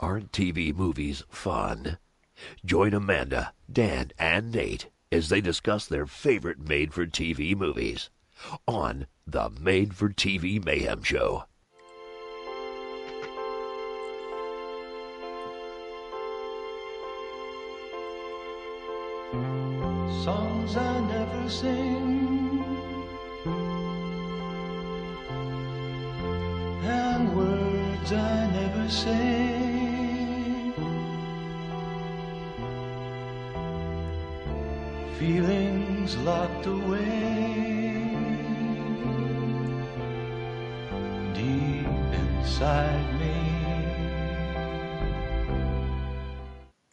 Aren't TV movies fun? Join Amanda, Dan, and Nate as they discuss their favorite made for TV movies on the Made for TV Mayhem Show. songs I never sing, and words I never say. Feelings locked away deep inside me.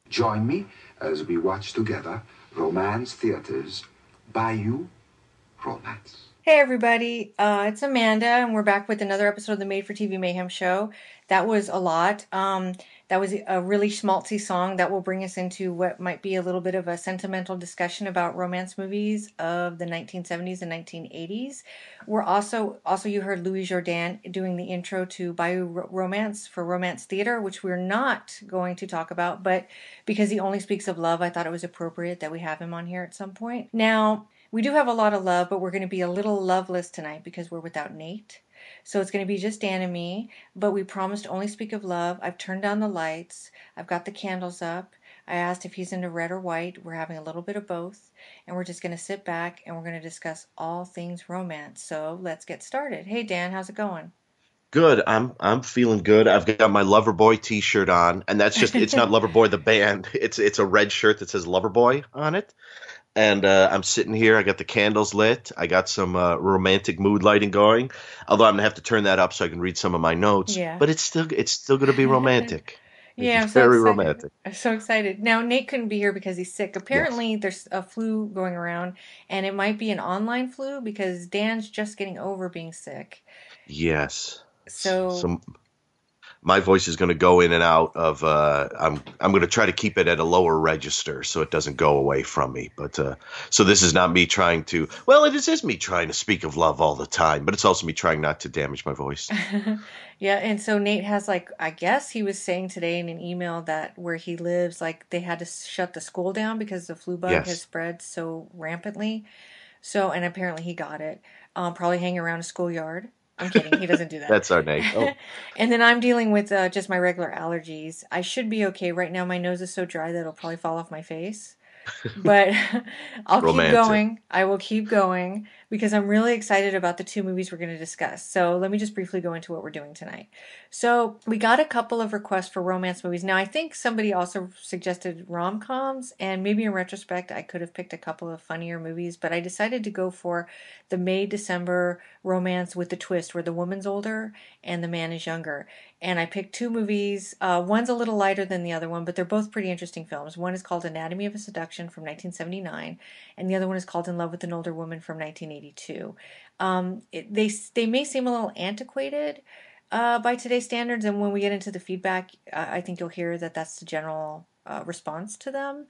Join me as we watch together Romance Theater's Bayou Romance. Hey everybody, uh, it's Amanda, and we're back with another episode of the Made for TV Mayhem Show. That was a lot. Um, that was a really schmaltzy song that will bring us into what might be a little bit of a sentimental discussion about romance movies of the 1970s and 1980s. We're also also you heard Louis Jourdan doing the intro to Bayou Romance for Romance Theater, which we're not going to talk about, but because he only speaks of love, I thought it was appropriate that we have him on here at some point. Now we do have a lot of love, but we're going to be a little loveless tonight because we're without Nate. So it's going to be just Dan and me, but we promised to only speak of love. I've turned down the lights, I've got the candles up. I asked if he's into red or white. We're having a little bit of both, and we're just going to sit back and we're going to discuss all things romance. So let's get started. Hey Dan, how's it going? Good. I'm I'm feeling good. I've got my Loverboy T-shirt on, and that's just it's not Loverboy the band. It's it's a red shirt that says Loverboy on it and uh, I'm sitting here. I got the candles lit. I got some uh, romantic mood lighting going. Although I'm gonna have to turn that up so I can read some of my notes. Yeah. But it's still it's still gonna be romantic. yeah, I'm very so romantic. I'm so excited. Now Nate couldn't be here because he's sick. Apparently, yes. there's a flu going around, and it might be an online flu because Dan's just getting over being sick. Yes. So. Some my voice is going to go in and out of uh, I'm I'm going to try to keep it at a lower register so it doesn't go away from me. But uh, so this is not me trying to. Well, it is, is me trying to speak of love all the time, but it's also me trying not to damage my voice. yeah, and so Nate has like I guess he was saying today in an email that where he lives, like they had to shut the school down because the flu bug Yes. has spread so rampantly. So and apparently he got it. Um, probably hanging around a schoolyard. I'm kidding. He doesn't do that. That's our name. Oh, and then I'm dealing with uh, just my regular allergies. I should be okay. Right now, my nose is so dry that it'll probably fall off my face. But I'll Romantic. keep going. I will keep going because I'm really excited about the two movies we're going to discuss. So let me just briefly go into what we're doing tonight. So we got a couple of requests for romance movies. Now, I think somebody also suggested rom coms, and maybe in retrospect, I could have picked a couple of funnier movies, but I decided to go for the May December romance with the twist where the woman's older and the man is younger. And I picked two movies. Uh, one's a little lighter than the other one, but they're both pretty interesting films. One is called Anatomy of a Seduction from 1979, and the other one is called In Love with an Older Woman from 1982. Um, it, they they may seem a little antiquated uh, by today's standards, and when we get into the feedback, uh, I think you'll hear that that's the general uh, response to them.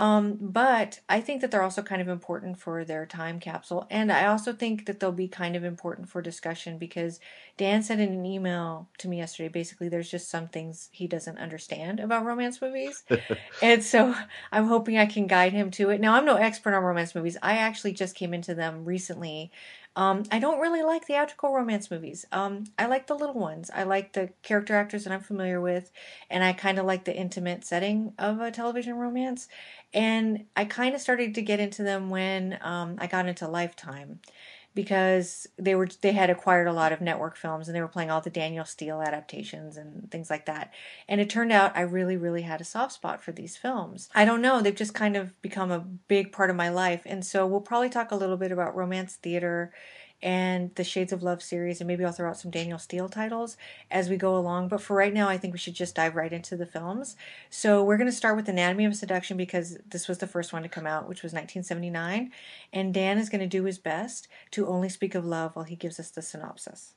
Um, but I think that they're also kind of important for their time capsule. And I also think that they'll be kind of important for discussion because Dan said in an email to me yesterday basically, there's just some things he doesn't understand about romance movies. and so I'm hoping I can guide him to it. Now, I'm no expert on romance movies. I actually just came into them recently. Um, I don't really like theatrical romance movies. Um, I like the little ones. I like the character actors that I'm familiar with, and I kind of like the intimate setting of a television romance. And I kind of started to get into them when um, I got into Lifetime because they were they had acquired a lot of network films and they were playing all the Danielle Steel adaptations and things like that. And it turned out I really really had a soft spot for these films. I don't know, they've just kind of become a big part of my life. And so we'll probably talk a little bit about romance theater and the Shades of Love series, and maybe I'll throw out some Danielle Steel titles as we go along. But for right now, I think we should just dive right into the films. So we're going to start with Anatomy of Seduction because this was the first one to come out, which was 1979. And Dan is going to do his best to only speak of love while he gives us the synopsis.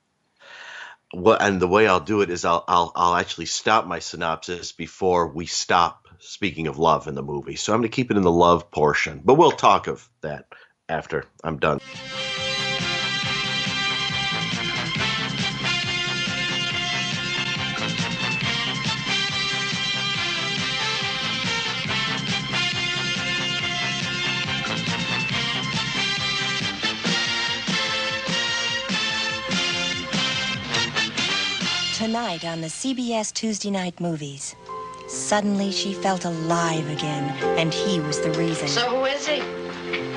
well, and the way I'll do it is I'll I'll I'll actually stop my synopsis before we stop speaking of love in the movie. So I'm going to keep it in the love portion, but we'll talk of that after I'm done. Tonight on the CBS Tuesday Night Movies. Suddenly she felt alive again, and he was the reason. So who is he?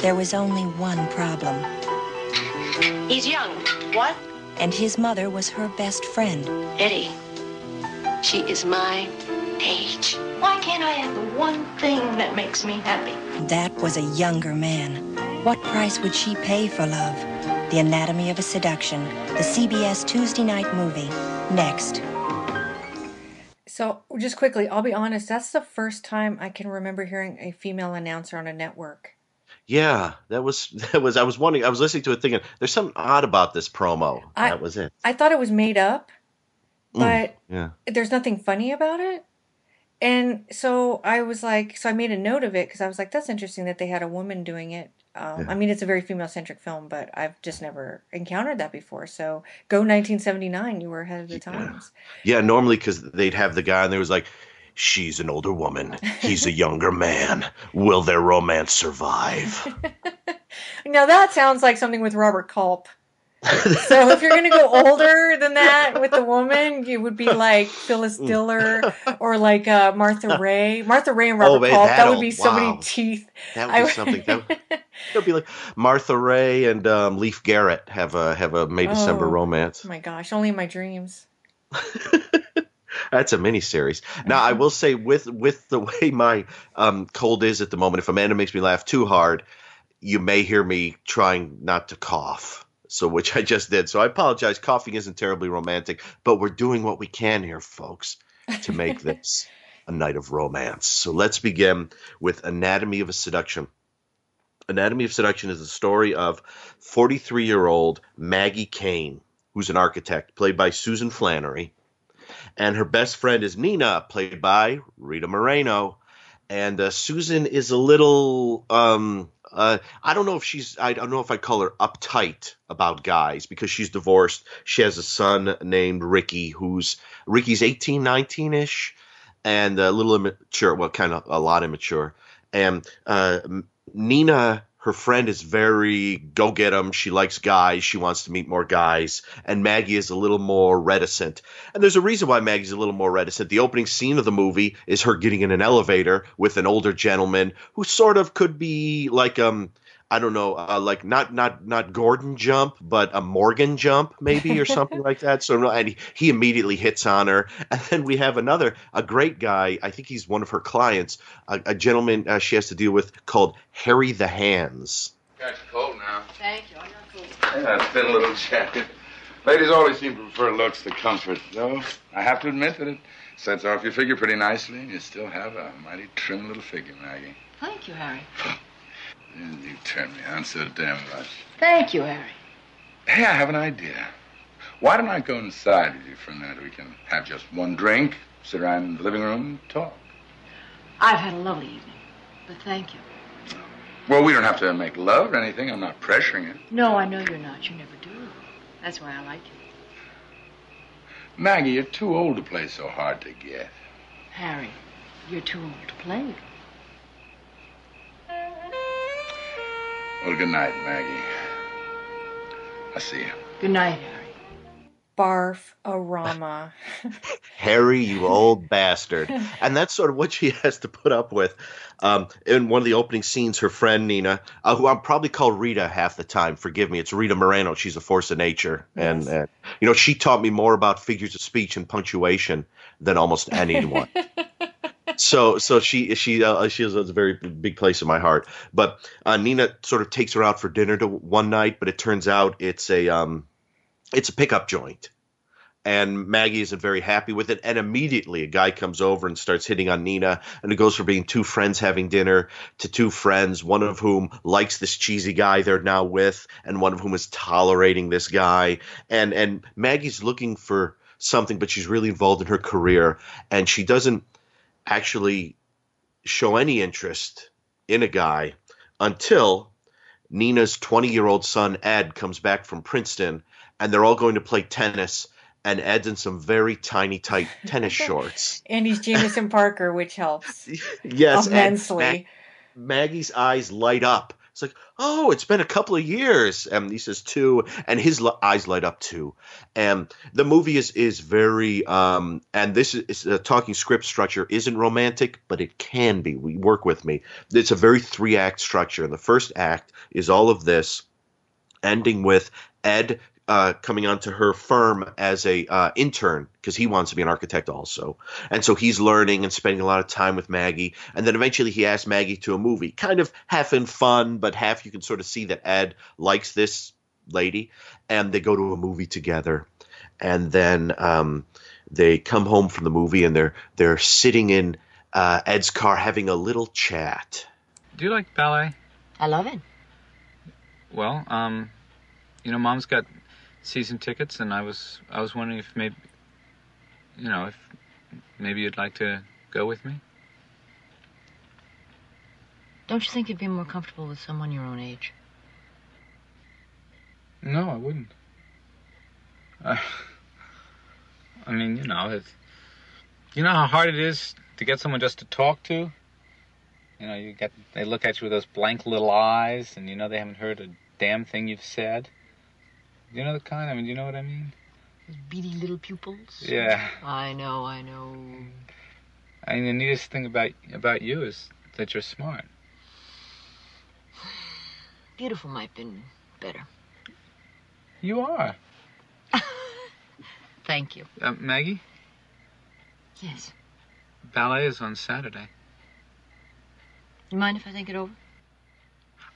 There was only one problem, He's young. What? and his mother was her best friend. Eddie. She is my age. Why can't I have the one thing that makes me happy? That was a younger man. What price would she pay for love? The Anatomy of a Seduction, the CBS Tuesday Night Movie. Next. So, just quickly, I'll be honest, that's the first time I can remember hearing a female announcer on a network. Yeah, that was that was. I was wondering. I was listening to it, thinking, "There's something odd about this promo." I- that was it. I thought it was made up, mm, but Yeah. there's nothing funny about it. And so I was like, so I made a note of it because I was like, that's interesting that they had a woman doing it. Um, I mean, it's a very female centric film, but I've just never encountered that before. So go 1979, you were ahead of the times. Yeah, normally because they'd have the guy and there was like, she's an older woman, he's a younger man. Will their romance survive? Now that sounds like something with Robert Culp. so if you're gonna go older than that with the woman, it would be like Phyllis Diller or like uh, Martha Raye. Martha Raye and Oh, Robert man, Culp. That would that'll- be so wow. many teeth. That would be something. That would, it would be like Martha Raye and um, Leif Garrett have a have a May December Oh. romance. Oh my gosh, only in my dreams. That's a miniseries. Now, I will say, with with the way my um, cold is at the moment, if Amanda makes me laugh too hard, you may hear me trying not to cough. So, which I just did. So, I apologize. Coughing isn't terribly romantic, but we're doing what we can here, folks, to make this a night of romance. So, let's begin with Anatomy of a Seduction. Anatomy of Seduction is the story of 43 year old Maggie Kane, who's an architect, played by Susan Flannery and her best friend is Nina, played by Rita Moreno. And uh, Susan is a little, um, uh, I don't know if she's, I don't know if I'd call her uptight about guys because she's divorced. She has a son named Ricky, who's Ricky's 18, 19 ish, and a little immature, well, kind of a lot immature. And uh, Nina, her friend, is very go get 'em. She likes guys. She wants to meet more guys. And Maggie is a little more reticent. And there's a reason why Maggie's a little more reticent. The opening scene of the movie is her getting in an elevator with an older gentleman who sort of could be like um I don't know, uh, like not not not Gordon jump, but a Morgan jump maybe or something like that. So and he, he immediately hits on her, and then we have another a great guy. I think he's one of her clients, a, a gentleman uh, she has to deal with called Harry the Hands. Got you cold now. Thank you. I got cool. Yeah, thin little jacket. Ladies always seem to prefer looks to comfort, though. I have to admit that it sets off your figure pretty nicely, and you still have a mighty trim little figure, Maggie. Thank you, Harry. You turn me on so damn much. Thank you, Harry. Hey, I have an idea. Why don't I go inside with you for a minute? We can have just one drink, sit around in the living room, talk. I've had a lovely evening, but thank you. Well, we don't have to make love or anything. I'm not pressuring it. No, I know you're not. You never do. That's why I like you. Maggie, you're too old to play so hard to get. Harry, you're too old to play. Well, good night, Maggie. I see you. Good night, Harry. Barf a Rama. Harry, you old bastard. And that's sort of what she has to put up with. Um, in one of the opening scenes, her friend Nina, uh, who I'll probably call Rita half the time, forgive me, it's Rita Moreno. She's a force of nature. And, uh, you know, she taught me more about figures of speech and punctuation than almost anyone. so so she she uh, she has a very big place in my heart. But uh, Nina sort of takes her out for dinner to one night, but it turns out it's a um, it's a pickup joint. And Maggie isn't very happy with it. And immediately a guy comes over and starts hitting on Nina. And it goes from being two friends having dinner to two friends, one of whom likes this cheesy guy they're now with, and one of whom is tolerating this guy. And and Maggie's looking for something, but she's really involved in her career. And she doesn't actually show any interest in a guy until Nina's 20 year old son, Ed, comes back from Princeton and they're all going to play tennis. And Ed's in some very tiny, tight tennis shorts. and he's Jameson Parker, which helps Yes, and immensely. Mag- Maggie's eyes light up. It's like, oh, it's been a couple of years. And he says two, and his eyes light up too. And the movie is is very, um, and this is, a talking script structure isn't romantic, but it can be. We work with me. It's a very three act structure, and the first act is all of this, ending with Ed uh, coming onto her firm as a uh, intern because he wants to be an architect also, and so he's learning and spending a lot of time with Maggie. And then eventually he asks Maggie to a movie, kind of half in fun, but half you can sort of see that Ed likes this lady, and they go to a movie together, and then um, they come home from the movie and they're they're sitting in uh, Ed's car having a little chat. Do you like ballet? I love it. Well, um, you know, Mom's got season tickets, and I was I was wondering if maybe, you know, if maybe you'd like to go with me. Don't you think you'd be more comfortable with someone your own age? No, I wouldn't. Uh, I mean, you know, it's, you know how hard it is to get someone just to talk to. You know, you get they look at you with those blank little eyes, and you know they haven't heard a damn thing you've said. You know the kind. I mean, you know what I mean? Those beady little pupils. Yeah. I know, I know. I mean, the neatest thing about about you is that you're smart. Beautiful might have been better. You are. Thank you. Uh, Maggie, Yes. ballet is on Saturday. You mind if I think it over?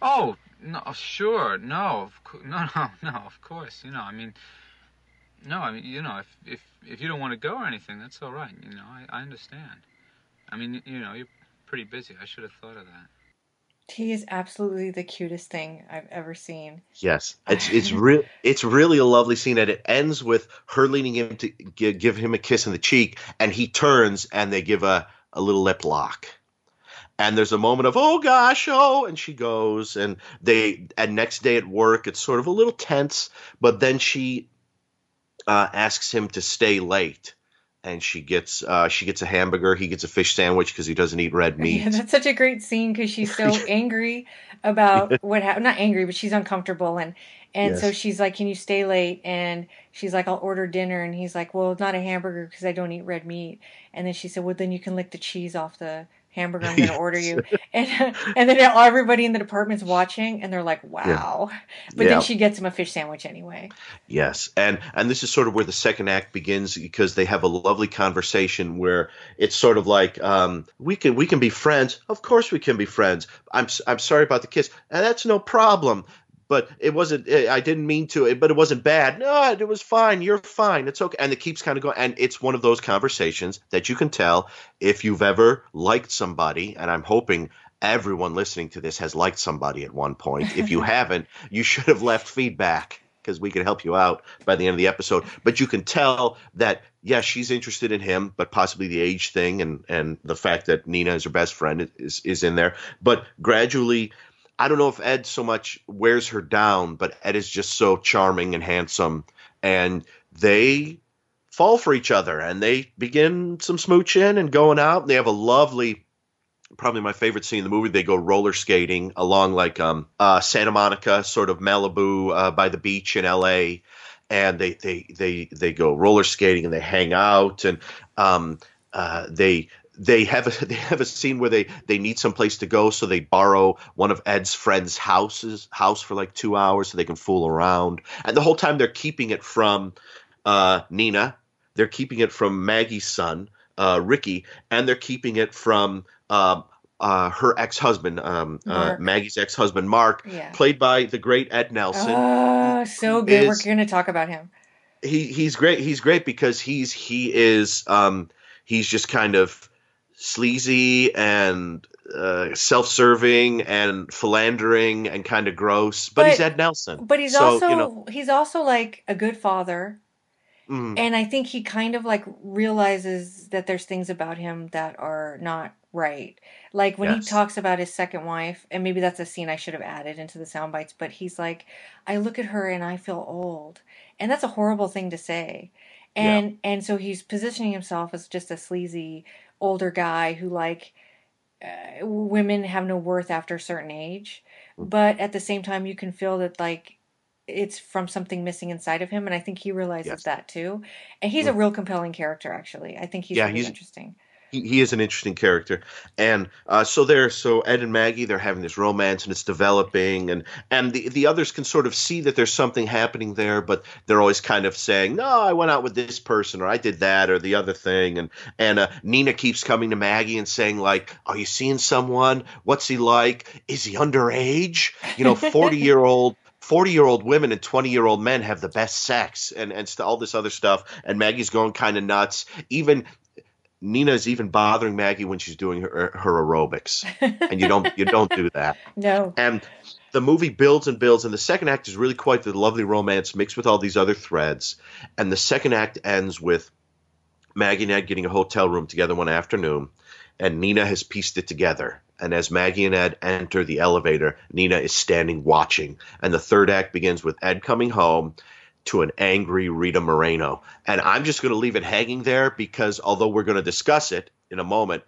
Oh no, sure, no, of cou- no, no, no, of course. You know, I mean, no, I mean, you know, if if if you don't want to go or anything, that's all right. You know, I I understand. I mean, you know, you're pretty busy. I should have thought of that. He is absolutely the cutest thing I've ever seen. Yes, it's it's real. It's really a lovely scene, and it ends with her leaning him to give, give him a kiss in the cheek, and he turns, and they give a a little lip lock. And there's a moment of oh gosh, oh, and she goes, and they and next day at work, it's sort of a little tense, but then she uh, asks him to stay late, and she gets uh, she gets a hamburger, he gets a fish sandwich because he doesn't eat red meat. Yeah, that's such a great scene because she's so angry about what happened. Not angry, but she's uncomfortable, and and so she's like, "Can you stay late?" And she's like, "I'll order dinner," and he's like, "Well, not a hamburger because I don't eat red meat." And then she said, "Well, then you can lick the cheese off the hamburger I'm going to order you." And and then everybody in the department's watching, and they're like, "Wow!" But Yeah. then she gets him a fish sandwich anyway. Yes, and and this is sort of where the second act begins because they have a lovely conversation where it's sort of like um, we can we can be friends. Of course, we can be friends. I'm I'm sorry about the kiss, and that's no problem. But it wasn't. eh, I didn't mean to. But it wasn't bad. No, it was fine. You're fine. It's okay. And it keeps kind of going. And it's one of those conversations that you can tell if you've ever liked somebody. And I'm hoping everyone listening to this has liked somebody at one point. If you haven't, you should have left feedback because we can help you out by the end of the episode. But you can tell that yeah, she's interested in him, but possibly the age thing and and the fact that Nina is her best friend is is in there. But gradually, I don't know if Ed so much wears her down, but Ed is just so charming and handsome, and they fall for each other and they begin some smooching and going out. And they have a lovely probably my favorite scene in the movie. They go roller skating along like um, uh, Santa Monica, sort of Malibu uh, by the beach in L.A. And they they they they go roller skating and they hang out and um, uh, they they have a they have a scene where they they need some place to go, so they borrow one of Ed's friends' houses house for like two hours so they can fool around. And the whole time they're keeping it from uh, Nina, they're keeping it from Maggie's son, uh, Ricky, and they're keeping it from um, uh, her ex-husband, um, uh, Maggie's ex-husband, Mark, Yeah. played by the great Ed Nelson. Oh, so good. We're going to talk about him. he he's great. He's great because he's he is um, he's just kind of sleazy and uh, self-serving and philandering and kind of gross, but, But- he's Ed Nelson. But he's So, also you know, he's also like a good father. mm, And I think he kind of like realizes that there's things about him that are not right. Like when Yes. he talks about his second wife, and maybe that's a scene I should have added into the sound bites, but he's like, I look at her and I feel old. And that's a horrible thing to say. And and so he's positioning himself as just a sleazy older guy who like uh, women have no worth after a certain age, but at the same time, you can feel that like it's from something missing inside of him, and I think he realizes Yes. that too. And he's a real compelling character, actually. I think he's Yeah, really he's- interesting. He, is an interesting character. And uh, so they're so ed and maggie they're having this romance and it's developing and and the, the others can sort of see that there's something happening there but they're always kind of saying no i went out with this person or i did that or the other thing. And and uh, nina keeps coming to maggie and saying like are you seeing someone? What's he like? Is he underage? You know 40 year old 40 year old women and 20 year old men have the best sex and, and st- all this other stuff. And Maggie's going kind of nuts. Even Nina's even bothering Maggie when she's doing her, her aerobics. And you don't, you don't do that. No. And the movie builds and builds. And the second act is really quite the lovely romance mixed with all these other threads. And the second act ends with Maggie and Ed getting a hotel room together one afternoon. And Nina has pieced it together. And as Maggie and Ed enter the elevator, Nina is standing watching. And the third act begins with Ed coming home to an angry Rita Moreno. And I'm just going to leave it hanging there because although we're going to discuss it in a moment,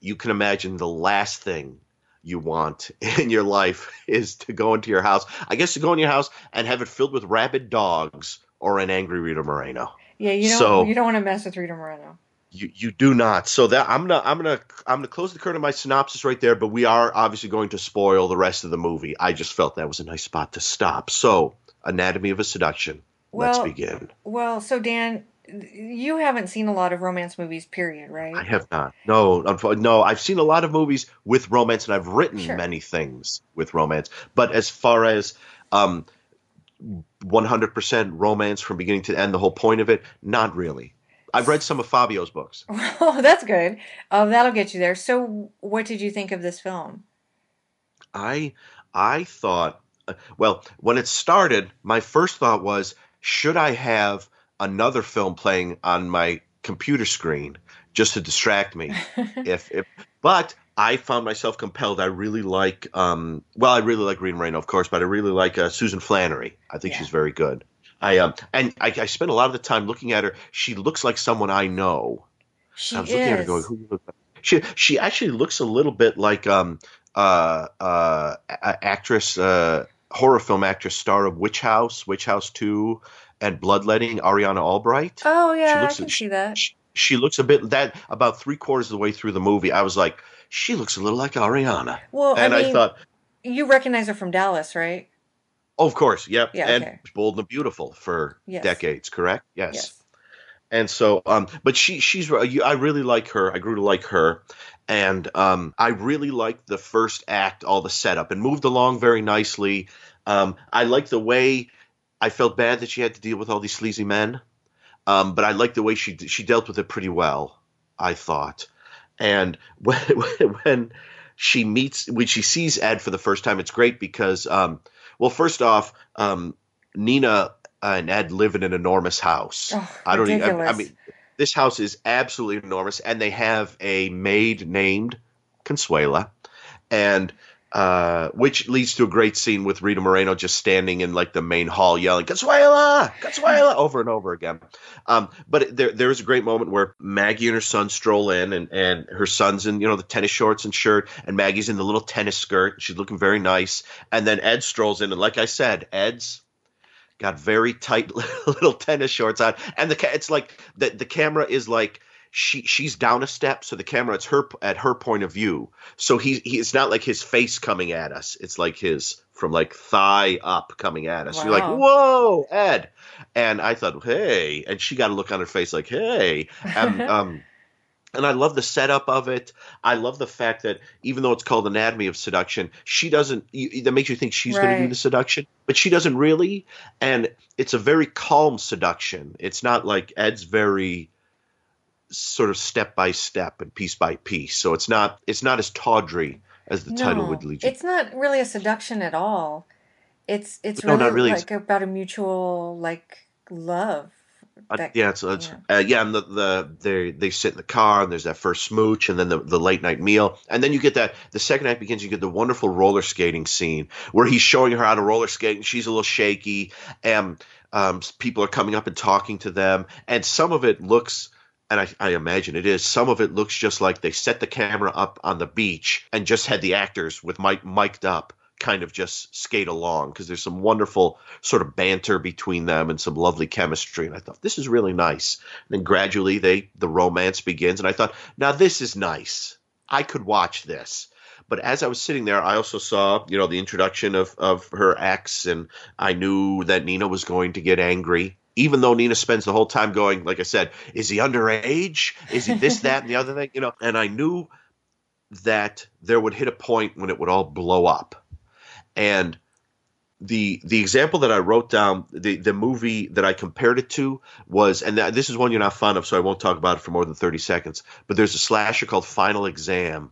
you can imagine the last thing you want in your life is to go into your house. I guess to go in your house and have it filled with rabid dogs or an angry Rita Moreno. Yeah, you don't So- you don't want to mess with Rita Moreno. You you do not. So that I'm gonna I'm gonna I'm gonna close the curtain on my synopsis right there. But we are obviously going to spoil the rest of the movie. I just felt that was a nice spot to stop. So Anatomy of a Seduction. Let's begin. Well, so Dan, you haven't seen a lot of romance movies, period, right? I have not. No, no. I've seen a lot of movies with romance, and I've written Sure. many things with romance. But as far as um, 100% romance from beginning to end, the whole point of it, not really. I've read some of Fabio's books. Oh, that's good. Um, that'll get you there. So, what did you think of this film? I I thought, well, when it started, my first thought was, should I have another film playing on my computer screen just to distract me? if, if but I found myself compelled. I really like, um, well, I really like Rita Moreno, of course, but I really like uh, Susan Flannery. I think Yeah. she's very good. I um, and I, I spent a lot of the time looking at her. She looks like someone I know. She I was looking at her going, who like? She she actually looks a little bit like um uh uh actress uh horror film actress star of Witch House, Witch House Two, and Bloodletting, Ariana Albright. oh yeah, I looks- can she- see that. She, she looks a bit that about three quarters of the way through the movie. I was like, she looks a little like Ariana, Well, and I I, thought, you recognize her from Dallas, right? oh, of course, yep, Yeah, and okay. Bold and Beautiful for Yes. decades, correct? Yes. Yes. And so um but she she's i really like her. I grew to like her. And um i really liked the first act all the setup. And moved along very nicely. Um i like the way i felt bad that she had to deal with all these sleazy men. Um but i liked the way she she dealt with it pretty well i thought. And when when she meets when she sees ed for the first time it's great because um well first off um nina and ed live in an enormous house Oh, I don't even. I, I mean, this house is absolutely enormous, and they have a maid named Consuela, and uh, which leads to a great scene with Rita Moreno just standing in like the main hall yelling "Consuela, Consuela" over and over again. Um, but there there is a great moment where Maggie and her son stroll in, and and her son's in you know the tennis shorts and shirt, and Maggie's in the little tennis skirt. She's looking very nice, and then Ed strolls in, and like I said, Ed's got very tight little tennis shorts on, and the ca- it's like the the camera is like she she's down a step, so the camera it's her at her point of view. So he, he it's not like his face coming at us; it's like his from like thigh up coming at us. You're like, whoa, Ed, and I thought, hey, and she got a look on her face like, hey, and um. And I love the setup of it. I love the fact that even though it's called Anatomy of Seduction, she doesn't. You, that makes you think she's going to do the seduction, but she doesn't really. And it's a very calm seduction. It's not like Ed's very sort of step by step and piece by piece. So it's not. It's not as tawdry as the title would lead you. To It's not really a seduction at all. It's it's No, really, not really. like about a mutual like love. Uh, yeah, it's, it's uh, yeah, and the, the they they sit in the car and there's that first smooch and then the, the late night meal. And then you get that the second act begins you get the wonderful roller skating scene where he's showing her how to roller skate and she's a little shaky and um, people are coming up and talking to them. And some of it looks and I, I imagine it is some of it looks just like they set the camera up on the beach and just had the actors with mic mic'd up kind of just skate along because there's some wonderful sort of banter between them and some lovely chemistry. And I thought this is really nice. And then gradually they the romance begins, and I thought now this is nice. I could watch this. But as I was sitting there, I also saw, you know, the introduction of, of her ex, and I knew that Nina was going to get angry. Even though Nina spends the whole time going, like I said, is he underage? Is he this, that, and the other thing? You know, and I knew that there would hit a point when it would all blow up. And the the example that I wrote down, the the movie that I compared it to was, and this is one you're not fond of, so I won't talk about it for more than thirty seconds. But there's a slasher called Final Exam,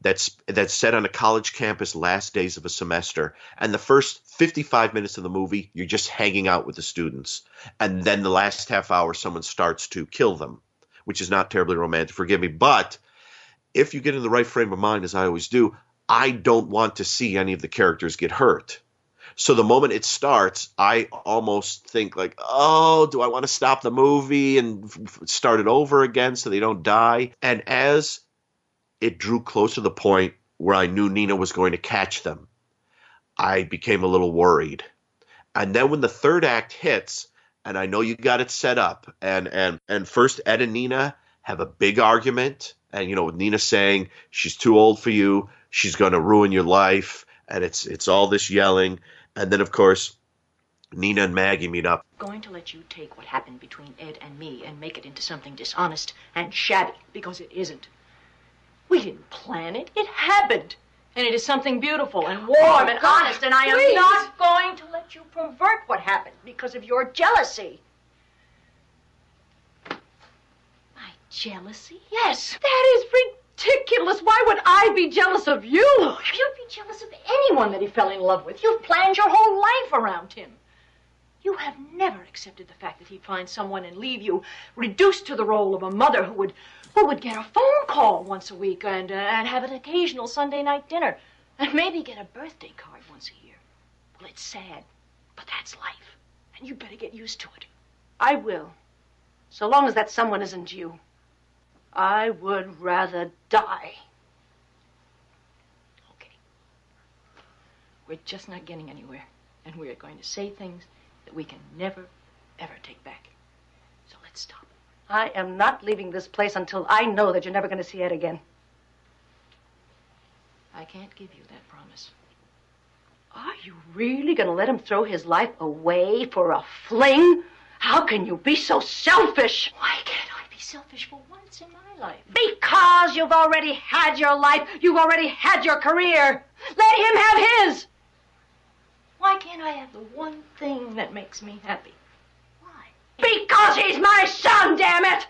that's that's set on a college campus last days of a semester and the first 55 minutes of the movie you're just hanging out with the students and then the last half hour someone starts to kill them which is not terribly romantic forgive me but if you get in the right frame of mind as i always do i don't want to see any of the characters get hurt so the moment it starts i almost think like oh do i want to stop the movie and f- start it over again so they don't die and as it drew close to the point where I knew Nina was going to catch them. I became a little worried. And then when the third act hits, and I know you got it set up, and and and first Ed and Nina have a big argument, and you know, with Nina saying she's too old for you, she's going to ruin your life, and it's it's all this yelling, and then of course Nina and Maggie meet up. Going to let you take what happened between Ed and me and make it into something dishonest and shabby because it isn't. We didn't plan it. It happened. And it is something beautiful and warm Oh, and God, honest, and I am not going to let you pervert what happened because of your jealousy. My jealousy? Yes, that is ridiculous. Why would I be jealous of you? You'd be jealous of anyone that he fell in love with. You've planned your whole life around him. You have never accepted the fact that he'd find someone and leave you reduced to the role of a mother who would who would get a phone call once a week and uh, and have an occasional Sunday night dinner and maybe get a birthday card once a year. Well, it's sad, but that's life, and you better get used to it. I will. So long as that someone isn't you. I would rather die. Okay. We're just not getting anywhere. And we're going to say things that we can never, ever take back. So let's stop. I am not leaving this place until I know that you're never going to see Ed again. I can't give you that promise. Are you really going to let him throw his life away for a fling? How can you be so selfish? Why can't selfish for once in my life? Because you've already had your life. You've already had your career. Let him have his. Why can't I have the one thing that makes me happy? Why? Because he's my son, damn it!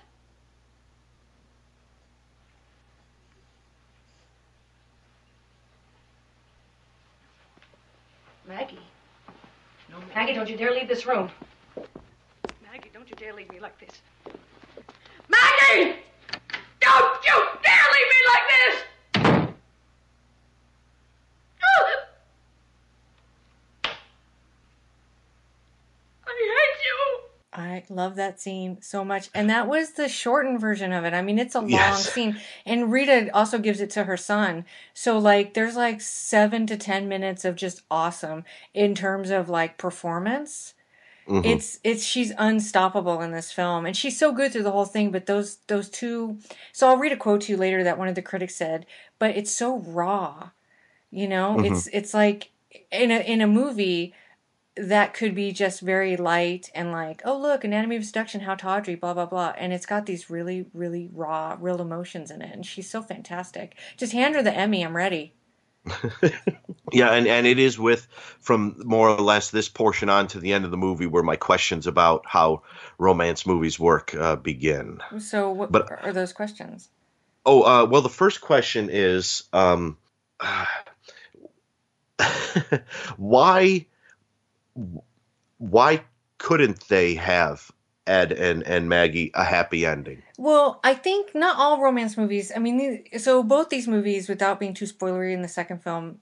Maggie. No, Maggie, don't you dare leave this room. Maggie, don't you dare leave me like this. Maggie! Don't you dare leave me like this! I hate you! I love that scene so much. And that was the shortened version of it. I mean, it's a long Yes. scene. And Rita also gives it to her son. So, like, there's like seven to 10 minutes of just awesome in terms of like performance. Mhm. It's it's she's unstoppable in this film and she's so good through the whole thing but those those two so I'll read a quote to you later that one of the critics said but it's so raw you know Mhm. it's it's like in a in a movie that could be just very light and like, oh look, anatomy of seduction, how tawdry, blah blah blah, and it's got these really really raw, real emotions in it, and she's so fantastic. Just hand her the Emmy, I'm ready. Yeah, and, and it is with from more or less this portion on to the end of the movie where my questions about how romance movies work uh, begin. So what But- are those questions? Oh, uh, well, the first question is um, why why couldn't they have Ed and, and Maggie a happy ending? Well, I think not all romance movies. I mean, so both these movies, without being too spoilery in the second film,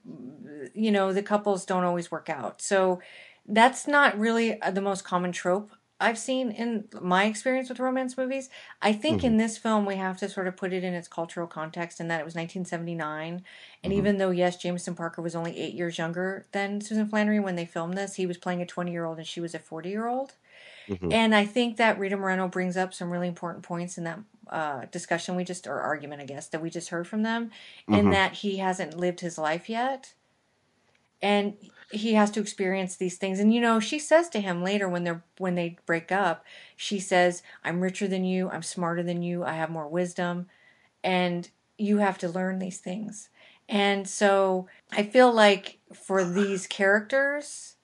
you know, the couples don't always work out. So that's not really uh, the most common trope I've seen in my experience with romance movies. I think in this film we have to sort of put it in its cultural context and that it was 1979 and even though yes Jameson Parker was only 8 years younger than Susan Flannery when they filmed this, he was playing a 20-year-old and she was a 40-year-old. And I think that Rita Moreno brings up some really important points in that uh, discussion we just, or argument, I guess, that we just heard from them, in that he hasn't lived his life yet. And he has to experience these things. And you know, she says to him later when they're when they break up, she says, "I'm richer than you. I'm smarter than you. I have more wisdom, and you have to learn these things." And so I feel like for these characters,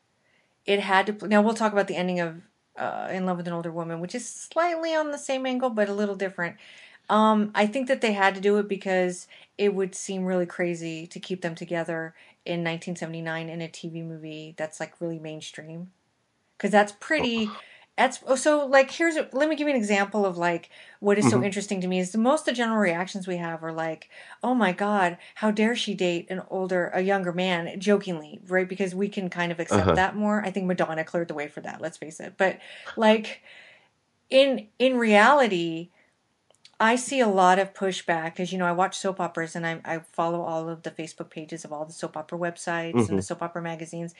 it had to. Now we'll talk about the ending of uh, In Love with an Older Woman, which is slightly on the same angle but a little different. Um, I think that they had to do it because it would seem really crazy to keep them together in 1979 in a TV movie that's like really mainstream. Because that's pretty. That's oh, so like here's a, let me give you an example of like what is so interesting to me is the most of the general reactions we have are like oh my god how dare she date an older a younger man jokingly right? Because we can kind of accept Uh-huh. that more. I think Madonna cleared the way for that let's face it. But like in in reality I see a lot of pushback because you know I watch soap operas and I, I follow all of the Facebook pages of all the soap opera websites and the soap opera magazines,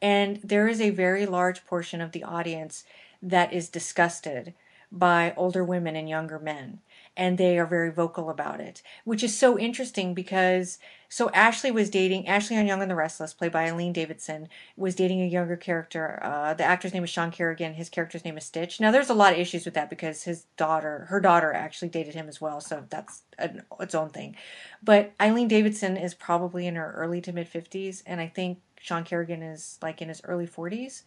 and there is a very large portion of the audience that is disgusted by older women and younger men, and they are very vocal about it, which is so interesting because so Ashley was dating Ashley on Young and the Restless, played by Eileen Davidson, was dating a younger character. Uh, the actor's name is Sean Carrigan. His character's name is Stitch. Now, there's a lot of issues with that because his daughter, her daughter, actually dated him as well, so that's an, its own thing. But Eileen Davidson is probably in her early to mid 50s, and I think Sean Carrigan is like in his early 40s.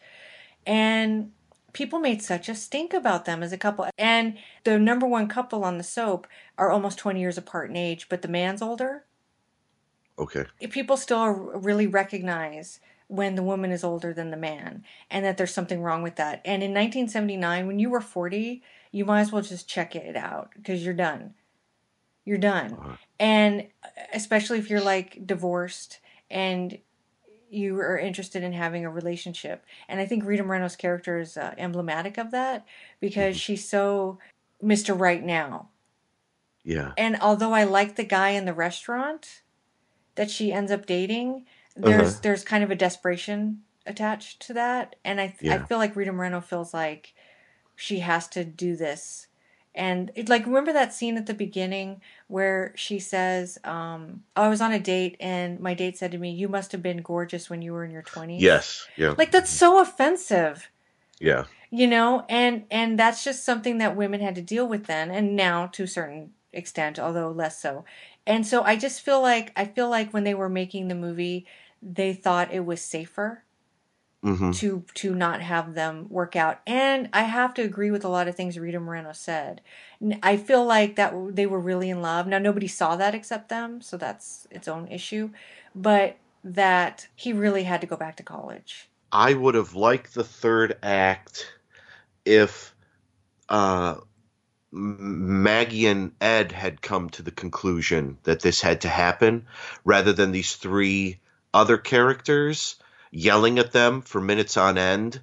And people made such a stink about them as a couple. And the number one couple on the soap are almost 20 years apart in age, but the man's older Okay. people still really recognize when the woman is older than the man and that there's something wrong with that. And in 1979, when you were 40, you might as well just check it out because you're done. You're done. Uh-huh. And uh, especially if you're like divorced and you are interested in having a relationship. And I think Rita Moreno's character is uh, emblematic of that because she's so Mr. Right Now. Yeah. And although I like the guy in the restaurant that she ends up dating, there's Uh-huh. there's kind of a desperation attached to that, and I I Yeah. feel like Rita Moreno feels like she has to do this. And it, like remember that scene at the beginning where she says, um, "I was on a date and my date said to me, "You must have been gorgeous when you were in your 20s." Yes. Yeah. Like that's so offensive yeah. you know and and that's just something that women had to deal with then and now to a certain extent although less so and so i just feel like i feel like when they were making the movie they thought it was safer hmm to to not have them work out. And i have to agree with a lot of things rita moreno said. I feel like that they were really in love. Now nobody saw that except them so that's its own issue. But that he really had to go back to college. I would have liked the third act if uh, Maggie and Ed had come to the conclusion that this had to happen, rather than these three other characters yelling at them for minutes on end.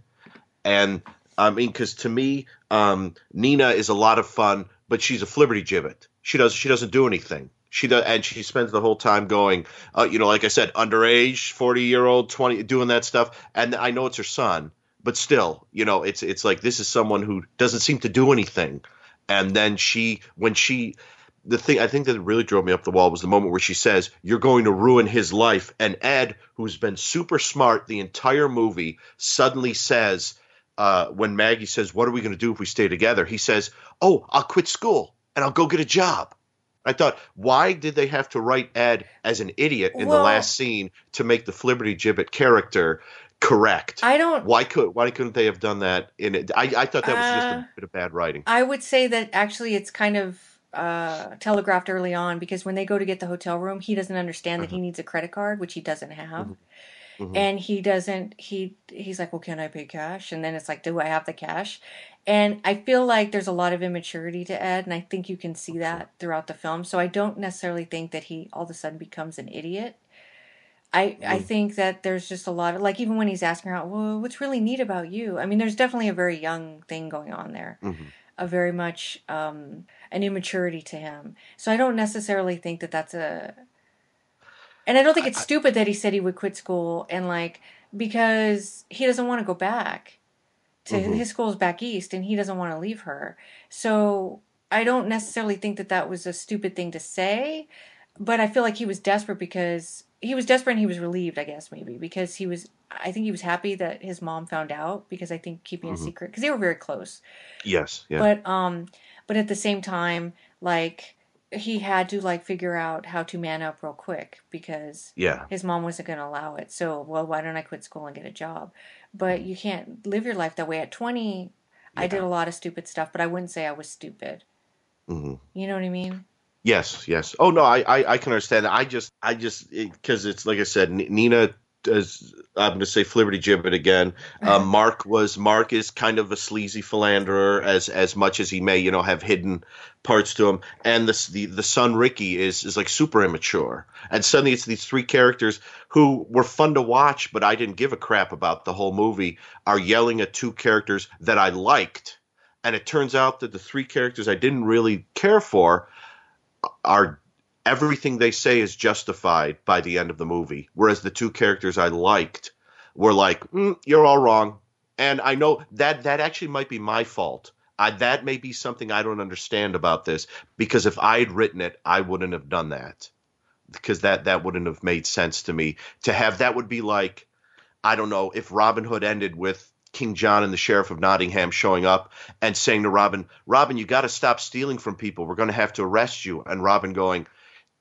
And I mean, because to me, um, Nina is a lot of fun, but she's a flibberty gibbet. She does she doesn't do anything. She does, and she spends the whole time going, uh, you know, like I said, underage, forty year old, twenty, doing that stuff. And I know it's her son, but still, you know, it's it's like this is someone who doesn't seem to do anything. And then she, when she, the thing I think that really drove me up the wall was the moment where she says, "You're going to ruin his life," and Ed, who's been super smart the entire movie, suddenly says, uh, when Maggie says, "What are we going to do if we stay together?" He says, "Oh, I'll quit school and I'll go get a job." I thought, why did they have to write Ed as an idiot in the last scene to make the Flibberty Gibbet character correct? i don't why could why couldn't they have done that in it? I, I thought that was just Uh, a bit of bad writing. I would say that actually it's kind of uh, telegraphed early on because when they go to get the hotel room, he doesn't understand that he needs a credit card, which he doesn't have. And he doesn't he he's like, Well, can I pay cash? And then it's like, Do I have the cash? And I feel like there's a lot of immaturity to Ed, and I think you can see that throughout the film. So I don't necessarily think that he all of a sudden becomes an idiot. I, I Mm. think that there's just a lot of like even when he's asking her out, well, what's really neat about you? I mean, there's definitely a very young thing going on there, Mhm. A very much um, an immaturity to him. So I don't necessarily think that that's a, and I don't think it's stupid that he said he would quit school and like because he doesn't want to go back to Mhm. his school's back east and he doesn't want to leave her. So I don't necessarily think that that was a stupid thing to say, but I feel like he was desperate because he was desperate and he was relieved, I guess maybe because he was. I think he was happy that his mom found out because I think keeping Mhm. a secret because they were very close. Yes. Yeah. But um, but at the same time, like he had to like figure out how to man up real quick because Yeah. his mom wasn't going to allow it. So well, why don't I quit school and get a job? But you can't live your life that way. At twenty, I did a lot of stupid stuff, but I wouldn't say I was stupid. hmm You know what I mean? Yes, yes. Oh no, I, I, I can understand that. I just, I just, because it's like I said, Nina. Does, I'm going to say Flibberty Gibbet again. Um, Mark was Mark is kind of a sleazy philanderer as as much as he may you know have hidden parts to him, and the the the son Ricky is is like super immature, and suddenly it's these three characters who were fun to watch, but I didn't give a crap about the whole movie are yelling at two characters that I liked, and it turns out that the three characters I didn't really care for are everything they say is justified by the end of the movie whereas the two characters i liked were like mm, you're all wrong. And i know that that actually might be my fault. I, that may be something i don't understand about this because if i had written it i wouldn't have done that. Because that that wouldn't have made sense to me. To have that would be like i don't know if robin hood ended with King John and the Sheriff of Nottingham showing up and saying to Robin, Robin, you got to stop stealing from people. We're going to have to arrest you. And Robin going,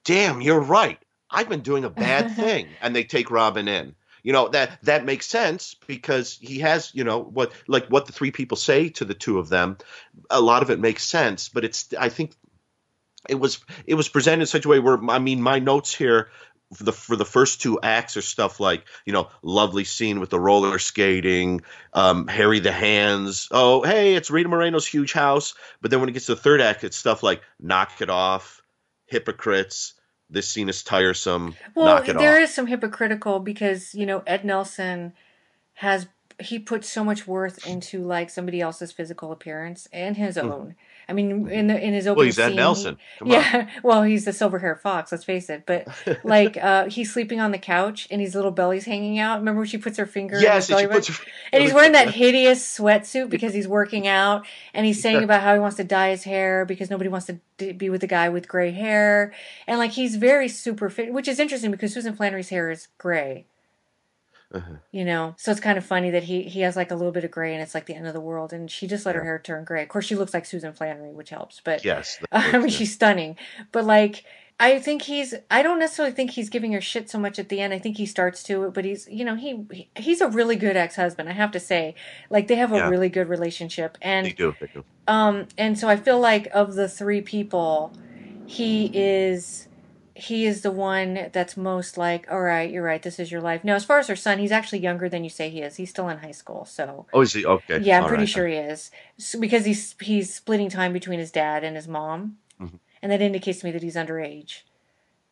Damn, you're right. I've been doing a bad thing. and they take Robin in. You know, that that makes sense because he has, you know, what like what the three people say to the two of them, a lot of it makes sense, but it's I think it was it was presented in such a way where I mean my notes here for the for the first two acts are stuff like you know lovely scene with the roller skating um harry the hands. Oh hey it's rita moreno's huge house. But then when it gets to the third act it's stuff like knock it off hypocrites. This scene is tiresome. Well, knock it there off. is some hypocritical because you know Ed Nelson has he puts so much worth into like somebody else's physical appearance and his Hmm. own. I mean, in the in his Well, he's Ed scene, Nelson. Come on. yeah. Well, he's the silver haired fox. Let's face it. But like, uh, he's sleeping on the couch and his little belly's hanging out. Remember when she puts her finger? in yes his and she puts her and he's wearing that hideous sweatsuit because he's working out and he's saying about how he wants to dye his hair because nobody wants to d- be with a guy with gray hair and like he's very super fit which is interesting because susan flannery's hair is gray Uh-huh. you know so it's kind of funny that he he has like a little bit of gray and it's like the end of the world and she just let her hair turn gray of course she looks like susan flannery which helps but yes I mean, she's stunning, but like, I think he's. I don't necessarily think he's giving her shit so much at the end. I think he starts to, but he's, you know, he, he he's a really good ex husband. I have to say, like, they have a Yeah. really good relationship, and they do they do um, and so I feel like of the three people, he is. He is the one that's most like, all right, you're right. This is your life. Now, as far as her son, he's actually younger than you say he is. He's still in high school, so oh is he okay yeah, I'm All pretty right. sure he is so, because he's he's splitting time between his dad and his mom, Mhm. and that indicates to me that he's underage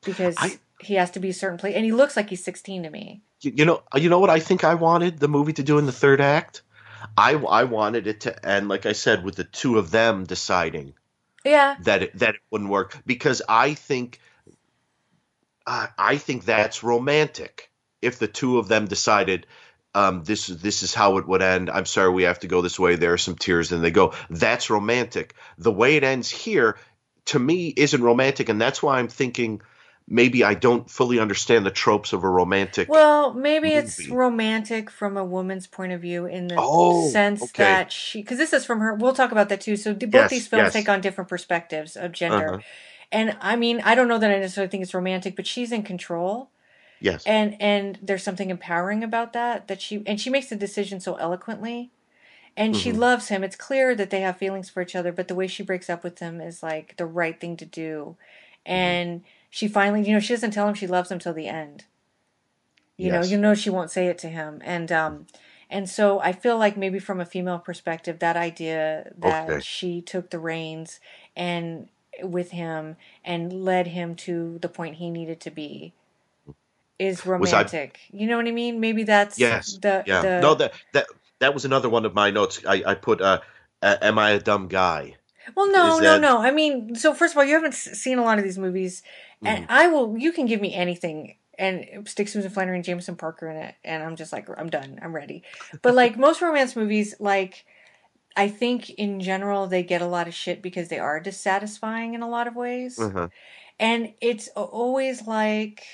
because I- he has to be a certain place, and he looks like he's 16 to me. you, you know you know what I think I wanted the movie to do in the third act I I wanted it to end like I said with the two of them deciding Yeah, that it, that it wouldn't work because I think I I think that's romantic if the two of them decided um, this this is how it would end. I'm sorry, we have to go this way. There are some tears, and they go. That's romantic. The way it ends here, to me, isn't romantic, and that's why I'm thinking maybe I don't fully understand the tropes of a romantic. well, maybe it's romantic from a woman's point of view in the Oh, sense okay. that she, because this is from her. We'll talk about that too. So both Yes, these films yes. take on different perspectives of gender, Uh-huh. And I mean, I don't know that I necessarily think it's romantic, but she's in control. yes. and and there's something empowering about that that she and she makes the decision so eloquently and she Mhm. loves him it's clear that they have feelings for each other but the way she breaks up with him is like the right thing to do and she finally you know she doesn't tell him she loves him till the end you know you know she won't say it to him and um and so i feel like maybe from a female perspective that idea that Okay. she took the reins and with him and led him to the point he needed to be is Was I- romantic. you know what I mean? Maybe that's Yes. the yeah. the No, that that that was another one of my notes. I I put uh, uh am I a dumb guy? Well, no, Is no, no. I mean, so first of all, you haven't seen a lot of these movies, and I will. You can give me anything, and stick Susan Flannery and Jameson Parker in it, and I'm just like, I'm done. I'm ready. But like most romance movies, like I think in general they get a lot of shit because they are dissatisfying in a lot of ways, Uh-huh. and it's always like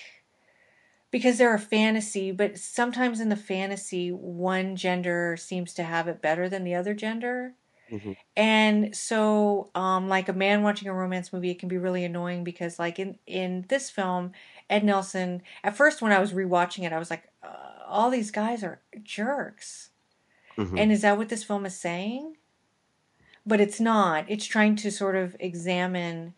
because they're a fantasy, but sometimes in the fantasy, one gender seems to have it better than the other gender. Mhm. And so, um, like a man watching a romance movie, it can be really annoying because, like in in this film, Ed Nelson. At first, when I was rewatching it, I was like, uh, "All these guys are jerks," Mhm. and is that what this film is saying? But it's not. It's trying to sort of examine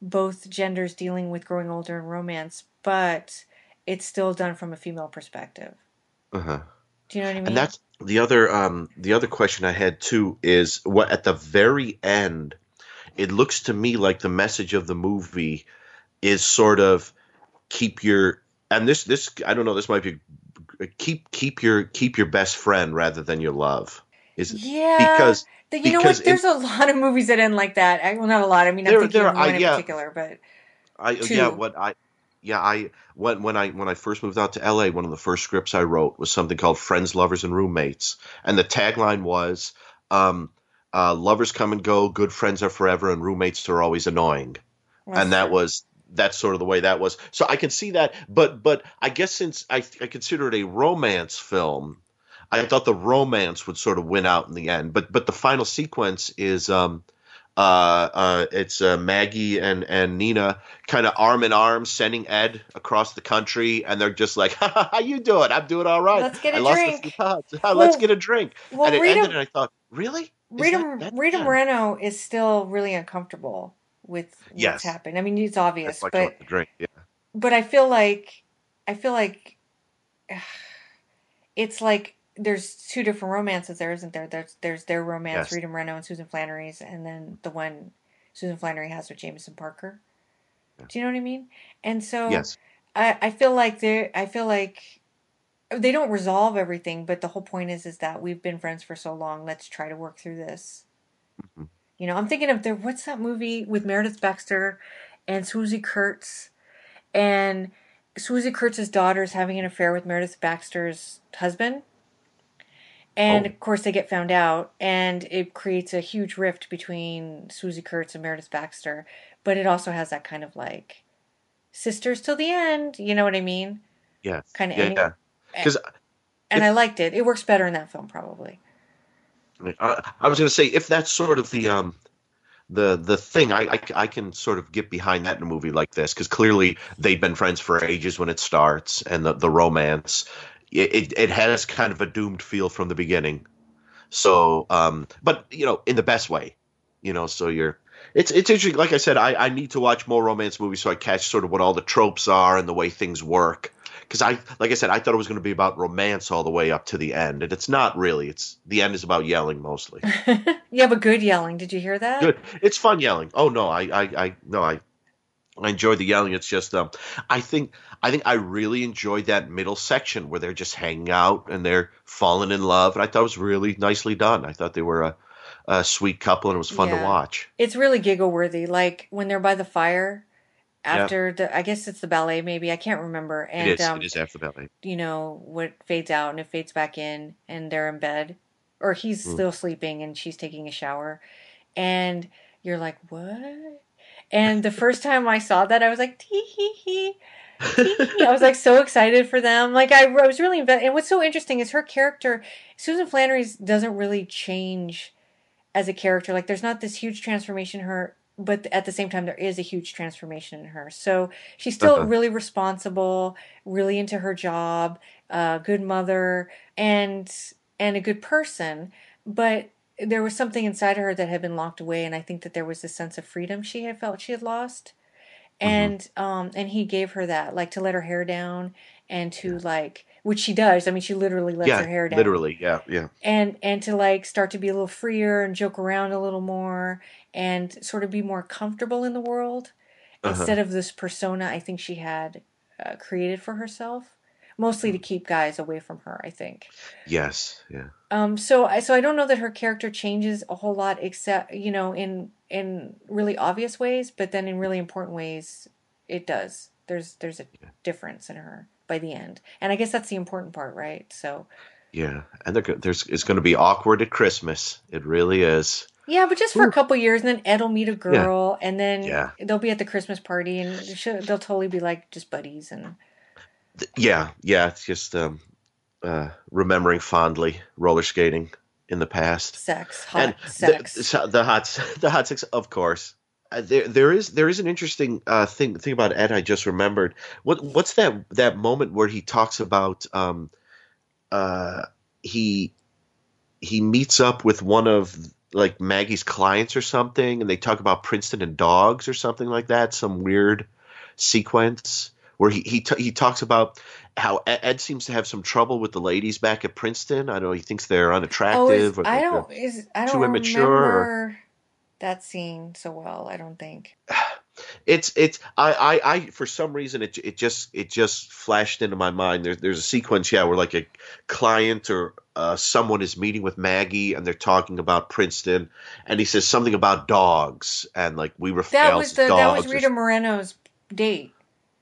both genders dealing with growing older and romance, but it's still done from a female perspective. Uh-huh. Do you know what I mean? And that's the other um the other question I had too is what at the very end it looks to me like the message of the movie is sort of keep your and this this I don't know this might be keep keep your keep your best friend rather than your love is Yeah, because Th- you know what? There's a lot of movies that end like that. I, well, not a lot. I mean, I'm There- thinking there of one in yeah. particular, but I Two. yeah what I yeah I when when I when I first moved out to LA one of the first scripts I wrote was something called Friends Lovers and Roommates and the tagline was um uh, lovers come and go good friends are forever and roommates are always annoying and that was that's sort of the way that was so I can see that but but I guess since I I consider it a romance film I thought the romance would sort of win out in the end but but the final sequence is um uh, uh, it's uh, Maggie and, and Nina kind of arm in arm sending Ed across the country, and they're just like, "How you doing? I'm doing all right. Let's get a I lost drink." a few. Let's get a drink." well, and it Rita- ended, and I thought, "Really? Is Rita that- that's Rita? Moreno is still really uncomfortable with what's happened. I mean, it's obvious, I but. Yeah. but I feel like I feel like it's like there's two different romances there, isn't there? There's there's their romance, Yes. Rita Moreno and Susan Flannery's, and then the one Susan Flannery has with Jameson Parker. Do you know what I mean? And so Yes. I, I feel like they I feel like they don't resolve everything, but the whole point is is that we've been friends for so long. Let's try to work through this. Mm-hmm. You know, I'm thinking of the what's that movie with Meredith Baxter and Swoosie Kurtz, and Swoosie Kurtz's daughter is having an affair with Meredith Baxter's husband. And Oh. of course, they get found out, and it creates a huge rift between Swoosie Kurtz and Meredith Baxter. But it also has that kind of like sisters till the end. You know what I mean? Yes. Kind of yeah, yeah. Because And I liked it. It works better in that film, probably. I, I was going to say if that's sort of the um the the thing I, I I can sort of get behind that in a movie like this because clearly they've been friends for ages when it starts and the the romance it, it it has kind of a doomed feel from the beginning. So um but you know in the best way you know so you're it's it's interesting like I said I I need to watch more romance movies so I catch sort of what all the tropes are and the way things work because I like I said I thought it was going to be about romance all the way up to the end and it's not really it's the end is about yelling mostly you have a good yelling. Did you hear that? good it's fun yelling oh no i i, I no i I enjoy the yelling. It's just, um, I think, I think I really enjoyed that middle section where they're just hanging out and they're falling in love, and I thought it was really nicely done. I thought they were a, a sweet couple, and it was fun to watch. It's really giggle worthy. Like when they're by the fire After the, I guess it's the ballet, maybe I can't remember. And it is. um, it is after ballet. you know, what fades out and it fades back in, and they're in bed, or he's Mm. still sleeping and she's taking a shower, and you're like, what? And the first time I saw that, I was like, tee hee hee. hee. I was like so excited for them. Like I, I was really invested. And what's so interesting is her character, Susan Flannery's, doesn't really change as a character. Like there's not this huge transformation her, but at the same time there is a huge transformation in her. So she's still Uh-huh. really responsible, really into her job, a good mother, and and a good person. But there was something inside of her that had been locked away, and I think that there was a sense of freedom she had felt she had lost. And um and he gave her that, like to let her hair down and to like which she does. I mean she literally lets yeah, her hair down literally. Yeah, yeah. and and to like start to be a little freer and joke around a little more and sort of be more comfortable in the world Uh-huh. instead of this persona I think she had uh, created for herself, mostly to keep guys away from her. I think. Yes. Yeah. Um, so I so I don't know that her character changes a whole lot, except you know in in really obvious ways, but then in really important ways, it does. There's there's a difference in her by the end, and I guess that's the important part, right? So Yeah. And there's it's going to be awkward at Christmas. It really is. yeah, but just for a couple years, and then Ed will meet a girl, and then Yeah. they'll be at the Christmas party, and they'll totally be like just buddies, and Yeah. Yeah. It's just um, uh, remembering fondly roller skating in the past. sex, hot and sex. The, the hot the hot sex, of course. Uh, there, there is there is an interesting uh, thing thing about Ed. I just remembered. What what's that that moment where he talks about um, uh, he he meets up with one of like Maggie's clients or something, and they talk about Princeton and dogs or something like that. Some weird sequence where he he t- he talks about how Ed, seems to have some trouble with the ladies back at Princeton. I don't know. He thinks they're oh, unattractive. or I don't is I too don't immature or- remember that scene so well. I don't think. it's it's I, I I for some reason it it just it just flashed into my mind. There's there's a sequence yeah where like a client or uh, someone is meeting with Maggie and they're talking about Princeton and he says something about dogs and like we were That was the that was Rita Moreno's date.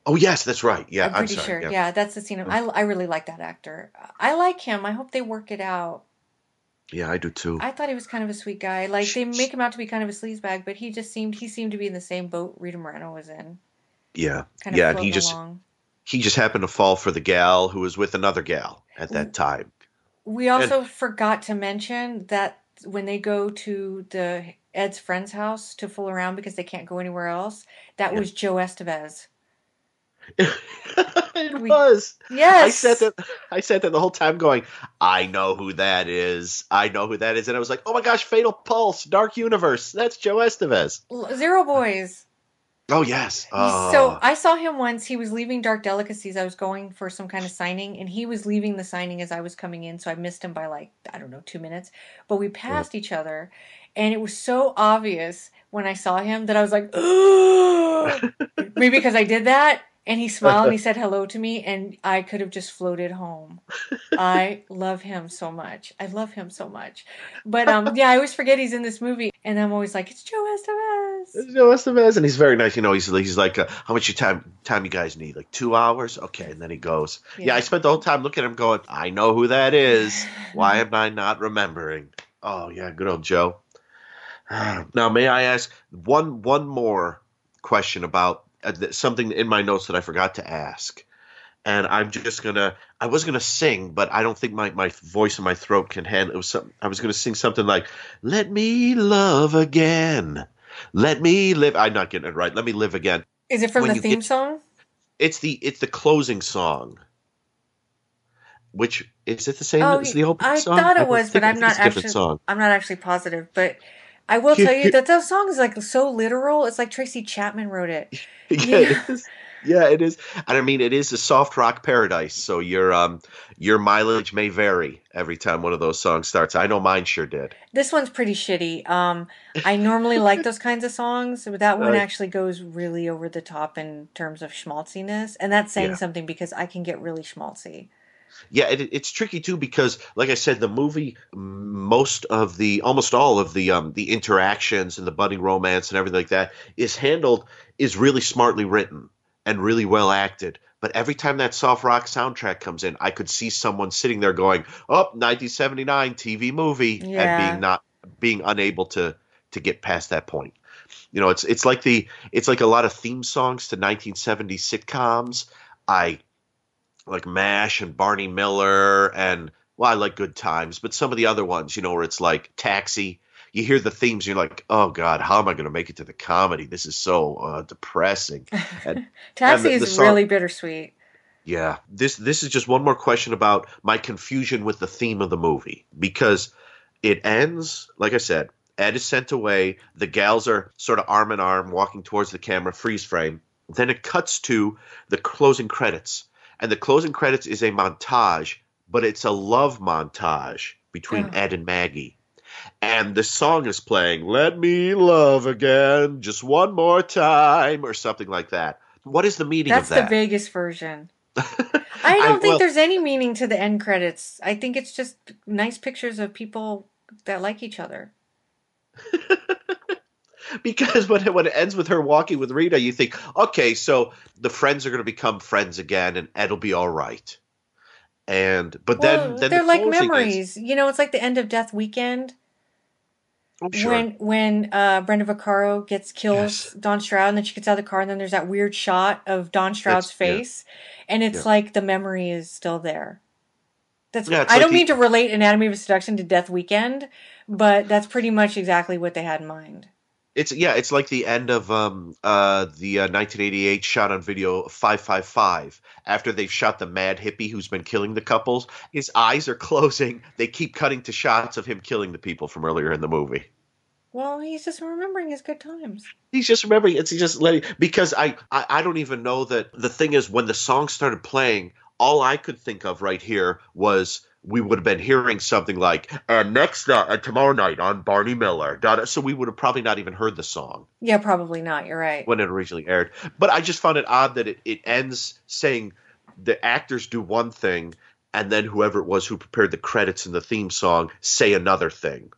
Oh yes, that's right. Yeah, I'm I'm, pretty sorry. sure. Yeah. that's the scene. I I really like that actor. I like him. I hope they work it out. Yeah, I do too. I thought he was kind of a sweet guy. Like they make him out to be kind of a sleazebag, but he just seemed he seemed to be in the same boat Rita Moreno was in. yeah, Kind of yeah, and he just along. he just happened to fall for the gal who was with another gal at that time. We also forgot to mention that when they go to the Ed's friend's house to fool around because they can't go anywhere else, that Yeah. was Joe Estevez. it was. Yes. I said that. I said that the whole time, going, "I know who that is. I know who that is," and I was like, "Oh my gosh, Fatal Pulse, Dark Universe. That's Joe Estevez." Zero Boys. Oh yes. Oh. So ah. I saw him once. He was leaving Dark Delicacies. I was going for some kind of signing, and he was leaving the signing as I was coming in. So I missed him by like I don't know two minutes. But we passed each other, and it was so obvious when I saw him that I was like, maybe because I did that. And he smiled and he said hello to me, and I could have just floated home. I love him so much. I love him so much. But um, yeah, I always forget he's in this movie, and I'm always like, it's Joe Estevez. It's Joe Estevez, and he's very nice. You know, he's he's like, uh, "How much time time you guys need? Like two hours? Okay." And then he goes, yeah. Yeah. I spent the whole time looking at him, going, "I know who that is. Why am I not remembering?" Oh yeah, good old Joe. Now, may I ask one one more question about Uh, something in my notes that I forgot to ask? And I'm just gonna. I was gonna sing, but I don't think my, my voice in my throat can handle. It was some. I was gonna sing something like "Let me love again." Let me live. I'm not getting it right. Let me live again. Is it from When the theme get- song? It's the it's the closing song. Which is it the same Oh, as the opening I song? I thought it was, but I'm not actually. song. I'm not actually positive, but I will tell you that that song is like so literal. It's like Tracy Chapman wrote it. yeah, it is. Yeah, it is. And I mean, it is a soft rock paradise. So your um your mileage may vary every time one of those songs starts. I know mine sure did. This one's pretty shitty. Um, I normally like those kinds of songs, but that one Right. actually goes really over the top in terms of schmaltziness, and that's saying Yeah. something because I can get really schmaltzy. Yeah, it, it's tricky too because, like I said, the movie, most of the, almost all of the, um, the interactions and the budding romance and everything like that is handled is really smartly written and really well acted. But every time that soft rock soundtrack comes in, I could see someone sitting there going, "Oh, 1979 TV movie," Yeah. and being not being unable to to get past that point. You know, it's it's like the it's like a lot of theme songs to 1970s sitcoms. I like MASH and Barney Miller and well, I like Good Times, but some of the other ones, you know, where it's like Taxi. You hear the themes, you're like, oh God, how am I going to make it to the comedy? This is so uh, depressing. And, Taxi and the- the is song- really bittersweet. yeah, this this is just one more question about my confusion with the theme of the movie because it ends like I said. Ed is sent away. The gals are sort of arm in arm walking towards the camera, freeze frame. Then it cuts to the closing credits, and the closing credits is a montage, but it's a love montage between Oh. Ed and Maggie. And the song is playing, Let Me Love Again, just one more time, or something like that. what is the meaning That's of that? That's the Vegas version. I don't think well- there's any meaning to the end credits. I think it's just nice pictures of people that like each other. because when it, when it ends with her walking with Rita, you think, okay, so the friends are going to become friends again, and it'll be all right. And but then well, then they're the like closing is- memories. You know, it's like the end of Death Weekend Oh, sure. when when uh, Brenda Vaccaro gets killed, Yes. Don Stroud, and then she gets out of the car, and then there's that weird shot of Don Stroud's That's- yeah. face, and it's Yeah. like the memory is still there. That's Yeah, I like don't the- mean to relate Anatomy of a Seduction to Death Weekend, but that's pretty much exactly what they had in mind. It's yeah, it's like the end of um uh the uh, 1988 shot on video 555 after they've shot the mad hippie who's been killing the couples. His eyes are closing. They keep cutting to shots of him killing the people from earlier in the movie. Well, he's just remembering his good times. He's just remembering it's just letting because I, I I don't even know that the thing is when the song started playing, all I could think of right here was we would have been hearing something like uh, next uh, tomorrow night on Barney Miller. So we would have probably not even heard the song Yeah, probably not. You're right. when it originally aired. But I just found it odd that it, it ends saying the actors do one thing and then whoever it was who prepared the credits and the theme song say another thing.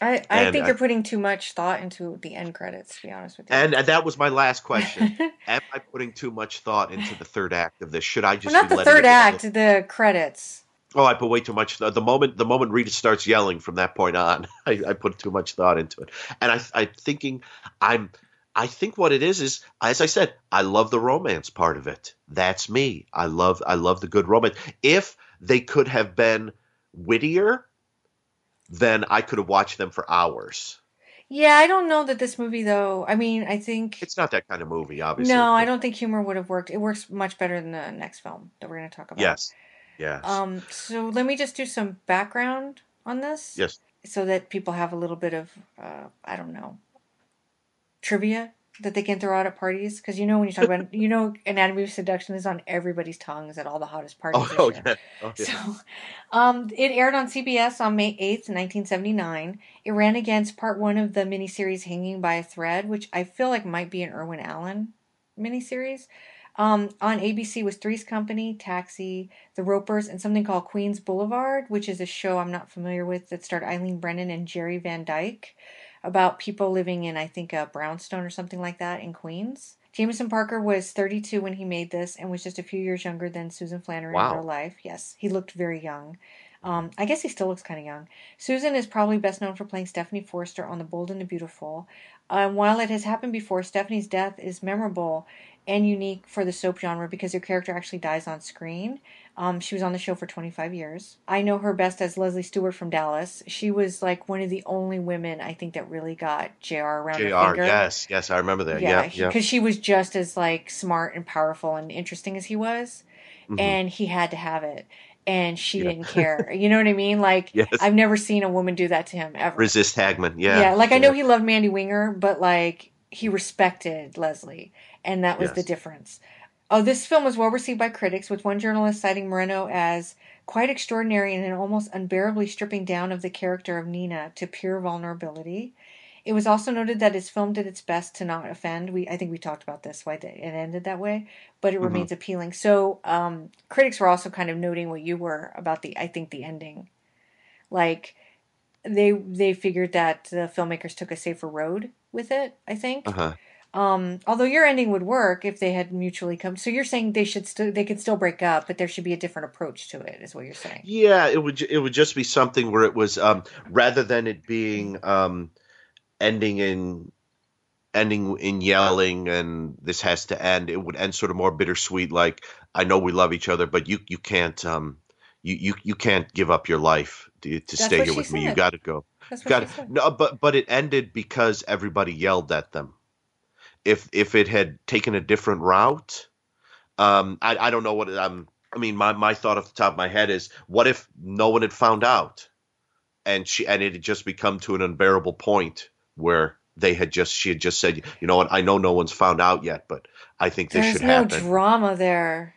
I, I And think I- you're putting too much thought into the end credits, to be honest with you. And, and that was my last question. Am I putting too much thought into the third act of this? Should I well, just not be the third act, the credits. Oh, I put way too much. The moment the moment Rita starts yelling from that point on, I, I put too much thought into it. And I, I'm thinking, I'm, I think what it is is, as I said, I love the romance part of it. That's me. I love, I love the good romance. If they could have been wittier, then I could have watched them for hours. Yeah, I don't know that this movie, though. I mean, I think. It's not that kind of movie, obviously. No, I don't think humor would have worked. It works much better than the next film that we're going to talk about. Yes. Yes. Um. So let me just do some background on this. yes. So that people have a little bit of, uh, I don't know, trivia that they can throw out at parties. Because you know when you talk about, you know, Anatomy of Seduction is on everybody's tongues at all the hottest parties. Oh, this oh, year. yeah. Oh, yeah. So, um, it aired on CBS on May 8th, 1979. It ran against part one of the miniseries Hanging by a Thread, which I feel like might be an Irwin Allen miniseries. Um, on ABC was Three's Company, Taxi, The Ropers, and something called Queens Boulevard, which is a show I'm not familiar with that starred Eileen Brennan and Jerry Van Dyke about people living in, I think, a brownstone or something like that in Queens. Jameson Parker was 32 when he made this and was just a few years younger than Susan Flannery Wow. in real life. Yes, he looked very young. Um, I guess he still looks kind of young. Susan is probably best known for playing Stephanie Forrester on The Bold and the Beautiful. Um, while it has happened before, Stephanie's death is memorable and unique for the soap genre because her character actually dies on screen. Um, she was on the show for 25 years. I know her best as Leslie Stewart from Dallas. She was like one of the only women I think that really got JR around her Jr. finger. Yes. Yes. I remember that. Yeah, Yeah. Yeah. because she was just as like smart and powerful and interesting as he was, Mhm. and he had to have it, and she Yeah. didn't care. You know what I mean? Like Yes. I've never seen a woman do that to him ever. Resist Hagman. Yeah. Yeah, like I know he loved Mandy Winger, but like he respected Leslie, and that was the difference. Oh, this film was well received by critics, with one journalist citing Moreno as quite extraordinary and an almost unbearably stripping down of the character of Nina to pure vulnerability. It was also noted that his film did its best to not offend. We, I think we talked about this, why it ended that way, but it Mhm. remains appealing. So, um, critics were also kind of noting what you were about the, I think, the ending. Like, they they figured that the filmmakers took a safer road with it. I think. Uh huh. Um, although your ending would work if they had mutually come. So you're saying they should still they could still break up, but there should be a different approach to it. Is what you're saying? Yeah, it would it would just be something where it was um, rather than it being um, ending in ending in yelling and this has to end. It would end sort of more bittersweet, like I know we love each other, but you you can't um, you, you you can't give up your life to, to stay here with me. You got to go. That's Got she said. no, but but it ended because everybody yelled at them. If if it had taken a different route, um, I I don't know what um. I mean, my my thought off the top of my head is, what if no one had found out, and she and it had just become to an unbearable point where they had just she had just said, you know what, I know no one's found out yet, but I think this There's should no happen. drama there.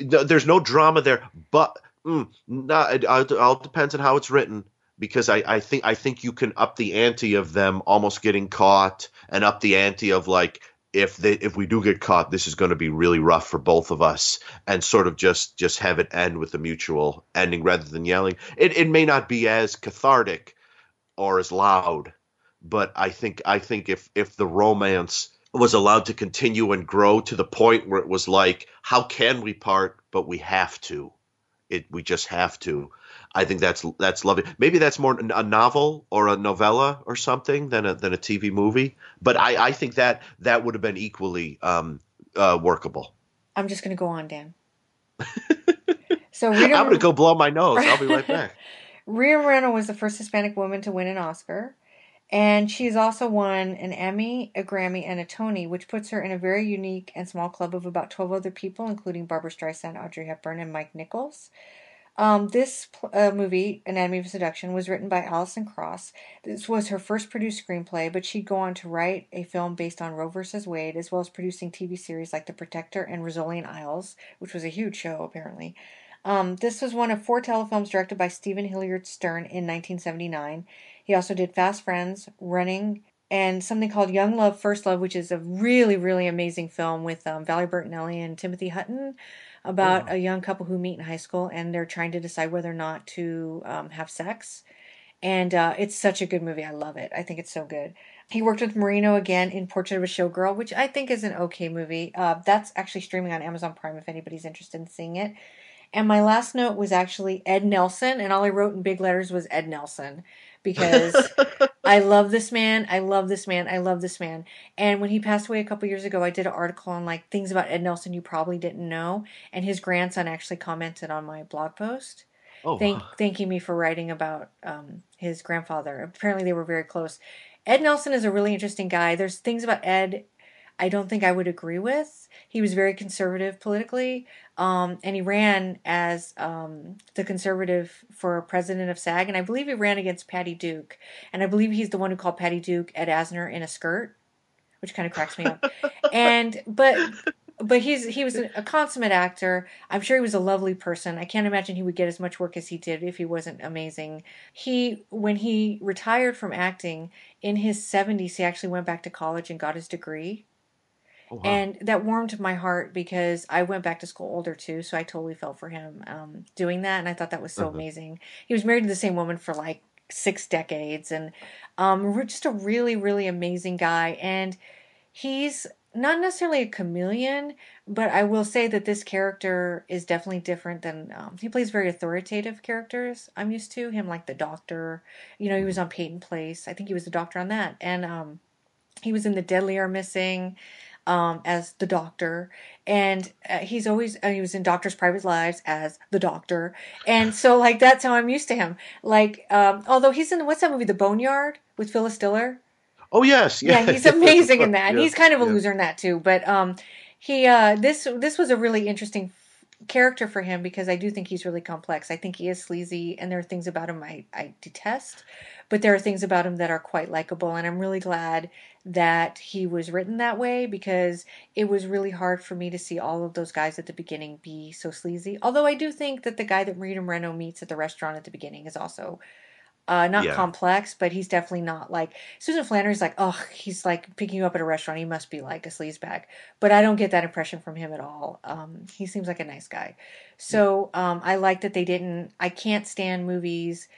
No, there's no drama there, but mm, no, it, it all depends on how it's written. Because I, I think I think you can up the ante of them almost getting caught, and up the ante of like if they if we do get caught, this is going to be really rough for both of us, and sort of just just have it end with a mutual ending rather than yelling. It it may not be as cathartic or as loud, but I think I think if if the romance was allowed to continue and grow to the point where it was like, how can we part? But we have to. It we just have to. I think that's that's lovely. Maybe that's more a novel or a novella or something than a than a TV movie. But I, I think that that would have been equally um, uh, workable. I'm just going to go on, Dan. so Rita, I'm going to go blow my nose. I'll be right back. Rita Moreno was the first Hispanic woman to win an Oscar. And she's also won an Emmy, a Grammy, and a Tony, which puts her in a very unique and small club of about 12 other people, including Barbra Streisand, Audrey Hepburn, and Mike Nichols. Um, this uh, movie, Anatomy of Seduction, was written by Alison Cross. This was her first produced screenplay, but she'd go on to write a film based on Roe vs. Wade, as well as producing TV series like The Protector and Rizzoli & Isles, which was a huge show, apparently. Um, this was one of four telefilms directed by Stephen Hilliard Stern in 1979. He also did Fast Friends, Running, and something called Young Love, First Love, which is a really, really amazing film with um, Valerie Bertinelli and Timothy Hutton about a young couple who meet in high school and they're trying to decide whether or not to um, have sex. And uh, it's such a good movie. I love it. I think it's so good. He worked with Moreno again in Portrait of a Showgirl, which I think is an okay movie. Uh, that's actually streaming on Amazon Prime if anybody's interested in seeing it. And my last note was actually Ed Nelson, and all I wrote in big letters was Ed Nelson because I love this man. I love this man. I love this man. And when he passed away a couple years ago, I did an article on like things about Ed Nelson you probably didn't know, and his grandson actually commented on my blog post. Oh, thank, wow. thanking me for writing about um, his grandfather. Apparently, they were very close. Ed Nelson is a really interesting guy. There's things about Ed I don't think I would agree with. He was very conservative politically, um, and he ran as um, the conservative for president of SAG, and I believe he ran against Patty Duke, and I believe he's the one who called Patty Duke Ed Asner in a skirt, which kind of cracks me up. and but but he's he was a consummate actor. I'm sure he was a lovely person. I can't imagine he would get as much work as he did if he wasn't amazing. He when he retired from acting in his 70s, he actually went back to college and got his degree. Oh, wow. And that warmed my heart because I went back to school older too, so I totally felt for him um, doing that, and I thought that was so Uh-huh. amazing. He was married to the same woman for like six decades, and um, just a really, really amazing guy. And he's not necessarily a chameleon, but I will say that this character is definitely different than um, he plays very authoritative characters. I'm used to him, like the Doctor. You know, he was on Peyton Place. I think he was the Doctor on that, and um, he was in the Deadly Are Missing um, as the Doctor, and uh, he's always uh, he was in Doctor's Private Lives as the Doctor, and so like that's how I'm used to him. Like, um, although he's in what's that movie, The Boneyard with Phyllis Diller. Oh yes, Yeah, yeah, he's amazing in that. And Yeah, he's kind of a yeah. loser in that too. But um, he uh, this this was a really interesting character for him because I do think he's really complex. I think he is sleazy, and there are things about him I I detest, but there are things about him that are quite likable, and I'm really glad that he was written that way because it was really hard for me to see all of those guys at the beginning be so sleazy. Although I do think that the guy that Rita Moreno meets at the restaurant at the beginning is also uh, not Yeah. complex, but he's definitely not like Susan Flannery's like, oh, he's like picking you up at a restaurant. He must be like a sleazebag. But I don't get that impression from him at all. Um, he seems like a nice guy. So um, I like that they didn't. I can't stand movies.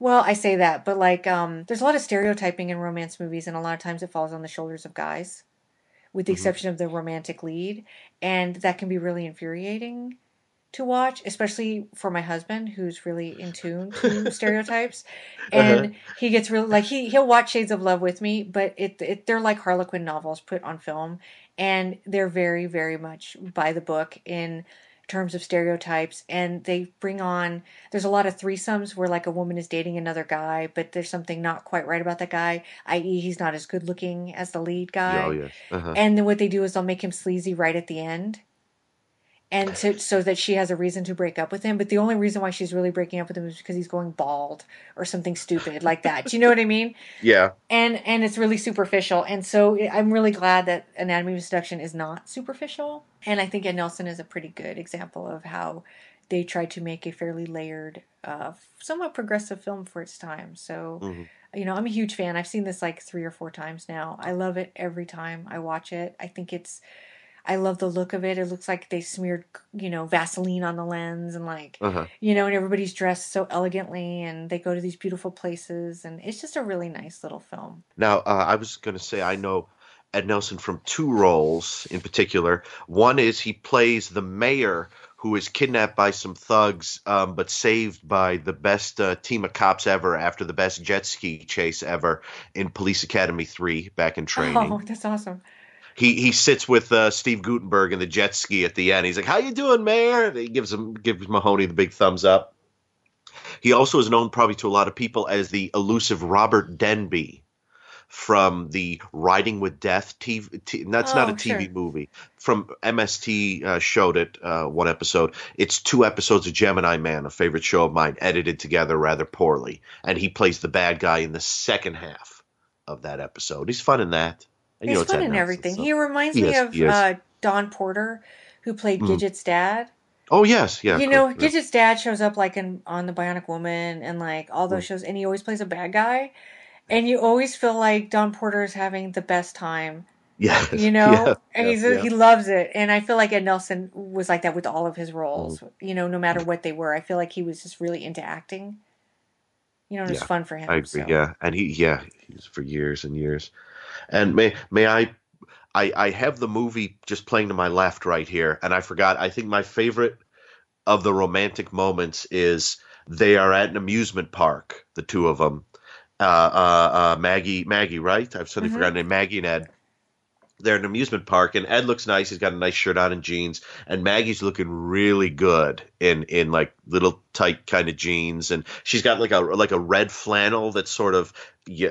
Well, I say that, but like, um, there's a lot of stereotyping in romance movies, and a lot of times it falls on the shoulders of guys, with the exception of the romantic lead, and that can be really infuriating to watch, especially for my husband who's really in tune to stereotypes. And he gets really like he he'll watch Shades of Love with me, but it, it they're like Harlequin novels put on film, and they're very very much by the book in terms of stereotypes and they bring on there's a lot of threesomes where like a woman is dating another guy but there's something not quite right about that guy i.e he's not as good looking as the lead guy Oh yes. Uh-huh. and then what they do is they'll make him sleazy right at the end. And to, so that she has a reason to break up with him. But the only reason why she's really breaking up with him is because he's going bald or something stupid like that. Do you know what I mean? Yeah. And and it's really superficial. And so I'm really glad that Anatomy of Seduction is not superficial. And I think Ed Nelson is a pretty good example of how they tried to make a fairly layered, uh, somewhat progressive film for its time. So. Mm-hmm. You know, I'm a huge fan. I've seen this like three or four times now. I love it every time I watch it. I think it's I love the look of it. It looks like they smeared, you know, Vaseline on the lens and like, Uh-huh. you know, and everybody's dressed so elegantly and they go to these beautiful places and it's just a really nice little film. Now, uh, I was going to say I know Ed Nelson from two roles in particular. One is he plays the mayor who is kidnapped by some thugs, um, but saved by the best uh, team of cops ever after the best jet ski chase ever in Police Academy 3 back in training. Oh, that's awesome. He he sits with uh, Steve Guttenberg in the jet ski at the end. He's like, "How you doing, Mayor?" And he gives him gives Mahoney the big thumbs up. He also is known probably to a lot of people as the elusive Robert Denby from the Riding with Death TV. T- that's not Oh, a TV sure. movie. From MST uh, showed it uh, one episode. It's two episodes of Gemini Man, a favorite show of mine, edited together rather poorly, and he plays the bad guy in the second half of that episode. He's fun in that. And, you He's know, fun in everything. He reminds He me of he is. uh, Don Porter, who played Mhm. Gidget's dad. Oh yes, yeah. you know, course, yeah. Gidget's dad shows up like in on the Bionic Woman and like all those Mm. shows, and he always plays a bad guy. And you always feel like Don Porter is having the best time, Yeah, you know, yeah, and he's yeah. he loves it. And I feel like Ed Nelson was like that with all of his roles, Mm. you know, no matter what they were. I feel like he was just really into acting. You know, and it was fun for him. I agree. so. Yeah, and he yeah he was for years and years. And may may I, I I have the movie just playing to my left right here, and I forgot. I think my favorite of the romantic moments is they are at an amusement park, the two of them. Uh, uh, uh, Maggie, Maggie, right? I've suddenly Mhm. forgotten. Maggie and Ed. They're an amusement park, and Ed looks nice. He's got a nice shirt on and jeans, and Maggie's looking really good in in like little tight kind of jeans, and she's got like a like a red flannel that's sort of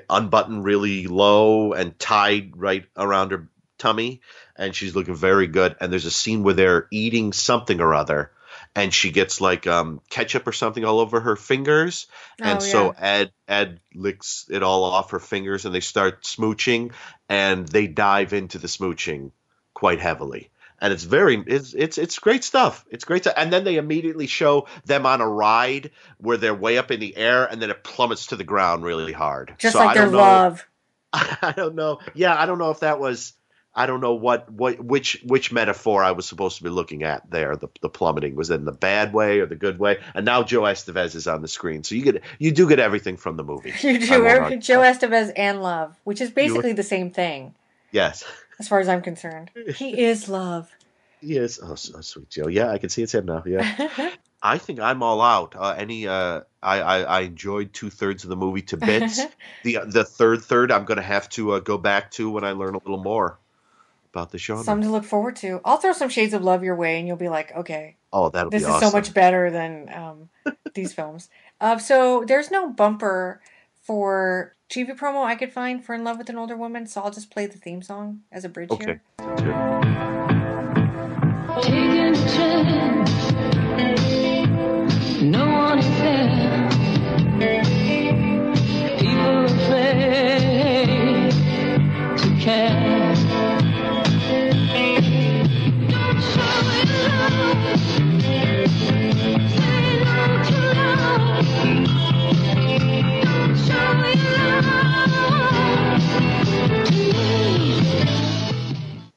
unbuttoned really low and tied right around her tummy, and she's looking very good. And there's a scene where they're eating something or other, and she gets like um, ketchup or something all over her fingers, and Oh, so. Ed Ed licks it all off her fingers, and they start smooching, and they dive into the smooching quite heavily. And it's very it's it's it's great stuff. It's great stuff. And then they immediately show them on a ride where they're way up in the air, and then it plummets to the ground really hard. Just So like I their don't know- love. I don't know. Yeah, I don't know if that was. I don't know what, what which which metaphor I was supposed to be looking at there. The the plummeting was in the bad way or the good way, and now Joe Estevez is on the screen, so you get you do get everything from the movie. You do every. Joe Estevez and love, which is basically the same thing Yes, as far as I'm concerned. He is love. yes. Oh, so, sweet Joe. Yeah, I can see it's him now. Yeah, I think I'm all out. Uh, any, uh, I, I I enjoyed two thirds of the movie to bits. the the third third I'm going to have to uh, go back to when I learn a little more about the genre. Something to look forward to. I'll throw some shades of love your way, and you'll be like, okay, oh, that'll this be is awesome. so much better than um, these films. Uh, so there's no bumper for TV promo I could find for In Love with an Older Woman, so I'll just play the theme song as a bridge Okay. here.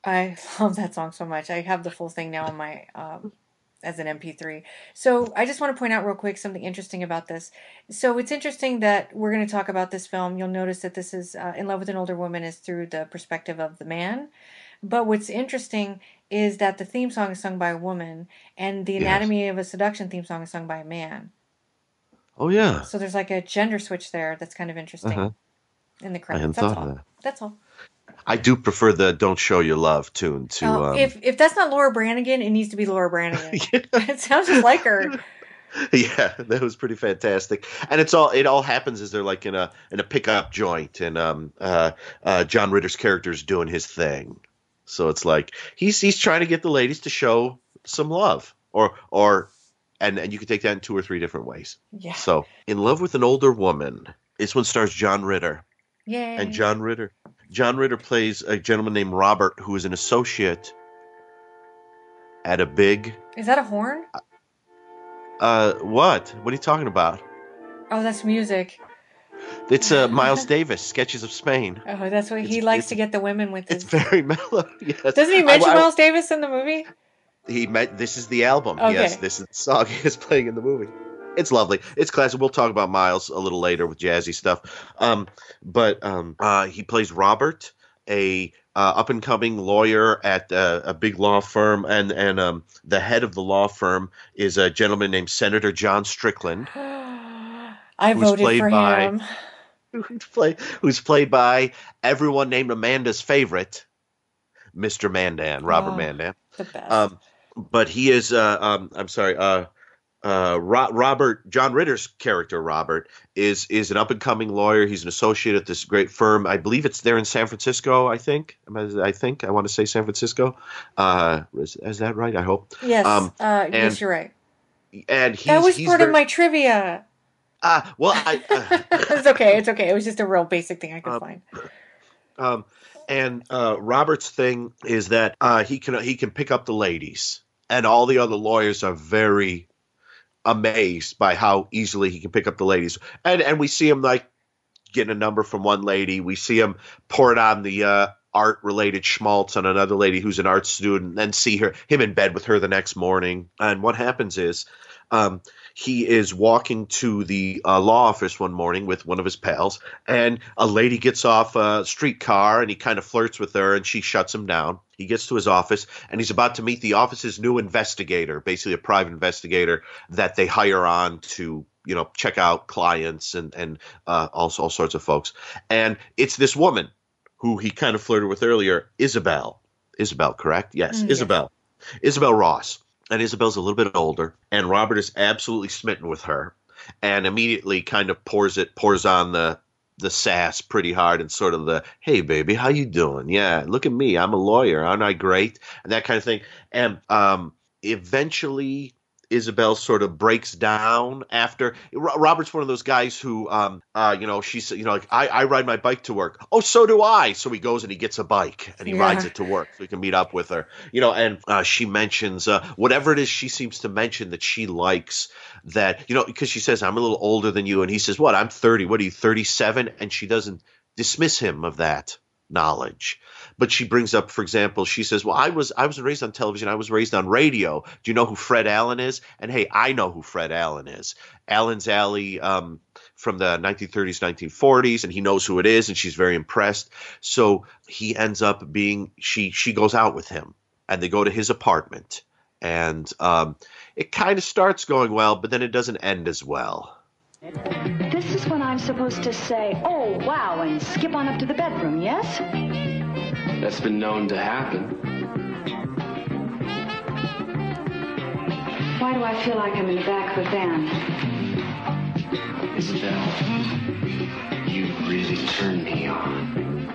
I love that song so much. I have the full thing now on my um, as an MP3. So I just want to point out real quick something interesting about this. So it's interesting that we're going to talk about this film. You'll notice that this is uh, In Love with an Older Woman is through the perspective of the man. But what's interesting is that the theme song is sung by a woman, and the Yes. Anatomy of a Seduction theme song is sung by a man. Oh yeah. So there's like a gender switch there that's kind of interesting Uh-huh. in the I credits. hadn't That's thought all. of that. That's all. I do prefer the "Don't Show Your Love" tune to. Oh, um, if if that's not Laura Branigan, it needs to be Laura Branigan. it sounds just like her. yeah, that was pretty fantastic. And it's all it all happens is they're like in a in a pickup joint, and um uh, uh John Ritter's character's doing his thing. So it's like he's he's trying to get the ladies to show some love, or or, and and you can take that in two or three different ways. Yeah. So, in love with an older woman. This one stars John Ritter. Yay. And John Ritter, John Ritter plays a gentleman named Robert who is an associate at a big. Is that a horn? Uh, what? What are you talking about? Oh, that's music. It's uh, Miles Davis, Sketches of Spain. Oh, that's what he likes to get the women with his. Very mellow. Yes. Doesn't he mention I- I- Miles Davis in the movie? He met. This is the album. Okay. Yes, this is the song he is playing in the movie. It's lovely. It's classic. We'll talk about Miles a little later with jazzy stuff. Um, but um, uh, he plays Robert, a uh, up and coming lawyer at uh, a big law firm, and and um, the head of the law firm is a gentleman named Senator John Strickland. I voted played for by- him. who's play, who's played by everyone named Amanda's favorite, Mr. Mandan, Robert Oh, Mandan. The best. Um, but he is, uh, um, I'm sorry, uh, uh, Ro- Robert John Ritter's character, Robert, is is an up and coming lawyer. He's an associate at this great firm. I believe it's there in San Francisco. I think. I think I want to say San Francisco. Uh, is, is that right? I hope. yes. Um, uh, and yes, you're right. and he's, That was part very, of my trivia. Ah, well, I. Uh, it's okay. It's okay. It was just a real basic thing I could Um, find. Um, and uh, Robert's thing is that uh, he can he can pick up the ladies, and all the other lawyers are very amazed by how easily he can pick up the ladies. And and we see him like getting a number from one lady. We see him pour it on the uh, art related schmaltz on another lady who's an art student, then see her him in bed with her the next morning. And what happens is. Um, he is walking to the uh, law office one morning with one of his pals, and a lady gets off a streetcar and he kind of flirts with her, and she shuts him down. He gets to his office and he's about to meet the office's new investigator, basically a private investigator that they hire on to you know check out clients and and uh, all all sorts of folks. And it's this woman who he kind of flirted with earlier, Isabel. Isabel, correct? Yes, Mm, yes. Isabel. Isabel Ross. And Isabel's a little bit older, and Robert is absolutely smitten with her, and immediately kind of pours it pours on the the sass pretty hard and sort of the hey baby how you doing? Yeah look at me i'm a lawyer aren't i great? and that kind of thing. And um eventually Isabel sort of breaks down after Robert's one of those guys who um uh you know she's you know like I, I ride my bike to work. Oh so do I. So he goes and he gets a bike and he Yeah. rides it to work so he can meet up with her. You know and uh, she mentions uh, whatever it is she seems to mention that she likes that you know because she says I'm a little older than you. And he says what? I'm 30 what are you 37 and she doesn't dismiss him of that knowledge but she brings up for example she says well i was i was raised on television. I was raised on radio. Do you know who fred allen is? And hey i know who fred allen is. Allen's alley um, from the 1930s 1940s and he knows who it is and she's very impressed. So he ends up being she she goes out with him and they go to his apartment. And um, it kind of starts going well but then it doesn't end as well. This is when I'm supposed to say, oh, wow, and skip on up to the bedroom, yes? That's been known to happen. Why do I feel like I'm in the back of a van? Isabel, you really turn me on.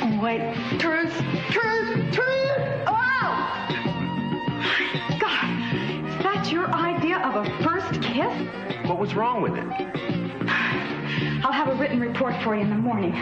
Oh, wait. Truth, truth, truth! Oh! God, is that your idea of a first kiss? What was wrong with it? I'll have a written report for you in the morning.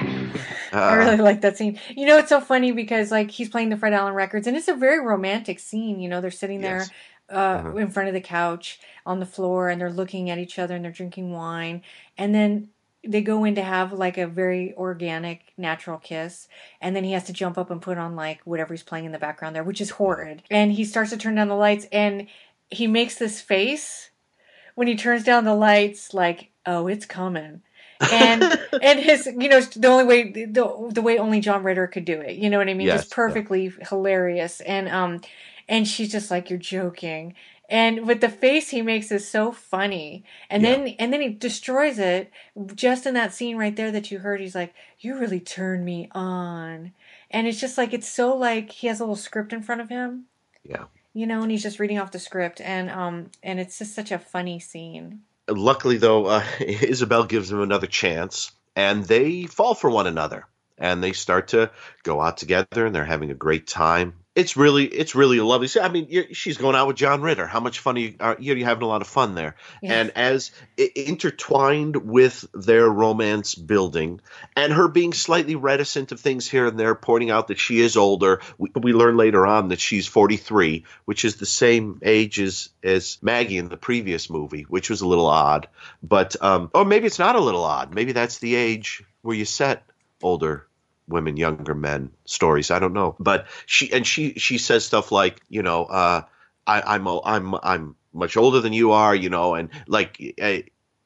I really like that scene. You know, it's so funny because like he's playing the Fred Allen records, and it's a very romantic scene. You know, they're sitting there Yes. uh, Uh-huh. in front of the couch on the floor, and they're looking at each other, and they're drinking wine, and then they go in to have like a very organic, natural kiss, and then he has to jump up and put on like whatever he's playing in the background there, which is horrid. And he starts to turn down the lights, and he makes this face when he turns down the lights, like, "Oh, it's coming." And and his you know the only way the, the way only John Ritter could do it you know what I mean? Yes, just perfectly hilarious. And um and she's just like you're joking. And with the face he makes is so funny. And then and then he destroys it just in that scene right there that you heard. He's like you really turned me on. And it's just like it's so like he has a little script in front of him yeah. you know and he's just reading off the script. And um and it's just such a funny scene luckily though uh, isabel gives him another chance and they fall for one another and they start to go out together and they're having a great time. It's really, it's really a lovely. I mean, you're, she's going out with John Ritter. How much fun are you? Are, you're having a lot of fun there. Yeah. And as intertwined with their romance building, and her being slightly reticent of things here and there, pointing out that she is older. We, we learn later on that she's 43, which is the same age as as Maggie in the previous movie, which was a little odd. But um, or maybe it's not a little odd. Maybe that's the age where you set older women, younger men stories. I don't know, but she and she she says stuff like, you know, uh, I, I'm I'm I'm much older than you are, you know, and like uh,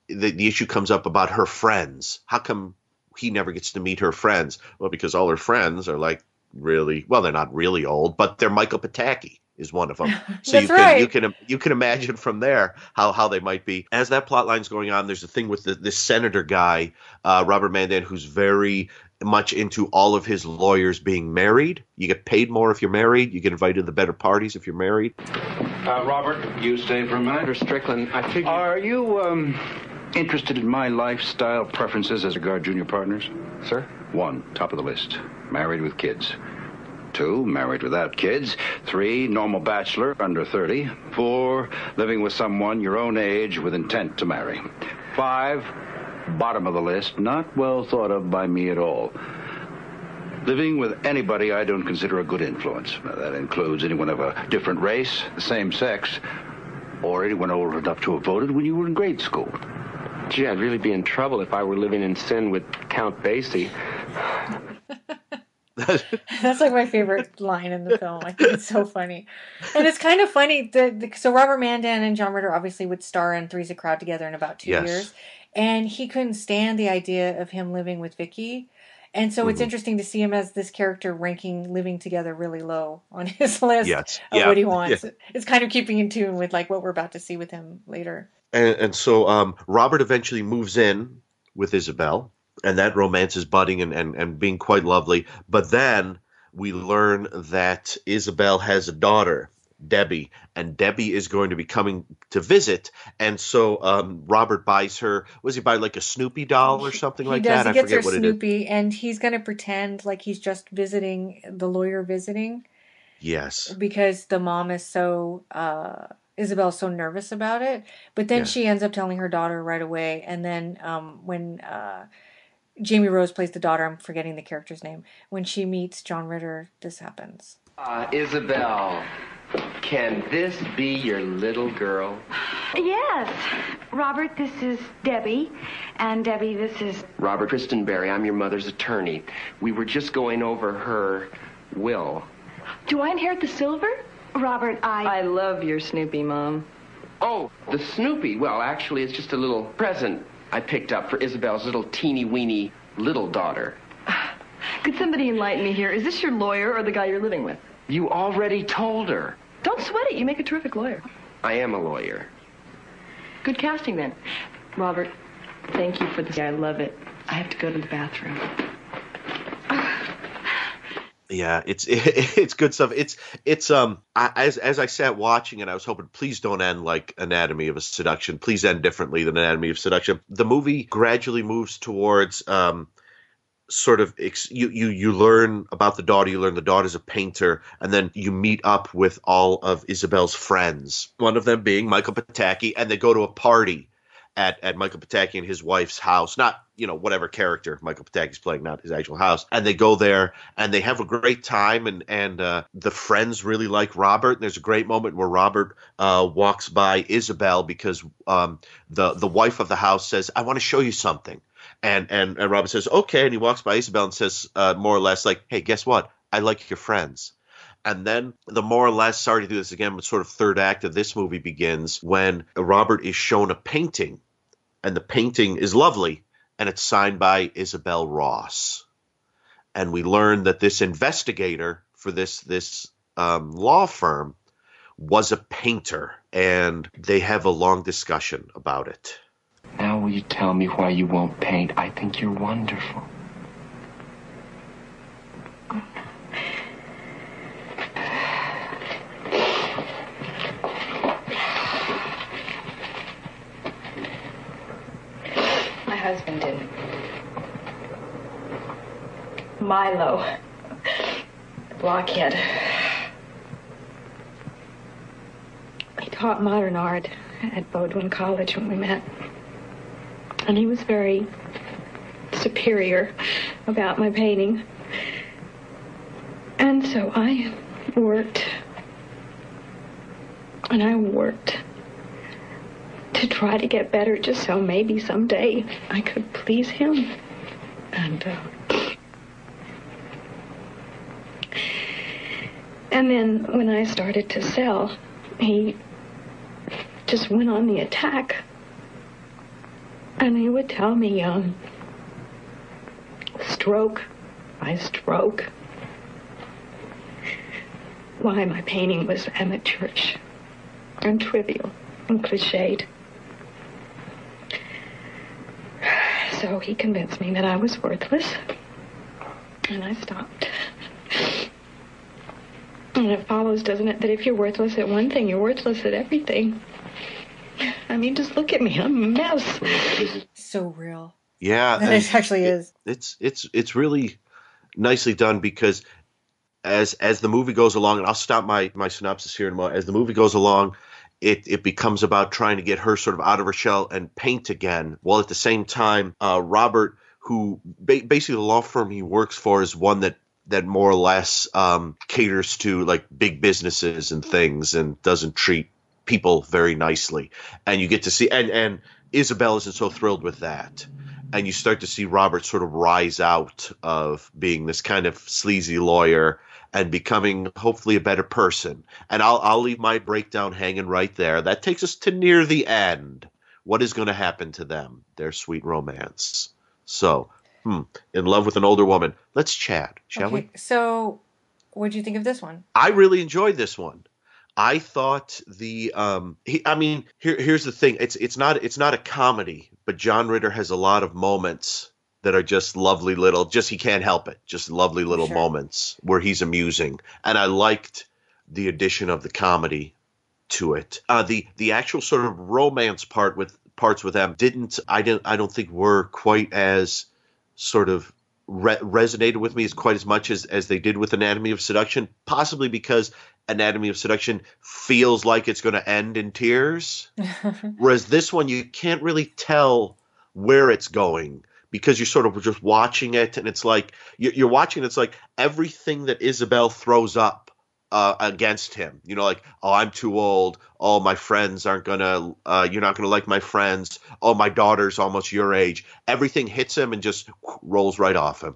the the issue comes up about her friends. How come he never gets to meet her friends? Well, because all her friends are like really well, they're not really old, but they're Michael Pataki is one of them. So you can right. you can you can imagine from there how how they might be. As that plot line's going on, there's a thing with the, this senator guy, uh, Robert Mandan, who's very much into all of his lawyers being married. You get paid more if you're married. You get invited to the better parties if you're married. Uh, Robert, you stay for a minute. Or Strickland, I figure. Are you um, interested in my lifestyle preferences as regard junior partners? Sir? One, top of the list, married with kids. Two, married without kids. Three, normal bachelor, under 30. Four, living with someone your own age with intent to marry. Five, bottom of the list, not well thought of by me at all. Living with anybody I don't consider a good influence. Now, that includes anyone of a different race, the same sex, or anyone old enough to have voted when you were in grade school. Gee, I'd really be in trouble if I were living in sin with Count Basie. That's like my favorite line in the film. I think it's so funny, and it's kind of funny. The, the so Robert Mandan and John Ritter obviously would star in Three's a Crowd together in about two Yes. years, and he couldn't stand the idea of him living with Vicky, and so it's Mhm. interesting to see him as this character ranking living together really low on his list Yes. of Yeah. what he wants. Yeah. It's kind of keeping in tune with like what we're about to see with him later. And, and so um, Robert eventually moves in with Isabel, and that romance is budding and, and, and being quite lovely. But then we learn that Isabel has a daughter, Debbie, and Debbie is going to be coming to visit. And so um, Robert buys her, was he buy like a Snoopy doll or something like he does. that? He I gets her forget what it is. Snoopy, and he's going to pretend like he's just visiting the lawyer visiting. Yes. because the mom is so uh Isabel's so nervous about it. But then Yeah. she ends up telling her daughter right away. And then um when uh Jamie Rose plays the daughter, I'm forgetting the character's name. When she meets John Ritter, this happens. Uh, Isabel, can this be your little girl? Yes. Robert, this is Debbie. And Debbie, this is. Robert Kristenberry, I'm your mother's attorney. We were just going over her will. Do I inherit the silver? Robert, I. I love your Snoopy, Mom. Oh, the Snoopy. Well, actually, it's just a little present I picked up for Isabel's little teeny weeny little daughter. Could somebody enlighten me here? Is this your lawyer or the guy you're living with? You already told her. Don't sweat it. You make a terrific lawyer. I am a lawyer. Good casting then. Robert, thank you for this. I love it. I have to go to the bathroom. Yeah, it's it's good stuff. It's it's um I, as as I sat watching it, I was hoping please don't end like Anatomy of a Seduction. Please end differently than Anatomy of Seduction. The movie gradually moves towards um sort of ex- you you you learn about the daughter. You learn the daughter's a painter, and then you meet up with all of Isabel's friends. One of them being Michael Pataki, and they go to a party at at Michael Pataki and his wife's house. Not you know whatever character Michael Pataki's playing, not his actual house. And they go there and they have a great time. And and uh, the friends really like Robert. And there's a great moment where Robert uh, walks by Isabel because um, the the wife of the house says, "I want to show you something." And and and Robert says, "Okay." And he walks by Isabel and says, uh, more or less like, "Hey, guess what? I like your friends." And then the more or less, sorry to do this again, but sort of third act of this movie begins when Robert is shown a painting, and the painting is lovely, and it's signed by Isabel Ross. And we learn that this investigator for this this um, law firm was a painter, and they have a long discussion about it. Will you tell me why you won't paint? I think you're wonderful. My husband didn't. Milo. Blockhead. He taught modern art at Bowdoin College when we met. And he was very superior about my painting. And so I worked. And I worked to try to get better just so maybe someday I could please him. And, uh, and then when I started to sell, he just went on the attack. And he would tell me, um, stroke by stroke, why my painting was amateurish and trivial and cliched. So he convinced me that I was worthless, and I stopped. And it follows, doesn't it, that if you're worthless at one thing, you're worthless at everything. I mean, just look at me. I'm a mess. So real. Yeah, and it actually it- is. It's it's it's really nicely done because as as the movie goes along, and I'll stop my my synopsis here in a moment. As the movie goes along, it it becomes about trying to get her sort of out of her shell and paint again, while at the same time, uh, Robert, who ba- basically the law firm he works for is one that that more or less um, caters to like big businesses and things and doesn't treat people very nicely. And you get to see and and Isabel isn't so thrilled with that. And you start to see Robert sort of rise out of being this kind of sleazy lawyer and becoming hopefully a better person. And I'll I'll leave my breakdown hanging right there. That takes us to near the end. What is going to happen to them their sweet romance? So hmm in love with an older woman. Let's chat shall we? So what'd you think of this one? I really enjoyed this one. I thought the um he, I mean here here's the thing. It's it's not it's not a comedy but John Ritter has a lot of moments that are just lovely little just he can't help it just lovely little Sure. moments where he's amusing. And I liked the addition of the comedy to it. Uh the the actual sort of romance part with parts with them didn't I didn't I don't think were quite as sort of re- resonated with me as quite as much as as they did with Anatomy of Seduction, possibly because Anatomy of Seduction feels like it's going to end in tears, whereas this one you can't really tell where it's going because you're sort of just watching it, and it's like you're, you're watching. It's like everything that Isabel throws up. Uh, against him, you know, like, oh, I'm too old. Oh, my friends aren't gonna. Uh, you're not gonna like my friends. Oh, my daughter's almost your age. Everything hits him and just rolls right off him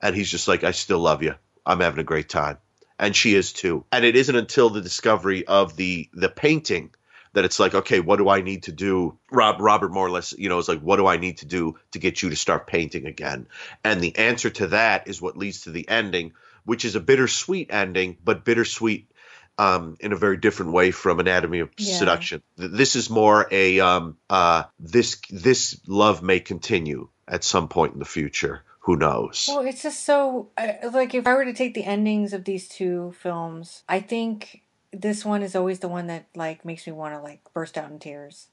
and he's just like, I still love you. I'm having a great time, and she is too. And it isn't until the discovery of the the painting that it's like, okay, what do I need to do? Rob Robert more or less, you know, is like, what do I need to do to get you to start painting again? And the answer to that is what leads to the ending, which is a bittersweet ending, but bittersweet um, in a very different way from Anatomy of Yeah. Seduction. This is more a um, uh, this this love may continue at some point in the future. Who knows? Well, it's just so uh, like if I were to take the endings of these two films, I think this one is always the one that like makes me want to like burst out in tears.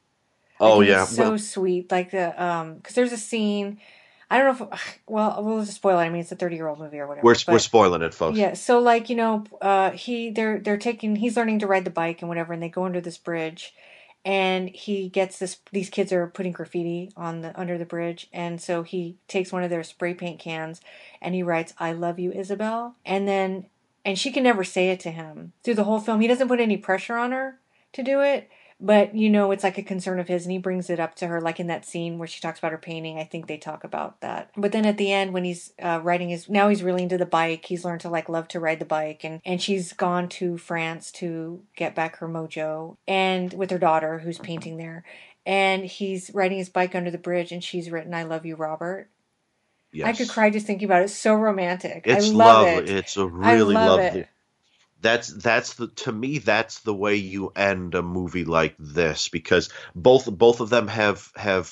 Oh yeah, it's so well, sweet. Like the um, because there's a scene. I don't know if well we'll just spoil it. I mean, it's a 30 year old movie or whatever. we're we're spoiling it, folks. Yeah, so like you know, uh, he they're they're taking he's learning to ride the bike and whatever, and they go under this bridge, and he gets this. These kids are putting graffiti on the under the bridge, and so he takes one of their spray paint cans, and he writes "I love you, Isabel," and then and she can never say it to him through the whole film. He doesn't put any pressure on her to do it. But you know, it's like a concern of his, and he brings it up to her, like in that scene where she talks about her painting. I think they talk about that. But then at the end, when he's uh, riding his, now he's really into the bike. He's learned to like love to ride the bike, and and she's gone to France to get back her mojo, and with her daughter who's painting there, and he's riding his bike under the bridge, and she's written "I love you, Robert." Yes. I could cry just thinking about it. It's so romantic. It's I love lovely. it. It's a I really love lovely. it. That's that's the to me that's the way you end a movie like this because both both of them have have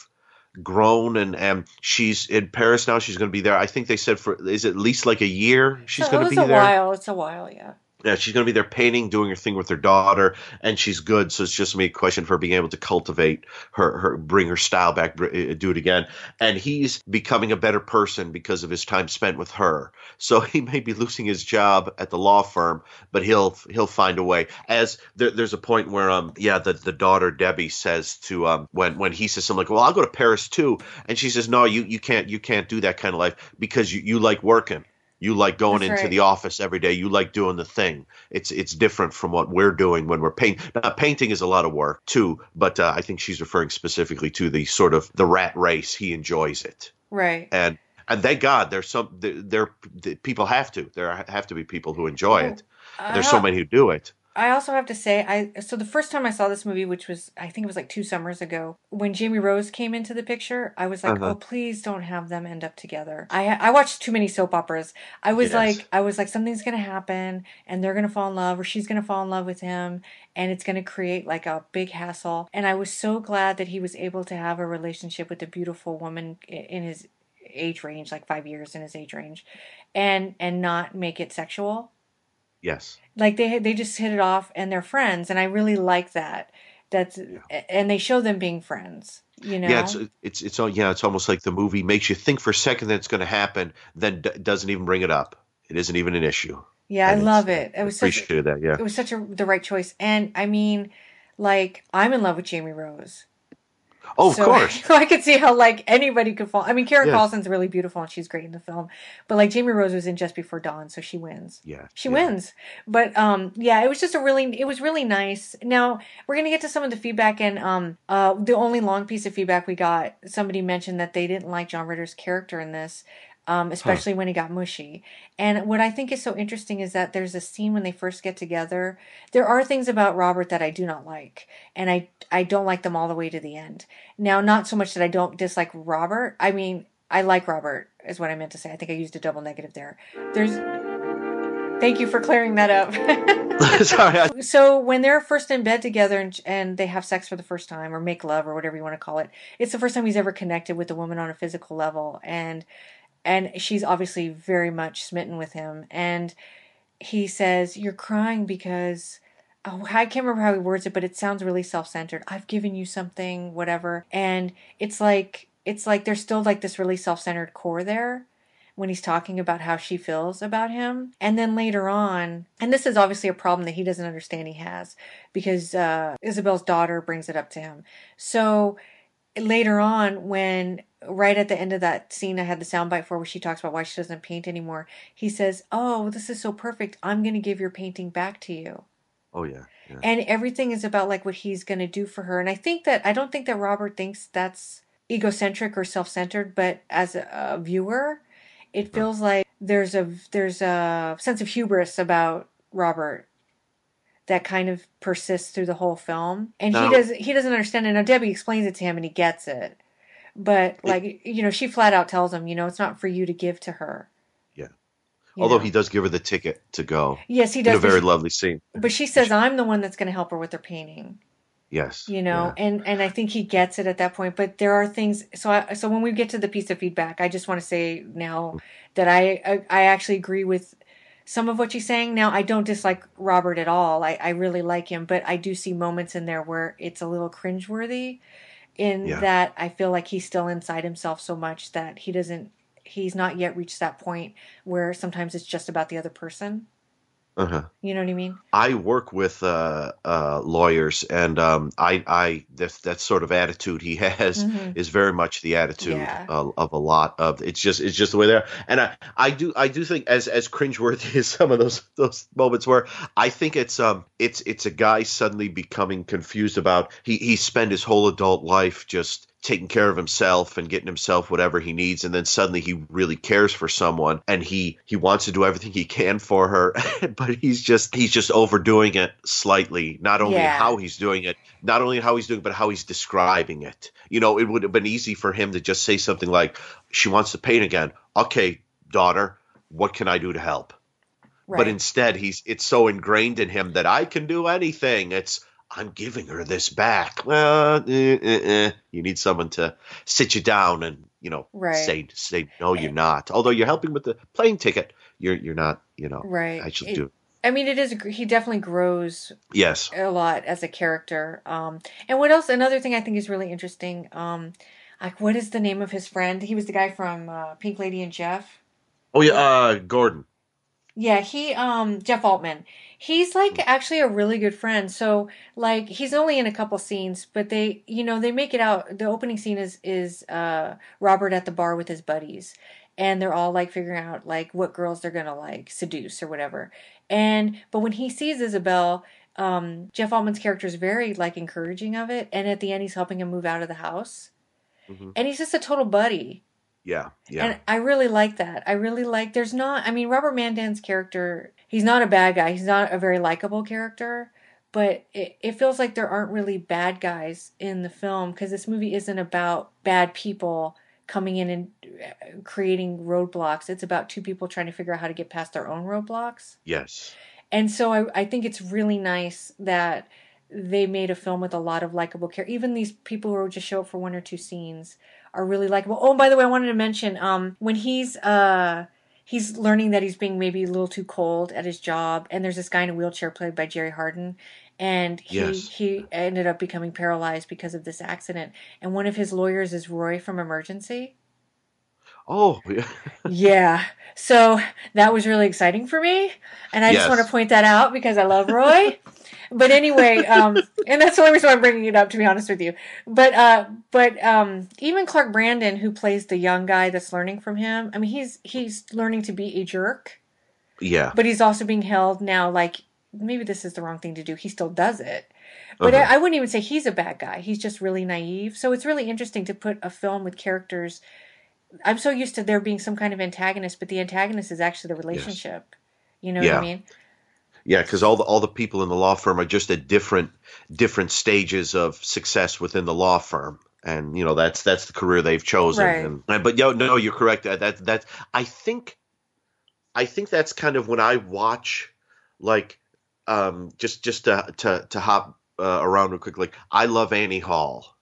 grown and and she's in Paris now. She's going to be there. I think they said for is it at least like a year she's So going to be a there. while. It's a while, yeah. Yeah, she's going to be there painting, doing her thing with her daughter, and she's good. So it's just me a question for her being able to cultivate her, her bring her style back, uh, do it again. And he's becoming a better person because of his time spent with her. So he may be losing his job at the law firm, but he'll he'll find a way. As there, there's a point where um yeah the the daughter Debbie says to um when when he says something like, well I'll go to Paris too, and she says no you you can't you can't do that kind of life because you you like working. You like going That's into right. the office every day. You like doing the thing. It's it's different from what we're doing when we're painting. Now, painting is a lot of work too, but uh, I think she's referring specifically to the sort of the rat race. He enjoys it, Right. and and thank God there's some there, there people have to there have to be people who enjoy it. I There's so many who do it. I also have to say, I so the first time I saw this movie, which was I think it was like two summers ago, when Jamie Rose came into the picture, I was like, Uh-huh. oh please don't have them end up together. I I watched too many soap operas. I was Yes. like, I was like, something's gonna happen, and they're gonna fall in love, or she's gonna fall in love with him, and it's gonna create like a big hassle. And I was so glad that he was able to have a relationship with a beautiful woman in his age range, like five years in his age range, and and not make it sexual Yes. like they they just hit it off and they're friends and i really like that that's and they show them being friends you know Yeah, it's it's it's all yeah, it's almost like the movie makes you think for a second that it's going to happen, then d- doesn't even bring it up. It isn't even an issue. yeah i love it it was such Appreciated that. Yeah. it was such a the right choice and i mean like i'm in love with jamie rose Oh, of So- course. so i could see how like anybody could fall i mean kara Yes. carlson's really beautiful and she's great in the film but like jamie rose was in just before dawn so she wins Yeah. She wins. But um yeah, it was just a really it was really nice. Now, we're going to get to some of the feedback and um uh the only long piece of feedback we got, somebody mentioned that they didn't like John Ritter's character in this. Um, especially when he got mushy. And what I think is so interesting is that there's a scene when they first get together. There are things about Robert that I do not like, and I I don't like them all the way to the end. Now, not so much that I don't dislike Robert. I mean, I like Robert, is what I meant to say. I think I used a double negative there. There's Thank you for clearing that up. Sorry. I- so when they're first in bed together and, and they have sex for the first time or make love or whatever you want to call it, it's the first time he's ever connected with a woman on a physical level and and she's obviously very much smitten with him and he says you're crying because oh, I can't remember how he words it, but it sounds really self-centered. I've given you something, whatever, and it's like it's like there's still like this really self-centered core there when he's talking about how she feels about him. And then later on, and this is obviously a problem that he doesn't understand he has because uh, Isabel's daughter brings it up to him. So later on, when right at the end of that scene, I had the soundbite for where she talks about why she doesn't paint anymore, he says, Oh, this is so perfect. I'm going to give your painting back to you Oh yeah. yeah. and everything is about like what he's going to do for her and i think that i don't think that robert thinks that's egocentric or self-centered but as a, a viewer it feels like there's a there's a sense of hubris about robert that kind of persists through the whole film and Now- he does he doesn't understand it now debbie explains it to him and he gets it but like you know she flat out tells him you know it's not for you to give to her Yeah. you Although know. he does give her the ticket to go. Yes, he does, a very she- lovely scene. but she says i'm the one that's going to help her with her painting Yes. you know and and i think he gets it at that point but there are things so I, so when we get to the piece of feedback i just want to say now mm. that I, I i actually agree with some of what she's saying. Now i don't dislike robert at all. I i really like him but i do see moments in there where it's a little cringeworthy in Yeah. that i feel like he's still inside himself so much that he doesn't he's not yet reached that point where sometimes it's just about the other person Uh huh. you know what i mean I work with uh, uh, lawyers, and um, I, I that that sort of attitude he has Mhm. is very much the attitude Yeah. of, of a lot of. It's just it's just the way they are, and I, I do I do think as as cringeworthy as some of those those moments were, I think it's um it's it's a guy suddenly becoming confused about he he spent his whole adult life just taking care of himself and getting himself whatever he needs and then suddenly he really cares for someone and he he wants to do everything he can for her but he's just he's just overdoing it slightly. Not only Yeah. how he's doing it not only how he's doing it but how he's describing it. You know it would have been easy for him to just say something like she wants to paint again. Okay daughter what can i do to help? But instead he's it's so ingrained in him that i can do anything. It's i'm giving her this back well eh, eh, eh. you need someone to sit you down and you know Right. say say no you're not although you're helping with the plane ticket you're you're not you know Right. i should It- do I mean, it is. He definitely grows Yes. a lot as a character. Um, and what else? Another thing I think is really interesting. Um, like, what is the name of his friend? He was the guy from uh, Pink Lady and Jeff. Oh yeah, uh, Gordon. Yeah, he um Jeff Altman. He's like actually a really good friend. So like he's only in a couple scenes, but they you know, they make it out the opening scene is is uh Robert at the bar with his buddies and they're all like figuring out like what girls they're going to like seduce or whatever. And but when he sees Isabel, um Jeff Altman's character is very like encouraging of it and at the end he's helping him move out of the house. And he's just a total buddy. Yeah, yeah. And I really like that. I really like. There's not. I mean, Robert Mandan's character. He's not a bad guy. He's not a very likable character. But it, it feels like there aren't really bad guys in the film because this movie isn't about bad people coming in and uh, creating roadblocks. It's about two people trying to figure out how to get past their own roadblocks. yes. And so I, I think it's really nice that they made a film with a lot of likable characters. Even these people who just show up for one or two scenes are really likable. Oh, and by the way, I wanted to mention um, when he's uh, he's learning that he's being maybe a little too cold at his job, and there's this guy in a wheelchair played by Jerry Hardin, and he Yes. he ended up becoming paralyzed because of this accident. And one of his lawyers is Roy from Emergency. Oh, yeah. Yeah. So that was really exciting for me. And I just want to point that out because I love Roy. but anyway, um, and that's the only reason why I'm bringing it up, to be honest with you. But, uh, but, um, even Clark Brandon, who plays the young guy that's learning from him, I mean, he's, he's learning to be a jerk, Yeah. but he's also being held now like, maybe this is the wrong thing to do. He still does it. But Uh-huh. I, I wouldn't even say he's a bad guy. He's just really naive. So it's really interesting to put a film with characters. I'm so used to there being some kind of antagonist, but the antagonist is actually the relationship. You know what I mean? Yeah, because all the all the people in the law firm are just at different different stages of success within the law firm, and you know that's that's the career they've chosen. Right. And, and- but yo, no, you're correct. That that that I think, I think that's kind of when I watch, like, um, just just to to to hop uh, around real quick. Like, I love Annie Hall.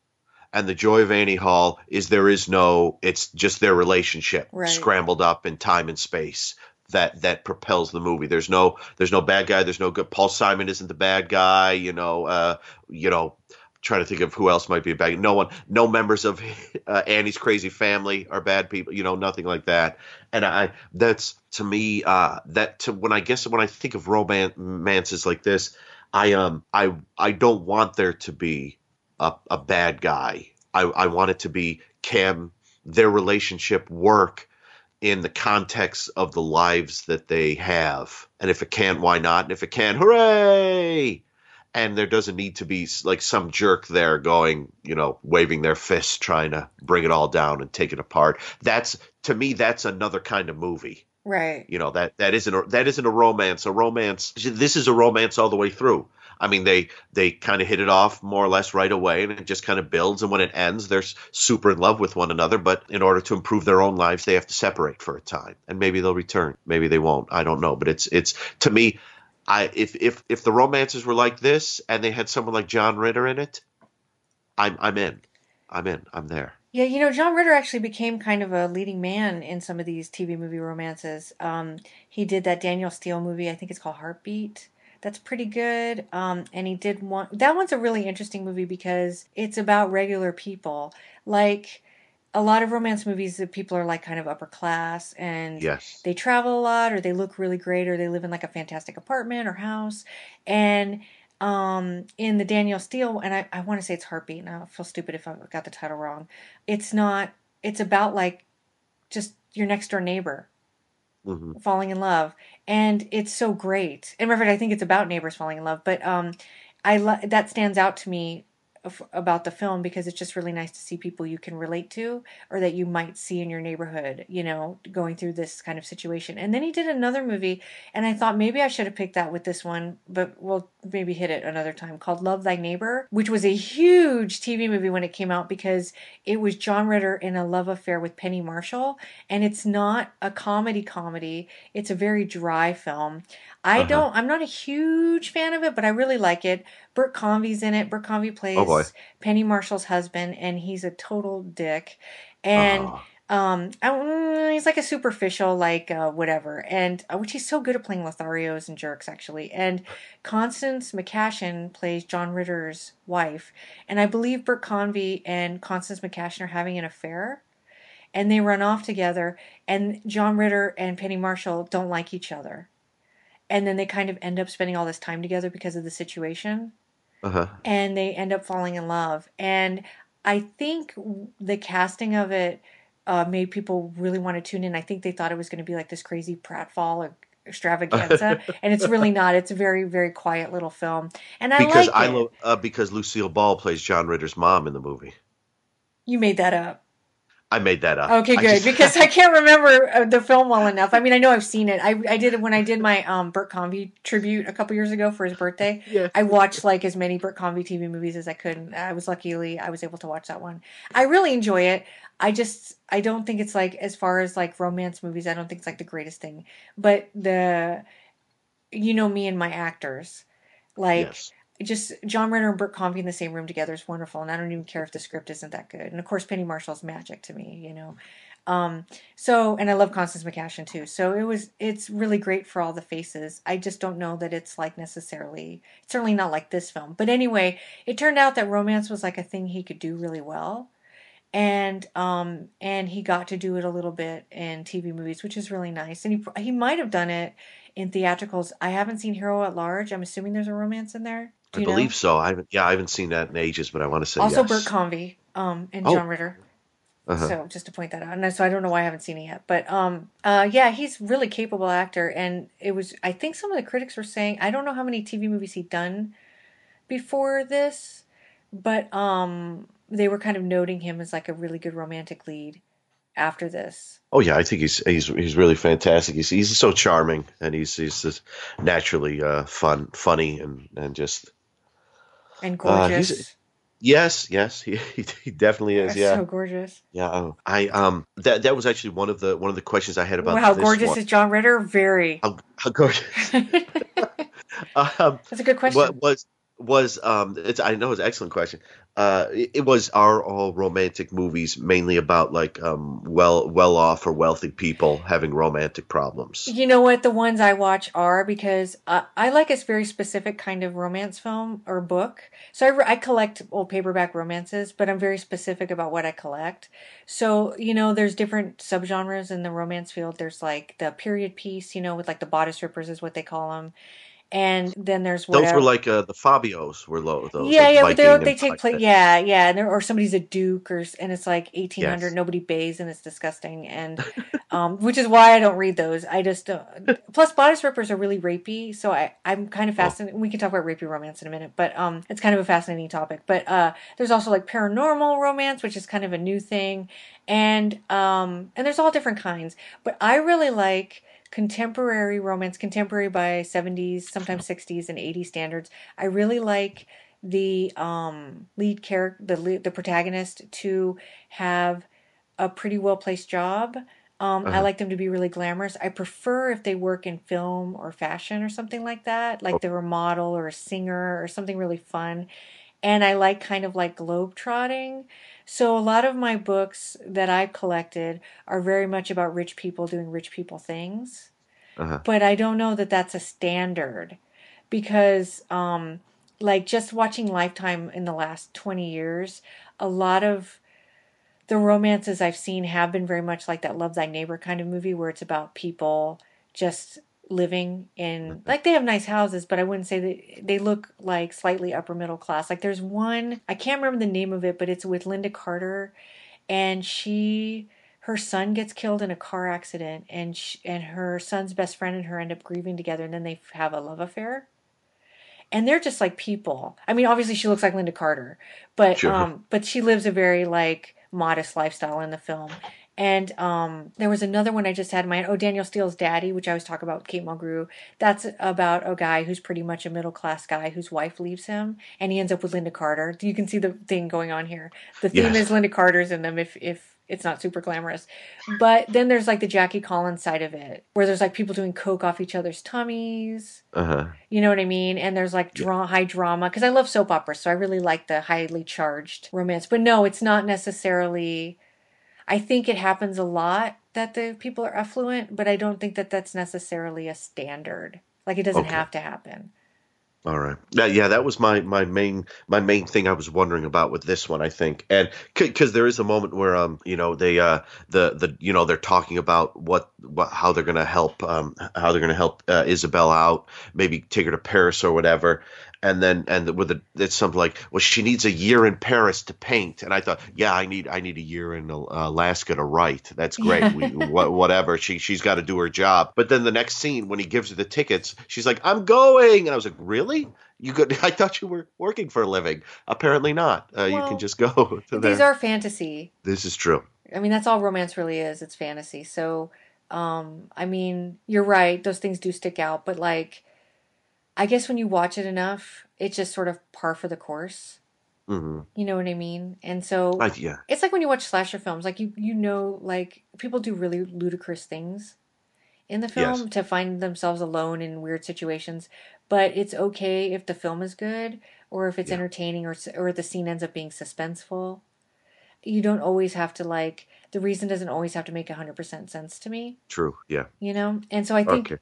And the joy of Annie Hall is there is no, it's just their relationship Right. scrambled up in time and space that that propels the movie. There's no there's no bad guy. There's no good. Paul Simon isn't the bad guy. You know. Uh, you know. Trying to think of who else might be a bad. No one. No members of uh, Annie's crazy family are bad people. You know. Nothing like that. And I that's to me uh, that to when I guess when I think of romances like this, I um I I don't want there to be a, a bad guy. I, I want it to be can their relationship work in the context of the lives that they have. And if it can't, why not? And if it can, hooray! And there doesn't need to be like some jerk there going, you know, waving their fists, trying to bring it all down and take it apart. That's to me, that's another kind of movie. Right. You know that that isn't a, that isn't a romance. A romance. This is a romance all the way through. I mean, they they kind of hit it off more or less right away, and it just kind of builds. And when it ends, they're super in love with one another. But in order to improve their own lives, they have to separate for a time, and maybe they'll return. Maybe they won't. I don't know. But it's it's to me, I if if if the romances were like this, and they had someone like John Ritter in it, I'm I'm in. I'm in. I'm there. Yeah, you know, John Ritter actually became kind of a leading man in some of these TV movie romances. Um, he did that Danielle Steel movie, I think it's called Heartbeat. That's pretty good. Um, and he did one, that one's a really interesting movie because it's about regular people. Like a lot of romance movies, the people are like kind of upper class and Yes. they travel a lot or they look really great or they live in like a fantastic apartment or house. And um in the Danielle Steel and I, I want to say it's Heartbeat and I feel stupid if I got the title wrong. It's not it's about like just your next door neighbor hmm falling in love and it's so great. And Reverend, i think it's about neighbors falling in love but um i lo- that stands out to me about the film because it's just really nice to see people you can relate to or that you might see in your neighborhood you know going through this kind of situation. And then he did another movie and i thought maybe i should have picked that with this one but we'll maybe hit it another time called love thy neighbor which was a huge tv movie when it came out because it was john ritter in a love affair with penny marshall and it's not a comedy comedy. It's a very dry film i Uh-huh. don't i'm not a huge fan of it but i really like it bert convy's in it bert convy plays Oh, penny marshall's husband and he's a total dick and Oh. Um, I he's like a superficial, like uh, whatever, and uh, which he's so good at playing Lotharios and jerks actually. And Constance McCashin plays John Ritter's wife, and I believe Bert Convy and Constance McCashin are having an affair, and they run off together. And John Ritter and Penny Marshall don't like each other, and then they kind of end up spending all this time together because of the situation Uh huh. and they end up falling in love. And I think the casting of it uh, made people really want to tune in. I think they thought it was going to be like this crazy pratfall extravaganza, and it's really not. It's a very, very quiet little film, and I because like I it. uh, because Lucille Ball plays John Ritter's mom in the movie. you made that up. I made that up. Okay, I good just- because I can't remember uh, the film well enough. I mean, I know I've seen it. I I did it when I did my um Bert Convy tribute a couple years ago for his birthday. Yeah. I watched like as many Bert Convy TV movies as I could. And I was luckily I was able to watch that one. I really enjoy it. I just I don't think it's like as far as like romance movies. I don't think it's like the greatest thing. But the you know me and my actors like Yes. Just John Ritter and Bert Convy in the same room together is wonderful, and I don't even care if the script isn't that good. And of course, Penny Marshall's magic to me, you know. Um, so, and I love Constance McCashin too. So it was, it's really great for all the faces. I just don't know that it's like necessarily, it's certainly not like this film. But anyway, it turned out that romance was like a thing he could do really well. And um and he got to do it a little bit in TV movies, which is really nice. And he he might have done it in theatricals. I haven't seen Hero at Large. I'm assuming there's a romance in there. I you know? believe so. I haven't, yeah, I haven't seen that in ages, but I want to say also yes. Bert Convy um and Oh. John Ritter. Uh-huh. So just to point that out, and so I don't know why I haven't seen it yet, but um, uh, yeah, he's really capable actor, and it was I think some of the critics were saying I don't know how many TV movies he'd done before this, but um, they were kind of noting him as like a really good romantic lead after this. Oh yeah, I think he's he's he's really fantastic. He's he's so charming, and he's he's just naturally uh, fun, funny, and and just And Uh, gorgeous. yes, yes, he he, definitely is. Yeah, so gorgeous. yeah. oh, I um that that was actually one of the one of the questions I had about Wow, this gorgeous one. is John Ritter. Very. How, how gorgeous. um, That's a good question. What was was um? It's I know it's an excellent question. Uh, it, was are all romantic movies mainly about like um well well off or wealthy people having romantic problems? You know what the ones I watch are because uh, I like a very specific kind of romance film or book. So I, re- I collect old paperback romances, but I'm very specific about what I collect. So you know, there's different subgenres in the romance field. There's like the period piece, you know, with like the bodice rippers is what they call them, and then there's whatever. Those were like uh, the Fabios were low. Those yeah, like yeah, but Viking they take like place. that. Yeah, yeah, and there, or somebody's a duke, or and it's like eighteen hundred. Yes. Nobody bathes, and it's disgusting, and um, which is why I don't read those. I just don't. Plus, bodice rippers are really rapey, so I I'm kind Oh. of fascinated. We can talk about rapey romance in a minute, but um, it's kind of a fascinating topic. But uh, there's also like paranormal romance, which is kind of a new thing, and um, and there's all different kinds. But I really like contemporary romance, contemporary by 70s, sometimes 60s and 80s standards. I really like the um, lead character, the lead, the protagonist, to have a pretty well placed job. Um, I Uh-huh. like them to be really glamorous. I prefer if they work in film or fashion or something like that, like they're a model or a singer or something really fun. And I like kind of like globe trotting. So a lot of my books that I've collected are very much about rich people doing rich people things Uh-huh. but I don't know that that's a standard because um like just watching Lifetime in the last 20 years a lot of the romances I've seen have been very much like that love thy neighbor kind of movie where it's about people just living in like they have nice houses but I wouldn't say that they look like slightly upper middle class. Like there's one I can't remember the name of it but it's with Lynda Carter and she her son gets killed in a car accident and sh and her son's best friend and her end up grieving together and then they have a love affair. And they're just like people. I mean obviously she looks like lynda carter but Sure. um but she lives a very like modest lifestyle in the film and um there was another one i just had in mind oh danielle steel's daddy which i was talking about kate mulgrew that's about a guy who's pretty much a middle class guy whose wife leaves him and he ends up with lynda carter you can see the thing going on here the theme Yes. is lynda carter's in them if if it's not super glamorous. But then there's like the Jackie Collins side of it, where there's like people doing coke off each other's tummies. Uh-huh. You know what I mean? And there's like dra- high drama because I love soap operas, so I really like the highly charged romance. But no, it's not necessarily. I think it happens a lot that the people are affluent, but I don't think that that's necessarily a standard. Like it doesn't Okay. have to happen. All right. Yeah, yeah, that was my my main my main thing I was wondering about with this one. I think, and because there is a moment where um you know they uh the the you know they're talking about what what how they're gonna help um how they're gonna help uh, Isabel out, maybe take her to Paris or whatever. And then and with the, it's something like, well, she needs a year in Paris to paint, and I thought, yeah, I need I need a year in uh, Alaska to write. That's great. We, wha- whatever. She she's got to do her job. But then the next scene when he gives her the tickets, she's like, I'm going, and I was like, really? You could? I thought you were working for a living. Apparently not. Uh, you can just go to These there. are fantasy. This is true. I mean, that's all romance really is. It's fantasy. So, um, I mean, you're right. Those things do stick out, but like, I guess when you watch it enough, it's just sort of par for the course. hmm You know what I mean? And so I, yeah. it's like when you watch slasher films, like you you know, like people do really ludicrous things in the film Yes. to find themselves alone in weird situations. But it's okay if the film is good or if it's entertaining or or the scene ends up being suspenseful. You don't always have to like the reason doesn't always have to make hundred percent sense to me. True. Yeah. You know, and so I think Okay.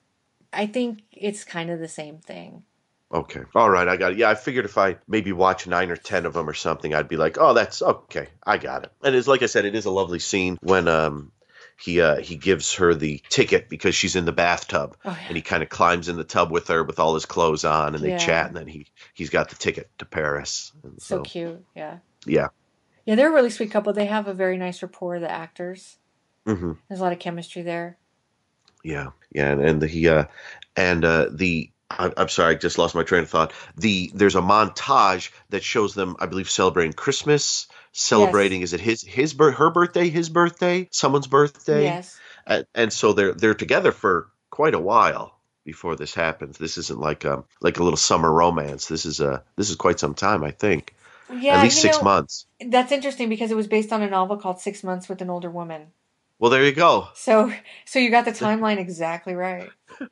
I think it's kind of the same thing. Okay. All right. I got it. Yeah. I figured if I maybe watch nine or ten of them or something, I'd be like, oh, that's okay. I got it. And it's like I said, it is a lovely scene when um he uh he gives her the ticket because she's in the bathtub Oh, yeah. and he kind of climbs in the tub with her with all his clothes on and they Yeah. chat and then he he's got the ticket to Paris. And So so, cute, yeah. yeah. Yeah, they're a really sweet couple. They have a very nice rapport, the actors. hmm There's a lot of chemistry there. Yeah, yeah, and, and the, he uh, and uh, the I'm, I'm sorry, I just lost my train of thought. The there's a montage that shows them, I believe, celebrating Christmas, celebrating is it his his her birthday, his birthday, someone's birthday, Yes. and, and so they're they're together for quite a while before this happens. This isn't like um like a little summer romance. This is a this is quite some time, I think, Yeah, at least six know, months. That's interesting because it was based on a novel called Six Months with an Older Woman. Well, there you go. So, so you got the timeline exactly right.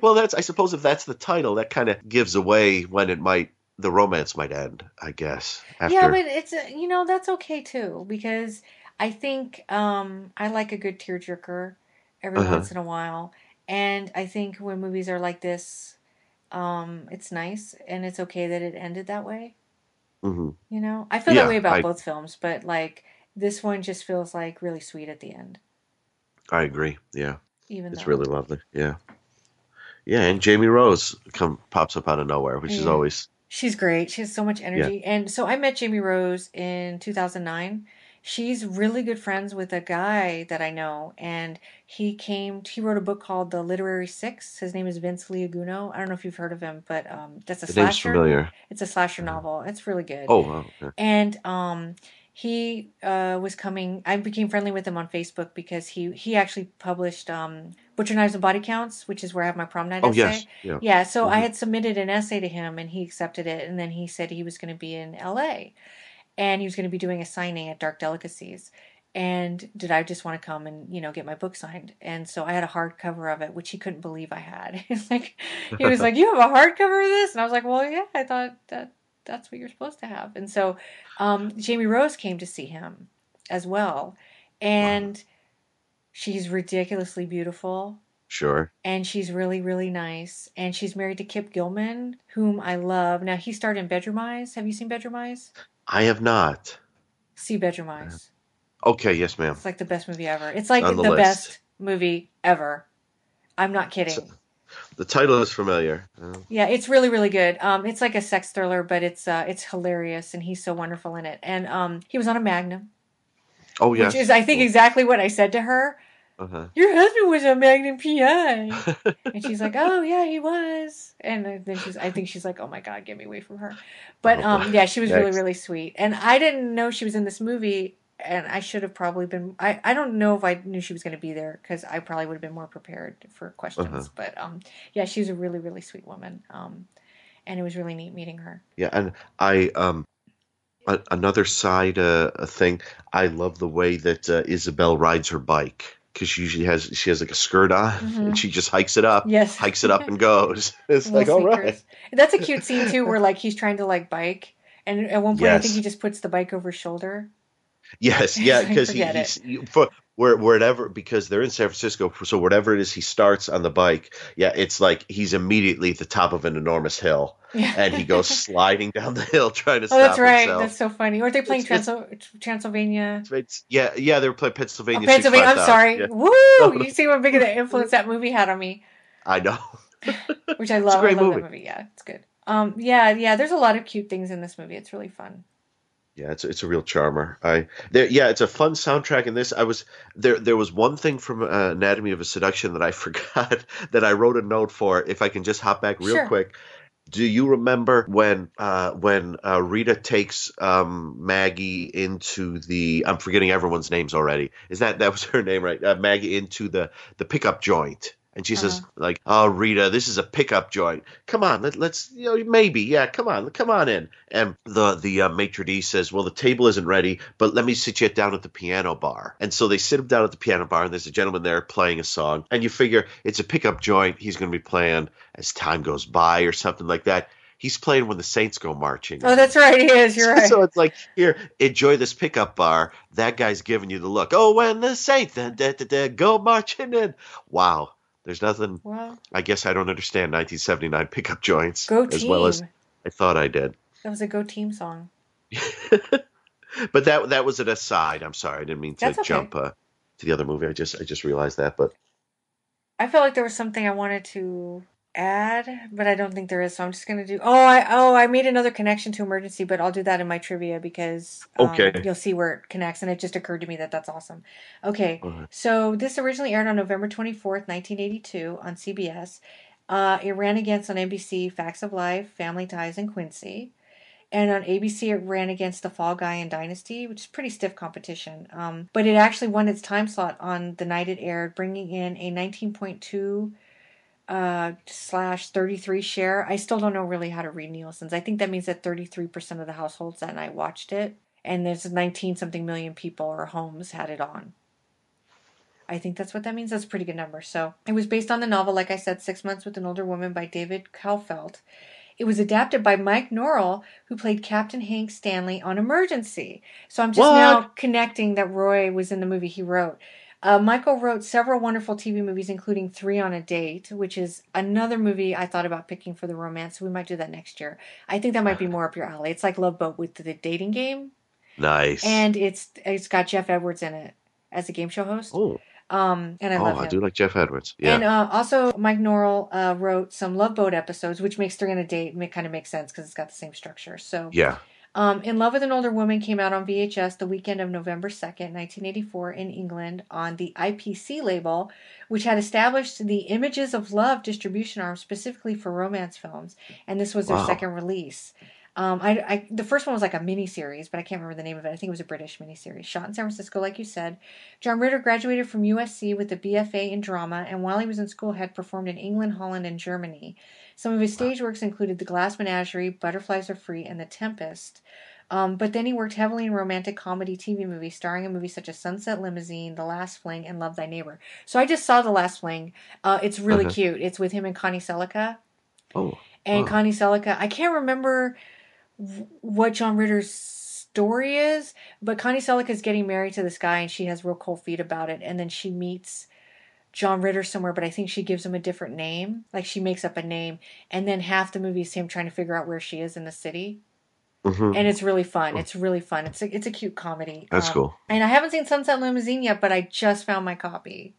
Well, that's I suppose if that's the title, that kind of gives away when it might the romance might end. I guess after. Yeah, but it's a- you know that's okay too because I think um, I like a good tearjerker every Uh-huh. once in a while, and I think when movies are like this, um, it's nice and it's okay that it ended that way. hmm You know, I feel Yeah, that way about I- both films, but like this one just feels like really sweet at the end. I agree. Yeah, Even it's really lovely. Yeah, yeah, and Jamie Rose come pops up out of nowhere, which is always She's great. She has so much energy. Yeah. And so I met Jamie Rose in 2009. She's really good friends with a guy that I know. And he came, he wrote a book called The Literary Six. His name is Vince Liaguno. I don't know if you've heard of him, but um, that's a The name's slasher. familiar. It's a slasher novel. It's really good. Oh, wow, okay. And um, he uh, was coming. I became friendly with him on Facebook because he he actually published um, Butcher Knives and Body Counts, which is where I have my prom night Oh, essay. yes. Yeah. Yeah. So I Mhm. had submitted an essay to him, and he accepted it. And then he said he was going to be in L.A. and he was going to be doing a signing at Dark Delicacies. And did I just want to come and you know get my book signed? And so I had a hardcover of it, which he couldn't believe I had. He's like, he was like, "You have a hardcover of this?" And I was like, "Well, yeah, I thought that that's what you're supposed to have." And so um, Jamie Rose came to see him as well, and she's ridiculously beautiful sure. and she's really really nice and she's married to Kip Gilman whom I love. Now he starred in Bedroom Eyes. Have you seen Bedroom Eyes? I have not. See Bedroom Eyes. Okay, yes, ma'am. It's like the best movie ever. It's like the, the best movie ever. I'm not kidding. The title is familiar. Yeah, it's really really good. Um, it's like a sex thriller, but it's uh, it's hilarious, and he's so wonderful in it. And um, he was on a Magnum, oh yes. which is I think exactly what I said to her. Uh-huh. Your husband was a Magnum PI, and she's like, "Oh yeah, he was." And then she's, I think she's like, "Oh my God, get me away from her." But Oh, um, yeah, she was really really sweet, and I didn't know she was in this movie, and I should have probably been. I I don't know if I knew she was going to be there because I probably would have been more prepared for questions. Uh-huh. But um, yeah, she was a really really sweet woman. Um, and it was really neat meeting her. Yeah, and I um a, another side uh thing. I love the way that uh, Isabel rides her bike because she usually has she has like a skirt on Mhm. and she just hikes it up. Yes. hikes it up and goes. It's like all right. That's a cute scene too, where like he's trying to like bike, and at one point I think he just puts the bike over his shoulder. Yes, yeah, because he, he's for where wherever because they're in San Francisco, so whatever it is he starts on the bike, yeah, it's like he's immediately at the top of an enormous hill, Yeah. and he goes sliding down the hill trying to Oh, that's right. himself. That's so funny. Or they playing It's- Transy- Transylvania. It's, yeah, yeah, they were playing Oh, Pennsylvania. Pennsylvania. I'm sorry. yeah. Woo! You see what big of an influence that movie had on me, I know. which I love. great I love movie. that movie. Yeah, it's good. Um, yeah, yeah. There's a lot of cute things in this movie. It's really fun. Yeah, it's it's a real charmer. I there, yeah, it's a fun soundtrack. In this, I was there. There was one thing from uh, Anatomy of a Seduction that I forgot that I wrote a note for. If I can just hop back real Sure. quick. Do you remember when uh, when uh, Rita takes um, Maggie into the? I'm forgetting everyone's names already. Is that that was her name, right? Uh, Maggie into the the pickup joint, and she says like, "Oh, Rita, this is a pickup joint. Come on, let, let's you know maybe yeah, come on, come on in." And the the uh, maitre d says, "Well, the table isn't ready, but let me sit you down at the piano bar." And so they sit him down at the piano bar, and there's a gentleman there playing a song, and you figure it's a pickup joint. He's going to be playing as time goes by or something like that. He's playing when the Saints go marching. Oh, that's right. He is. You're right. So it's like, here, enjoy this pickup bar. That guy's giving you the look. Oh, when the Saints da, da, da, go marching in. Wow. There's nothing. Wow. I guess I don't understand 1979 pickup joints Go as well as. I thought I did. That was a Go Team song. But that that was an aside. I'm sorry. I didn't mean to okay. jump uh, to the other movie. I just I just realized that. But I felt like there was something I wanted to add, but I don't think there is. So I'm just gonna do. Oh, I oh I made another connection to emergency, but I'll do that in my trivia because um, Okay. you'll see where it connects, and it just occurred to me that that's awesome. Okay, so this originally aired on November 24th, 1982, on CBS. Uh, it ran against on NBC Facts of Life, Family Ties, and Quincy. And on ABC, it ran against The Fall Guy and Dynasty, which is pretty stiff competition. Um, but it actually won its time slot on the night it aired, bringing in a 19.2 uh, slash 33 share. I still don't know really how to read Nielsen's. I think that means that 33% of the households that night watched it. And there's 19 something million people or homes had it on. I think that's what that means. That's a pretty good number. So it was based on the novel, like I said, Six Months with an Older Woman by David Kaufelt. It was adapted by Mike Norell, who played Captain Hank Stanley on Emergency. So I'm just What? now connecting that Roy was in the movie he wrote. Uh, Michael wrote several wonderful TV movies, including Three on a Date, which is another movie I thought about picking for the romance. We might do that next year. I think that might be more up your alley. It's like Love Boat with the dating game, nice. and it's it's got Geoff Edwards in it as a game show host. oh, Um, and I oh, love I do like Geoff Edwards. Yeah. And uh, also, Mike Norell uh, wrote some Love Boat episodes, which makes Three on a Date make, kind of makes sense because it's got the same structure. So, yeah. Um, In Love with an Older Woman came out on VHS the weekend of November 2nd, 1984, in England on the IPC label, which had established the Images of Love distribution arm specifically for romance films. And this was their Wow. second release. Um, I, I the first one was like a mini series, but I can't remember the name of it. I think it was a British mini series, shot in San Francisco, like you said. John Ritter graduated from USC with a BFA in drama, and while he was in school, had performed in England, Holland, and Germany. Some of his stage works included The Glass Menagerie, Butterflies Are Free, and The Tempest. Um, but then he worked heavily in romantic comedy TV movies, starring in movies such as Sunset Limousine, The Last Fling, and Love Thy Neighbor. So I just saw The Last Fling. Uh, it's really Uh-huh. cute. It's with him and Connie Sellecca. Oh. And wow. Connie Sellecca, I can't remember what John Ritter's story is, but Connie Sellecca is getting married to this guy and she has real cold feet about it. And then she meets John Ritter somewhere, but I think she gives him a different name. Like she makes up a name. And then half the movie is him trying to figure out where she is in the city. Mhm. And it's really fun. It's really fun. It's a, it's a cute comedy. That's Um, cool. And I haven't seen Sunset Limousine yet, but I just found my copy.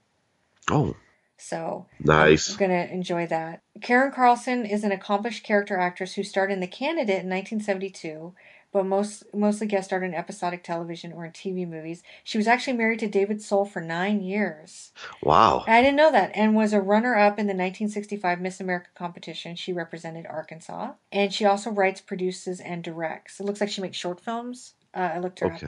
Oh, So nice. I'm gonna enjoy that. Karen Carlson is an accomplished character actress who starred in The Candidate in 1972, but most mostly guest starred in episodic television or in TV movies. She was actually married to David Soul for nine years. Wow. I didn't know that, and was a runner-up in the 1965 Miss America competition. She represented Arkansas, and she also writes, produces, and directs. It looks like she makes short films. Uh, I looked her up.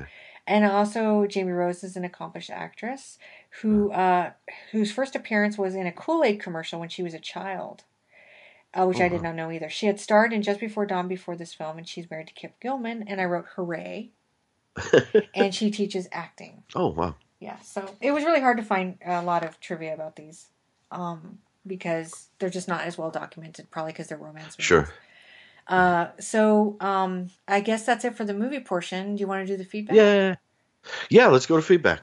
And also, Jamie Rose is an accomplished actress who uh, whose first appearance was in a Kool Aid commercial when she was a child, uh, which I did not know either. She had starred in Just Before Dawn before this film, and she's married to Kip Gilman. And I wrote Hooray, and she teaches acting. Oh, wow. Yeah, so it was really hard to find a lot of trivia about these um, because they're just not as well documented, probably because they're romance movies. Sure. Uh, so um, I guess that's it for the movie portion. Do you want to do the feedback? Yeah. Yeah, let's go to feedback.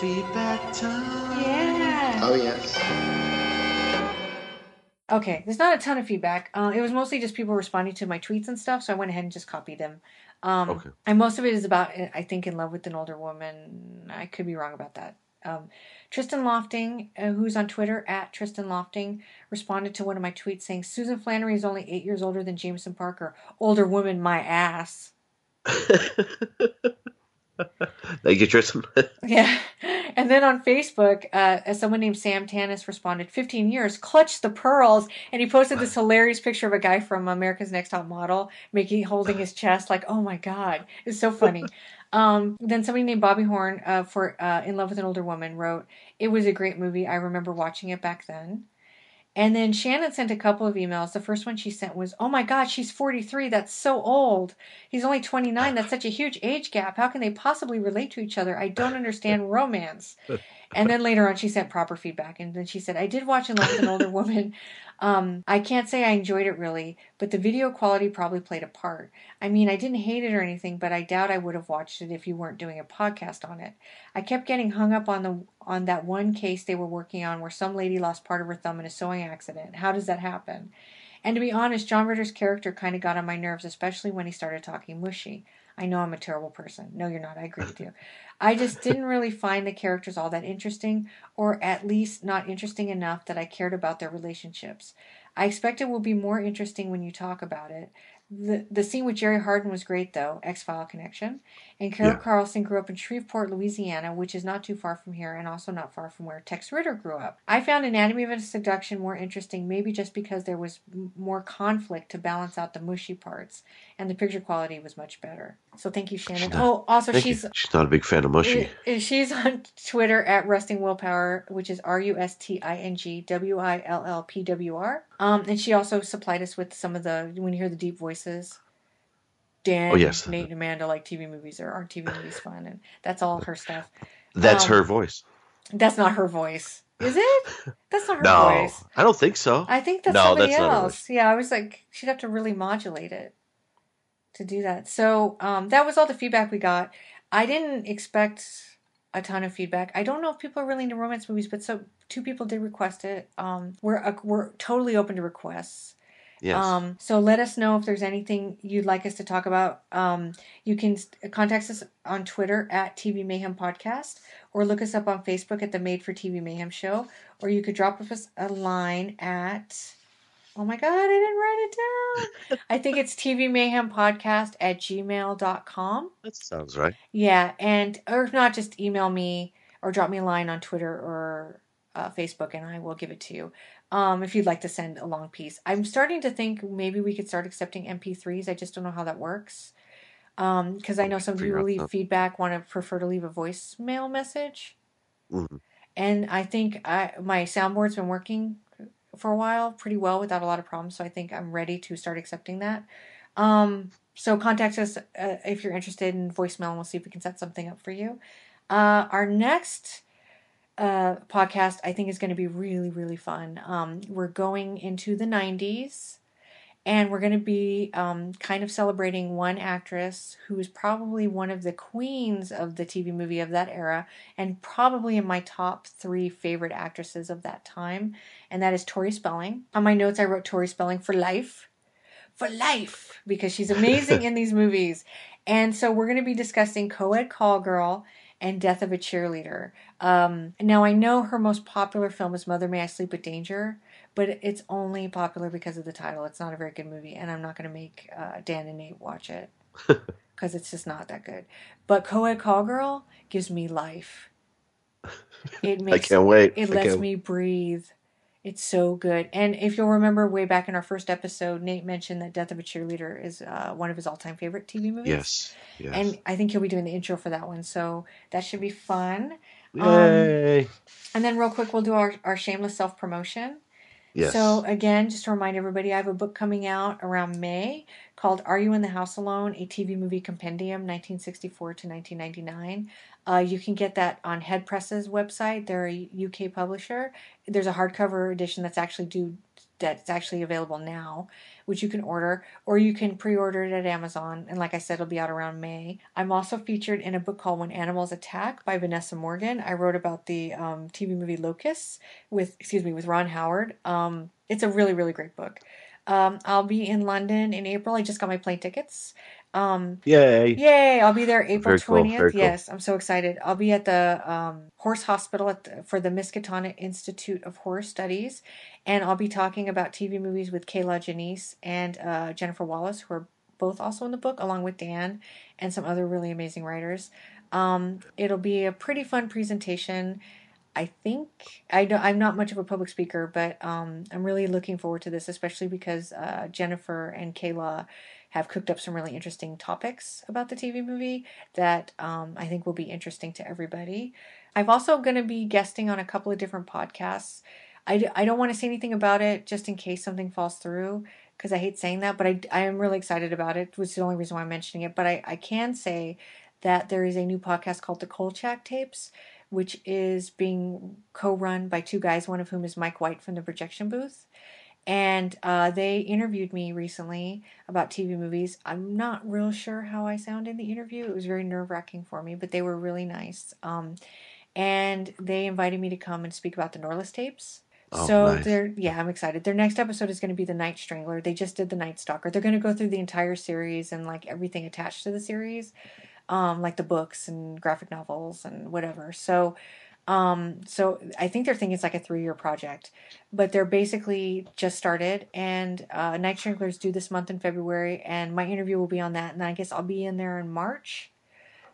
Feedback time. Yeah. Oh, yes. Okay, there's not a ton of feedback. Uh, it was mostly just people responding to my tweets and stuff, so I went ahead and just copied them. Um, Okay. And most of it is about, I think, in love with an older woman. I could be wrong about that. Um, Tristan Lofting, uh, who's on Twitter at Tristan Lofting, responded to one of my tweets saying, Susan Flannery is only eight years older than Jameson Parker. Older woman, my ass. Thank you, Tristan. Yeah. And then on Facebook, uh, someone named Sam Tanis responded, 15 years, clutch the pearls. And he posted this hilarious picture of a guy from America's Next Top Model making, holding his chest like, oh my God. It's so funny. Um, then somebody named Bobby Horn, uh, for, uh, In Love with an Older Woman wrote, it was a great movie. I remember watching it back then. And then Shannon sent a couple of emails. The first one she sent was, Oh my God, she's 43. That's so old. He's only 29. That's such a huge age gap. How can they possibly relate to each other? I don't understand romance. And then later on, she sent proper feedback. And then she said, I did watch Love with an Older Woman. Um, I can't say I enjoyed it really, but the video quality probably played a part. I mean, I didn't hate it or anything, but I doubt I would have watched it if you weren't doing a podcast on it. I kept getting hung up on the on that one case they were working on where some lady lost part of her thumb in a sewing accident. How does that happen? And to be honest, John Ritter's character kind of got on my nerves, especially when he started talking mushy. I know I'm a terrible person. No, you're not. I agree with you. I just didn't really find the characters all that interesting, or at least not interesting enough that I cared about their relationships. I expect it will be more interesting when you talk about it. The, the scene with Jerry Hardin was great, though, X File connection. And Carol Yeah. Carlson grew up in Shreveport, Louisiana, which is not too far from here and also not far from where Tex Ritter grew up. I found Anatomy of a Seduction more interesting, maybe just because there was m- more conflict to balance out the mushy parts, and the picture quality was much better. So thank you, Shannon. Oh, also, she's you. She's not a big fan of mushy. She's on Twitter at Rusting Willpower, which is R U S T I N G W I L L P W R. Um, and she also supplied us with some of the when you hear the deep voices. Dan, Oh, yes. Nate, and Amanda like TV movies or aren't TV movies fun, and that's all her stuff. That's Um, her voice. That's not her voice, is it? That's not her No, voice. I don't think so. I think that's no, somebody that's else. Yeah, I was like, she'd have to really modulate it to do that. So um, that was all the feedback we got. I didn't expect a ton of feedback. I don't know if people are really into romance movies, but so two people did request it. Um, we're uh, we're totally open to requests. Yes. Um, so let us know if there's anything you'd like us to talk about. Um, you can contact us on Twitter at TV Mayhem Podcast, or look us up on Facebook at the Made for TV Mayhem Show, or you could drop us a line at. Oh my God, I didn't write it down. I think it's TV Mayhem Podcast at gmail.com. That sounds right. Yeah, and or if not, just email me or drop me a line on Twitter or uh, Facebook, and I will give it to you. Um, if you'd like to send a long piece, I'm starting to think maybe we could start accepting MP3s. I just don't know how that works. Um, because I know some people leave feedback, want to prefer to leave a voicemail message, Mhm. and I think I my soundboard's been working for a while pretty well without a lot of problems. So I think I'm ready to start accepting that. Um, so contact us uh, if you're interested in voicemail, and we'll see if we can set something up for you. Uh, our next uh, podcast, I think, is going to be really, really fun. Um, we're going into the 90s, and we're going to be um, kind of celebrating one actress who is probably one of the queens of the TV movie of that era, and probably in my top three favorite actresses of that time, and that is Tori Spelling. On my notes, I wrote Tori Spelling for life for life because she's amazing in these movies. And so we're going to be discussing Co-ed Call Girl and Death of a Cheerleader. Um, now I know her most popular film is Mother May I Sleep with Danger, but it's only popular because of the title. It's not a very good movie, and I'm not going to make uh, Dan and Nate watch it because it's just not that good. But Co-ed Call Girl gives me life. It makes I can't wait. It I lets can't- me breathe. It's so good. And if you'll remember way back in our first episode, Nate mentioned that Death of a Cheerleader is uh, one of his all time favorite TV movies. Yes. Yes. And I think he'll be doing the intro for that one. So that should be fun. Um, Yay. and then, real quick, we'll do our, our shameless self promotion. Yes. So, again, just to remind everybody, I have a book coming out around May called Are You in the House Alone? A TV Movie Compendium, 1964 to 1999. Uh, you can get that on Headpress's website. They're a UK publisher. There's a hardcover edition that's actually due that's actually available now, which you can order, or you can pre-order it at Amazon. And like I said, it'll be out around May. I'm also featured in a book called When Animals Attack by Vanessa Morgan. I wrote about the um, TV movie Locusts with, excuse me, with Ron Howard. Um, it's a really, really great book. Um, I'll be in London in April. I just got my plane tickets. Um, Yay. Yay! I'll be there April Very cool, twentieth. cool. Yes, I'm so excited. I'll be at the um, Horse Hospital at the, for the Miskatonic Institute of Horror Studies, and I'll be talking about TV movies with Kier-La Janisse and uh, Jennifer Wallis, who are both also in the book, along with Dan and some other really amazing writers. Um, it'll be a pretty fun presentation. I think I don't, I'm not much of a public speaker, but um, I'm really looking forward to this, especially because uh, Jennifer and Kier-La have cooked up some really interesting topics about the TV movie that um, I think will be interesting to everybody. I'm also going to be guesting on a couple of different podcasts. I, d- I don't want to say anything about it just in case something falls through because I hate saying that, but I, I am really excited about it, which is the only reason why I'm mentioning it. But I, I can say that there is a new podcast called The Kolchak Tapes, which is being co run by two guys, one of whom is Mike White from the Projection Booth. And uh, they interviewed me recently about TV movies. I'm not real sure how I sound in the interview. It was very nerve wracking for me, but they were really nice. Um, and they invited me to come and speak about the Norless tapes. Oh, so nice. they're yeah, I'm excited. Their next episode is going to be the Night Strangler. They just did the Night Stalker. They're going to go through the entire series and like everything attached to the series, um, like the books and graphic novels and whatever. So, um, so I think they're thinking it's like a three year project, but they're basically just started. And uh, Night Stranglers due this month in February, and my interview will be on that. And I guess I'll be in there in March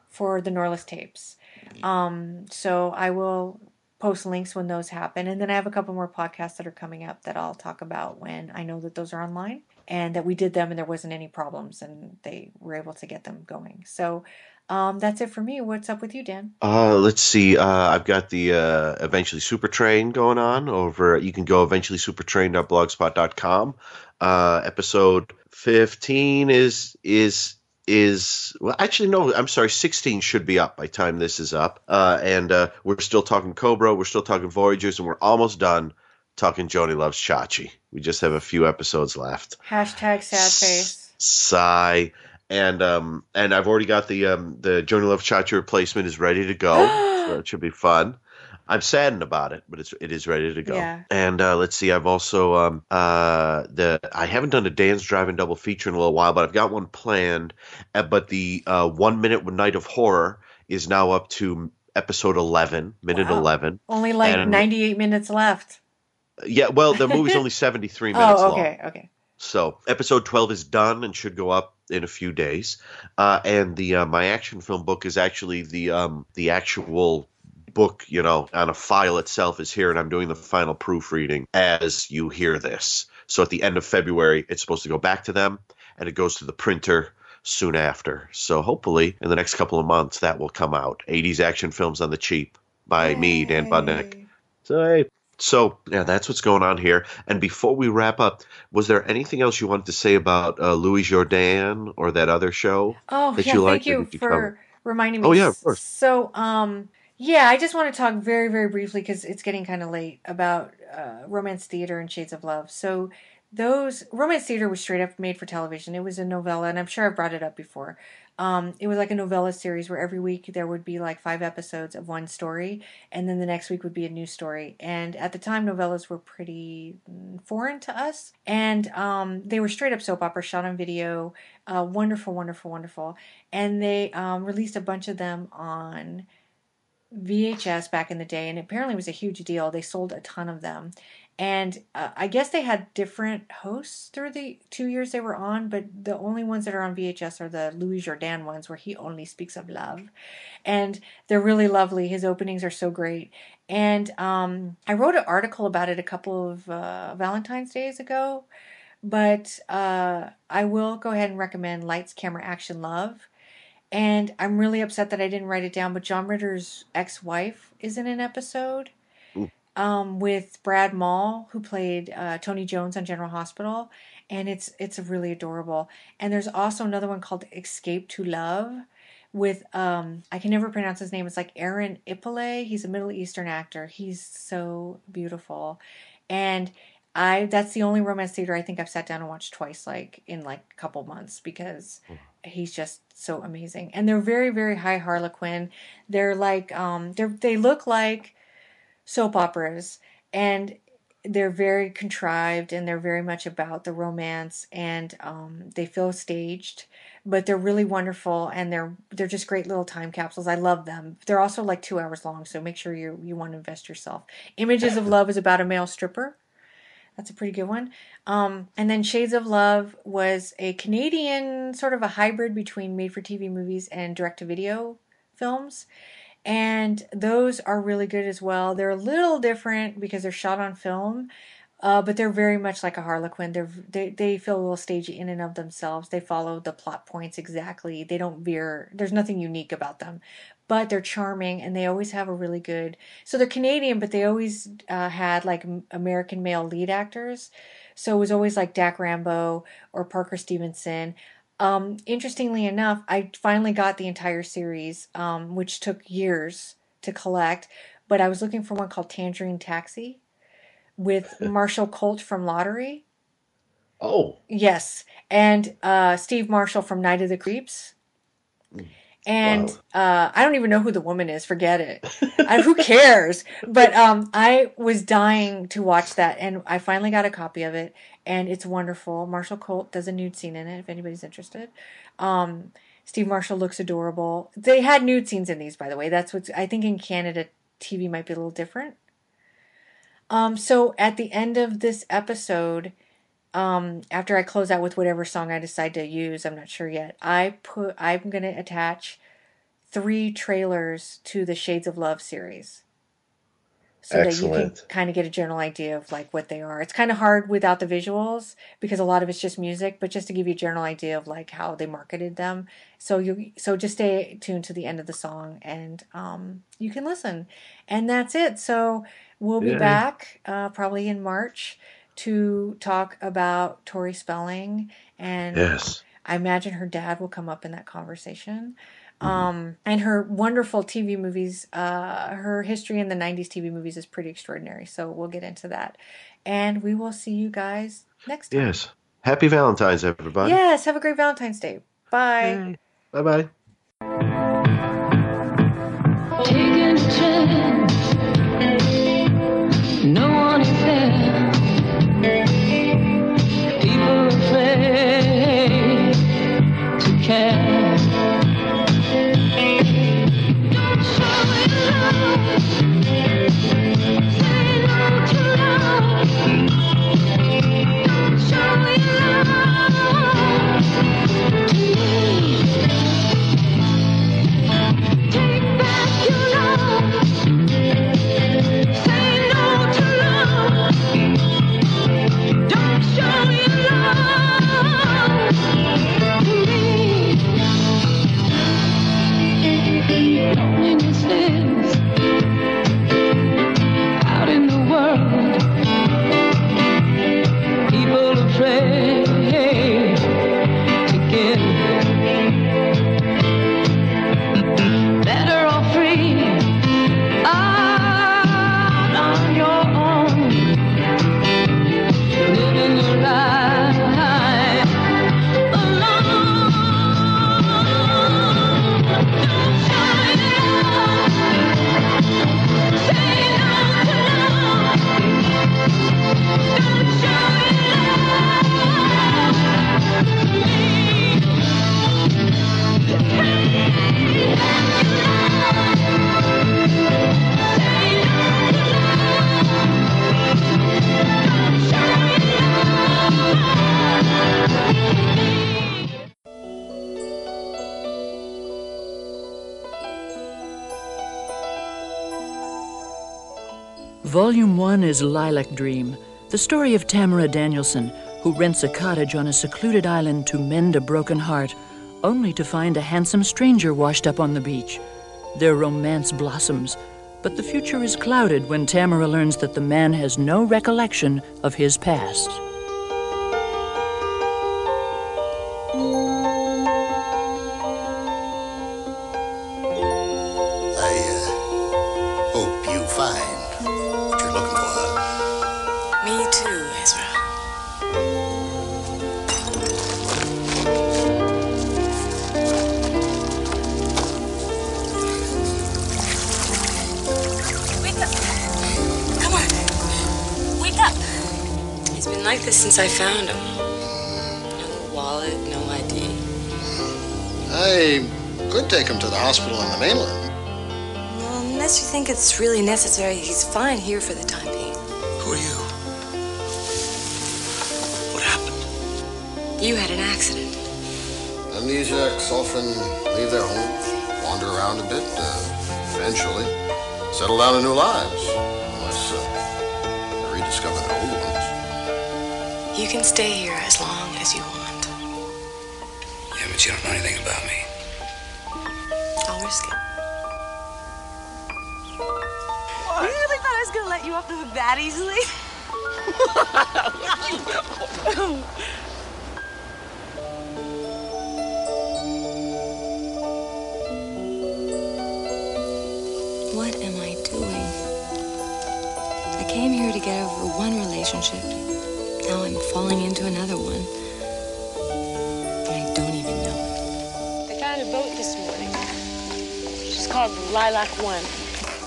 for the Norless tapes. Um, so I will post links when those happen. And then I have a couple more podcasts that are coming up that I'll talk about when I know that those are online and that we did them and there wasn't any problems and they were able to get them going. So um, that's it for me. What's up with you, Dan? Uh, let's see. Uh, I've got the uh, Eventually Super Train going on over. You can go eventuallysupertrain.blogspot.com. Uh, episode fifteen is is is well. Actually, no. I'm sorry. Sixteen should be up by time this is up. Uh, and uh, we're still talking Cobra. We're still talking Voyagers, and we're almost done talking Joni Loves Chachi. We just have a few episodes left. Hashtag sad face. Sigh. And um and I've already got the um the Joni Love Chachi replacement is ready to go. so it should be fun. I'm saddened about it, but it's it is ready to go. Yeah. And uh, let's see, I've also um uh the I haven't done a Dan's Driving double feature in a little while, but I've got one planned. Uh, but the uh, one minute night of horror is now up to episode eleven, minute Wow. eleven. Only like And- 98 minutes left. Yeah, well, the movie's only seventy three minutes Oh, long. okay, okay. So episode twelve is done and should go up in a few days. Uh, and the uh, my action film book is actually the um, the actual book, you know, on a file itself is here, and I'm doing the final proofreading as you hear this. So at the end of February, it's supposed to go back to them, and it goes to the printer soon after. So hopefully, in the next couple of months, that will come out. 80s action films on the cheap by me, Dan Budnik. So hey. So yeah, that's what's going on here. And before we wrap up, was there anything else you wanted to say about uh, Louis Jourdan or that other show Oh, that yeah, you thank you for cover? reminding me. Oh, yeah, of course. So, um, yeah, I just want to talk very, very briefly because it's getting kind of late about uh, romance theater and Shades of Love. So, those romance theater was straight up made for television. It was a novella, and I'm sure I brought it up before. Um, it was like a novella series where every week there would be like five episodes of one story, and then the next week would be a new story. And at the time, novellas were pretty mm, foreign to us, and um, they were straight up soap opera shot on video. Uh, wonderful, wonderful, wonderful. And they um, released a bunch of them on VHS back in the day, and apparently it was a huge deal. They sold a ton of them. And uh, I guess they had different hosts through the two years they were on, but the only ones that are on VHS are the Louis Jourdan ones where he only speaks of love. And they're really lovely. His openings are so great. And um, I wrote an article about it a couple of uh, Valentine's days ago, but uh, I will go ahead and recommend Lights, Camera, Action, Love. And I'm really upset that I didn't write it down, but John Ritter's ex wife is in an episode um, with Brad Maule, who played uh, Tony Jones on General Hospital, and it's it's really adorable. And there's also another one called Escape to Love with um I can never pronounce his name. It's like Aharon Ipalé. He's a Middle Eastern actor. He's so beautiful, and I that's the only romance theater I think I've sat down and watched twice, like in like a couple months, because he's just so amazing. And they're very very high Harlequin. They're like um they they look like soap operas and they're very contrived and they're very much about the romance and um, they feel staged but they're really wonderful and they're they're just great little time capsules. I love them. They're also like two hours long so make sure you you want to invest yourself. Images of love is about a male stripper. That's a pretty good one. Um, and then shades of love was a canadian sort of a hybrid between made for tv movies and direct to video films and those are really good as well. They're a little different because they're shot on film, uh, but they're very much like a Harlequin. They're they they feel a little stagey in and of themselves. They follow the plot points exactly. They don't veer. There's nothing unique about them, but they're charming and they always have a really good. So they're Canadian, but they always uh, had like American male lead actors. So it was always like Dak Rambo or Parker Stevenson. Um, interestingly enough, I finally got the entire series, um, which took years to collect. But I was looking for one called Tangerine Taxi with Marshall Colt from Lottery. Oh. Yes, and uh, Steve Marshall from Night of the Creeps. And uh, I don't even know who the woman is. Forget it. I, who cares? But um, I was dying to watch that, and I finally got a copy of it, and it's wonderful. Marshall Colt does a nude scene in it, if anybody's interested. Um, Steve Marshall looks adorable. They had nude scenes in these, by the way. That's what's. I think in Canada, TV might be a little different. Um, so at the end of this episode, um, after I close out with whatever song I decide to use, I'm not sure yet. I put I'm gonna attach three trailers to the Shades of Love series. So that you can kind of get a general idea of like what they are. It's kind of hard without the visuals because a lot of it's just music, but just to give you a general idea of like how they marketed them. So you so just stay tuned to the end of the song and um you can listen. And that's it. So we'll be Yay. back uh probably in March to talk about Tori Spelling and Yes. I imagine her dad will come up in that conversation. Um, and her wonderful TV movies, uh, her history in the 90s TV movies is pretty extraordinary. So we'll get into that. And we will see you guys next time. Yes. Happy Valentine's, everybody. Yes, have a great Valentine's Day. Bye. Bye bye. Volume 1 is Lilac Dream, the story of Tamara Danielson, who rents a cottage on a secluded island to mend a broken heart, only to find a handsome stranger washed up on the beach. Their romance blossoms, but the future is clouded when Tamara learns that the man has no recollection of his past. Since I found him. No wallet, no ID. I could take him to the hospital on the mainland. Well, unless you think it's really necessary, he's fine here for the time being. Who are you? What happened? You had an accident. Amnesiacs often leave their homes, wander around a bit, uh, eventually settle down in new lives, You can stay here as long as you want. Yeah, but you don't know anything about me. I'll risk it. You really thought I was gonna let you off the hook that easily? What am I doing? I came here to get over one relationship. Now I'm falling into another one. I don't even know it. I found a boat this morning. She's called Lilac One.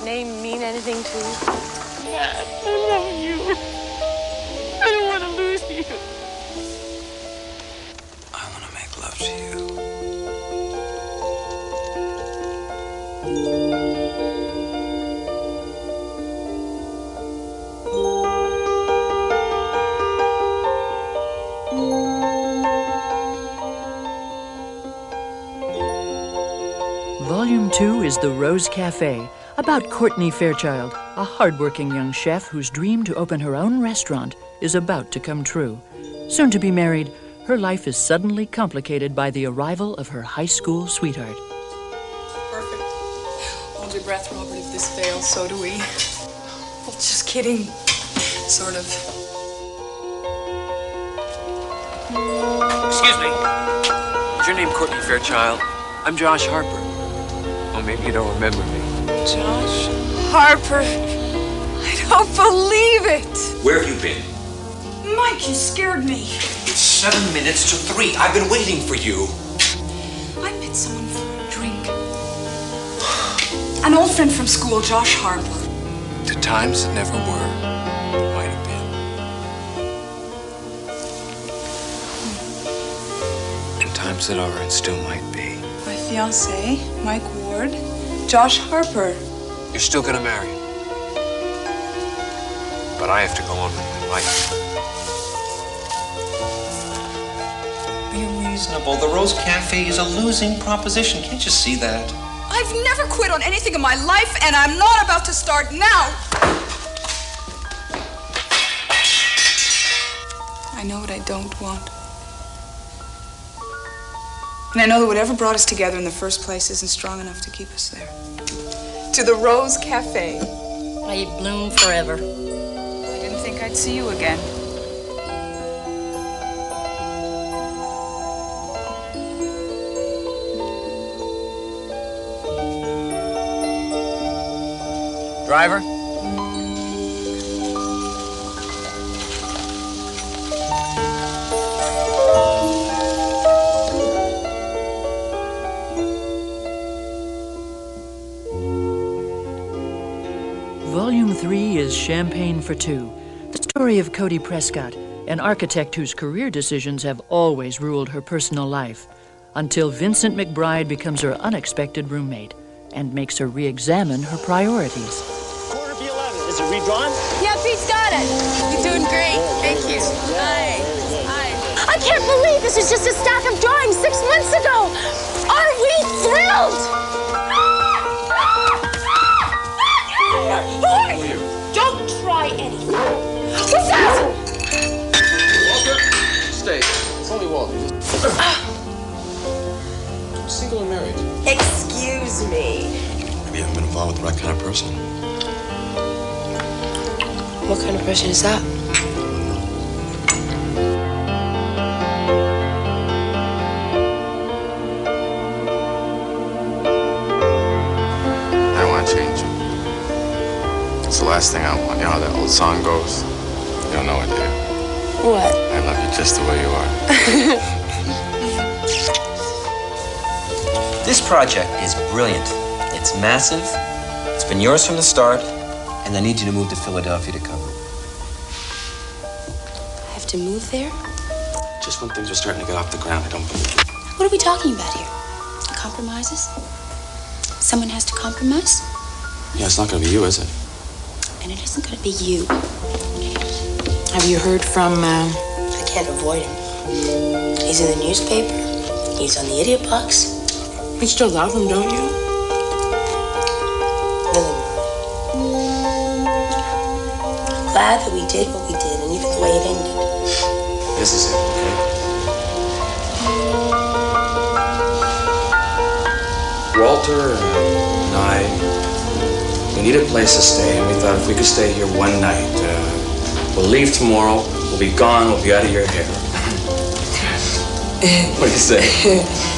Name mean anything to you? Yeah, I love you. Rose Cafe, about Courtney Fairchild, a hardworking young chef whose dream to open her own restaurant is about to come true. Soon to be married, her life is suddenly complicated by the arrival of her high school sweetheart. Perfect. Hold your breath, Robert. If this fails, so do we. Well, just kidding. Sort of. Excuse me. Is your name Courtney Fairchild? I'm Josh Harper. Maybe you don't remember me. Josh Harper. I don't believe it. Where have you been? Mike, you scared me. It's seven minutes to three. I've been waiting for you. I met someone for a drink. An old friend from school, Josh Harper. To times that never were. Might have been. Hmm. And times that are and still might be. My fiance, Mike Ward. Josh Harper. You're still gonna marry him. But I have to go on with my life. Be reasonable. The Rose Cafe is a losing proposition. Can't you see that? I've never quit on anything in my life, and I'm not about to start now. I know what I don't want. And I know that whatever brought us together in the first place isn't strong enough to keep us there. To the Rose Cafe. May you bloom forever. I didn't think I'd see you again. Driver? Is Champagne for Two, the story of Cody Prescott, an architect whose career decisions have always ruled her personal life, until Vincent McBride becomes her unexpected roommate and makes her re examine her priorities. Quarter for 11. Is it redrawn? Yeah, Pete's got it. You're doing great. Thank you. Hi. Hi. I can't believe this is just a stack of drawings six months ago. Are we thrilled? Walter. Single or married? Excuse me. Maybe you haven't been involved with the right kind of person. What kind of person is that? I want to change you. It's the last thing I want. You know how that old song goes? You don't know it, do you? What? I love you just the way you are. This project is brilliant. It's massive. It's been yours from the start, and I need you to move to Philadelphia to cover it. I have to move there? Just when things are starting to get off the ground, I don't believe it. What are we talking about here? Compromises? Someone has to compromise? Yeah, it's not going to be you, is it? And it isn't going to be you. Have you heard from, uh, I can't avoid him. He's in the newspaper. He's on the idiot box. You still love him, don't you? Really, I'm glad that we did what we did, and even the way it ended. This is it, okay? Walter and I, we need a place to stay, and we thought if we could stay here one night, uh, we'll leave tomorrow, we'll be gone, we'll be out of your hair. what do you say?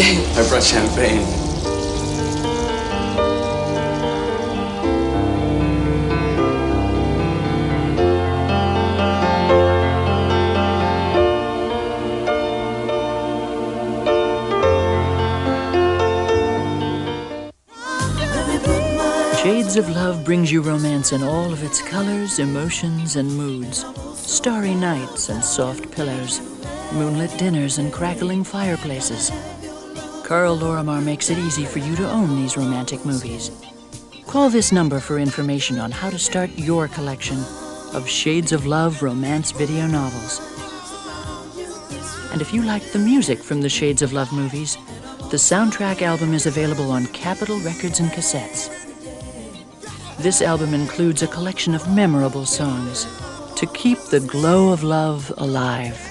I brought champagne. Shades of Love brings you romance in all of its colors, emotions, and moods. Starry nights and soft pillows, moonlit dinners and crackling fireplaces. Karl Lorimar makes it easy for you to own these romantic movies. Call this number for information on how to start your collection of Shades of Love romance video novels. And if you like the music from the Shades of Love movies, the soundtrack album is available on Capitol Records and Cassettes. This album includes a collection of memorable songs to keep the glow of love alive.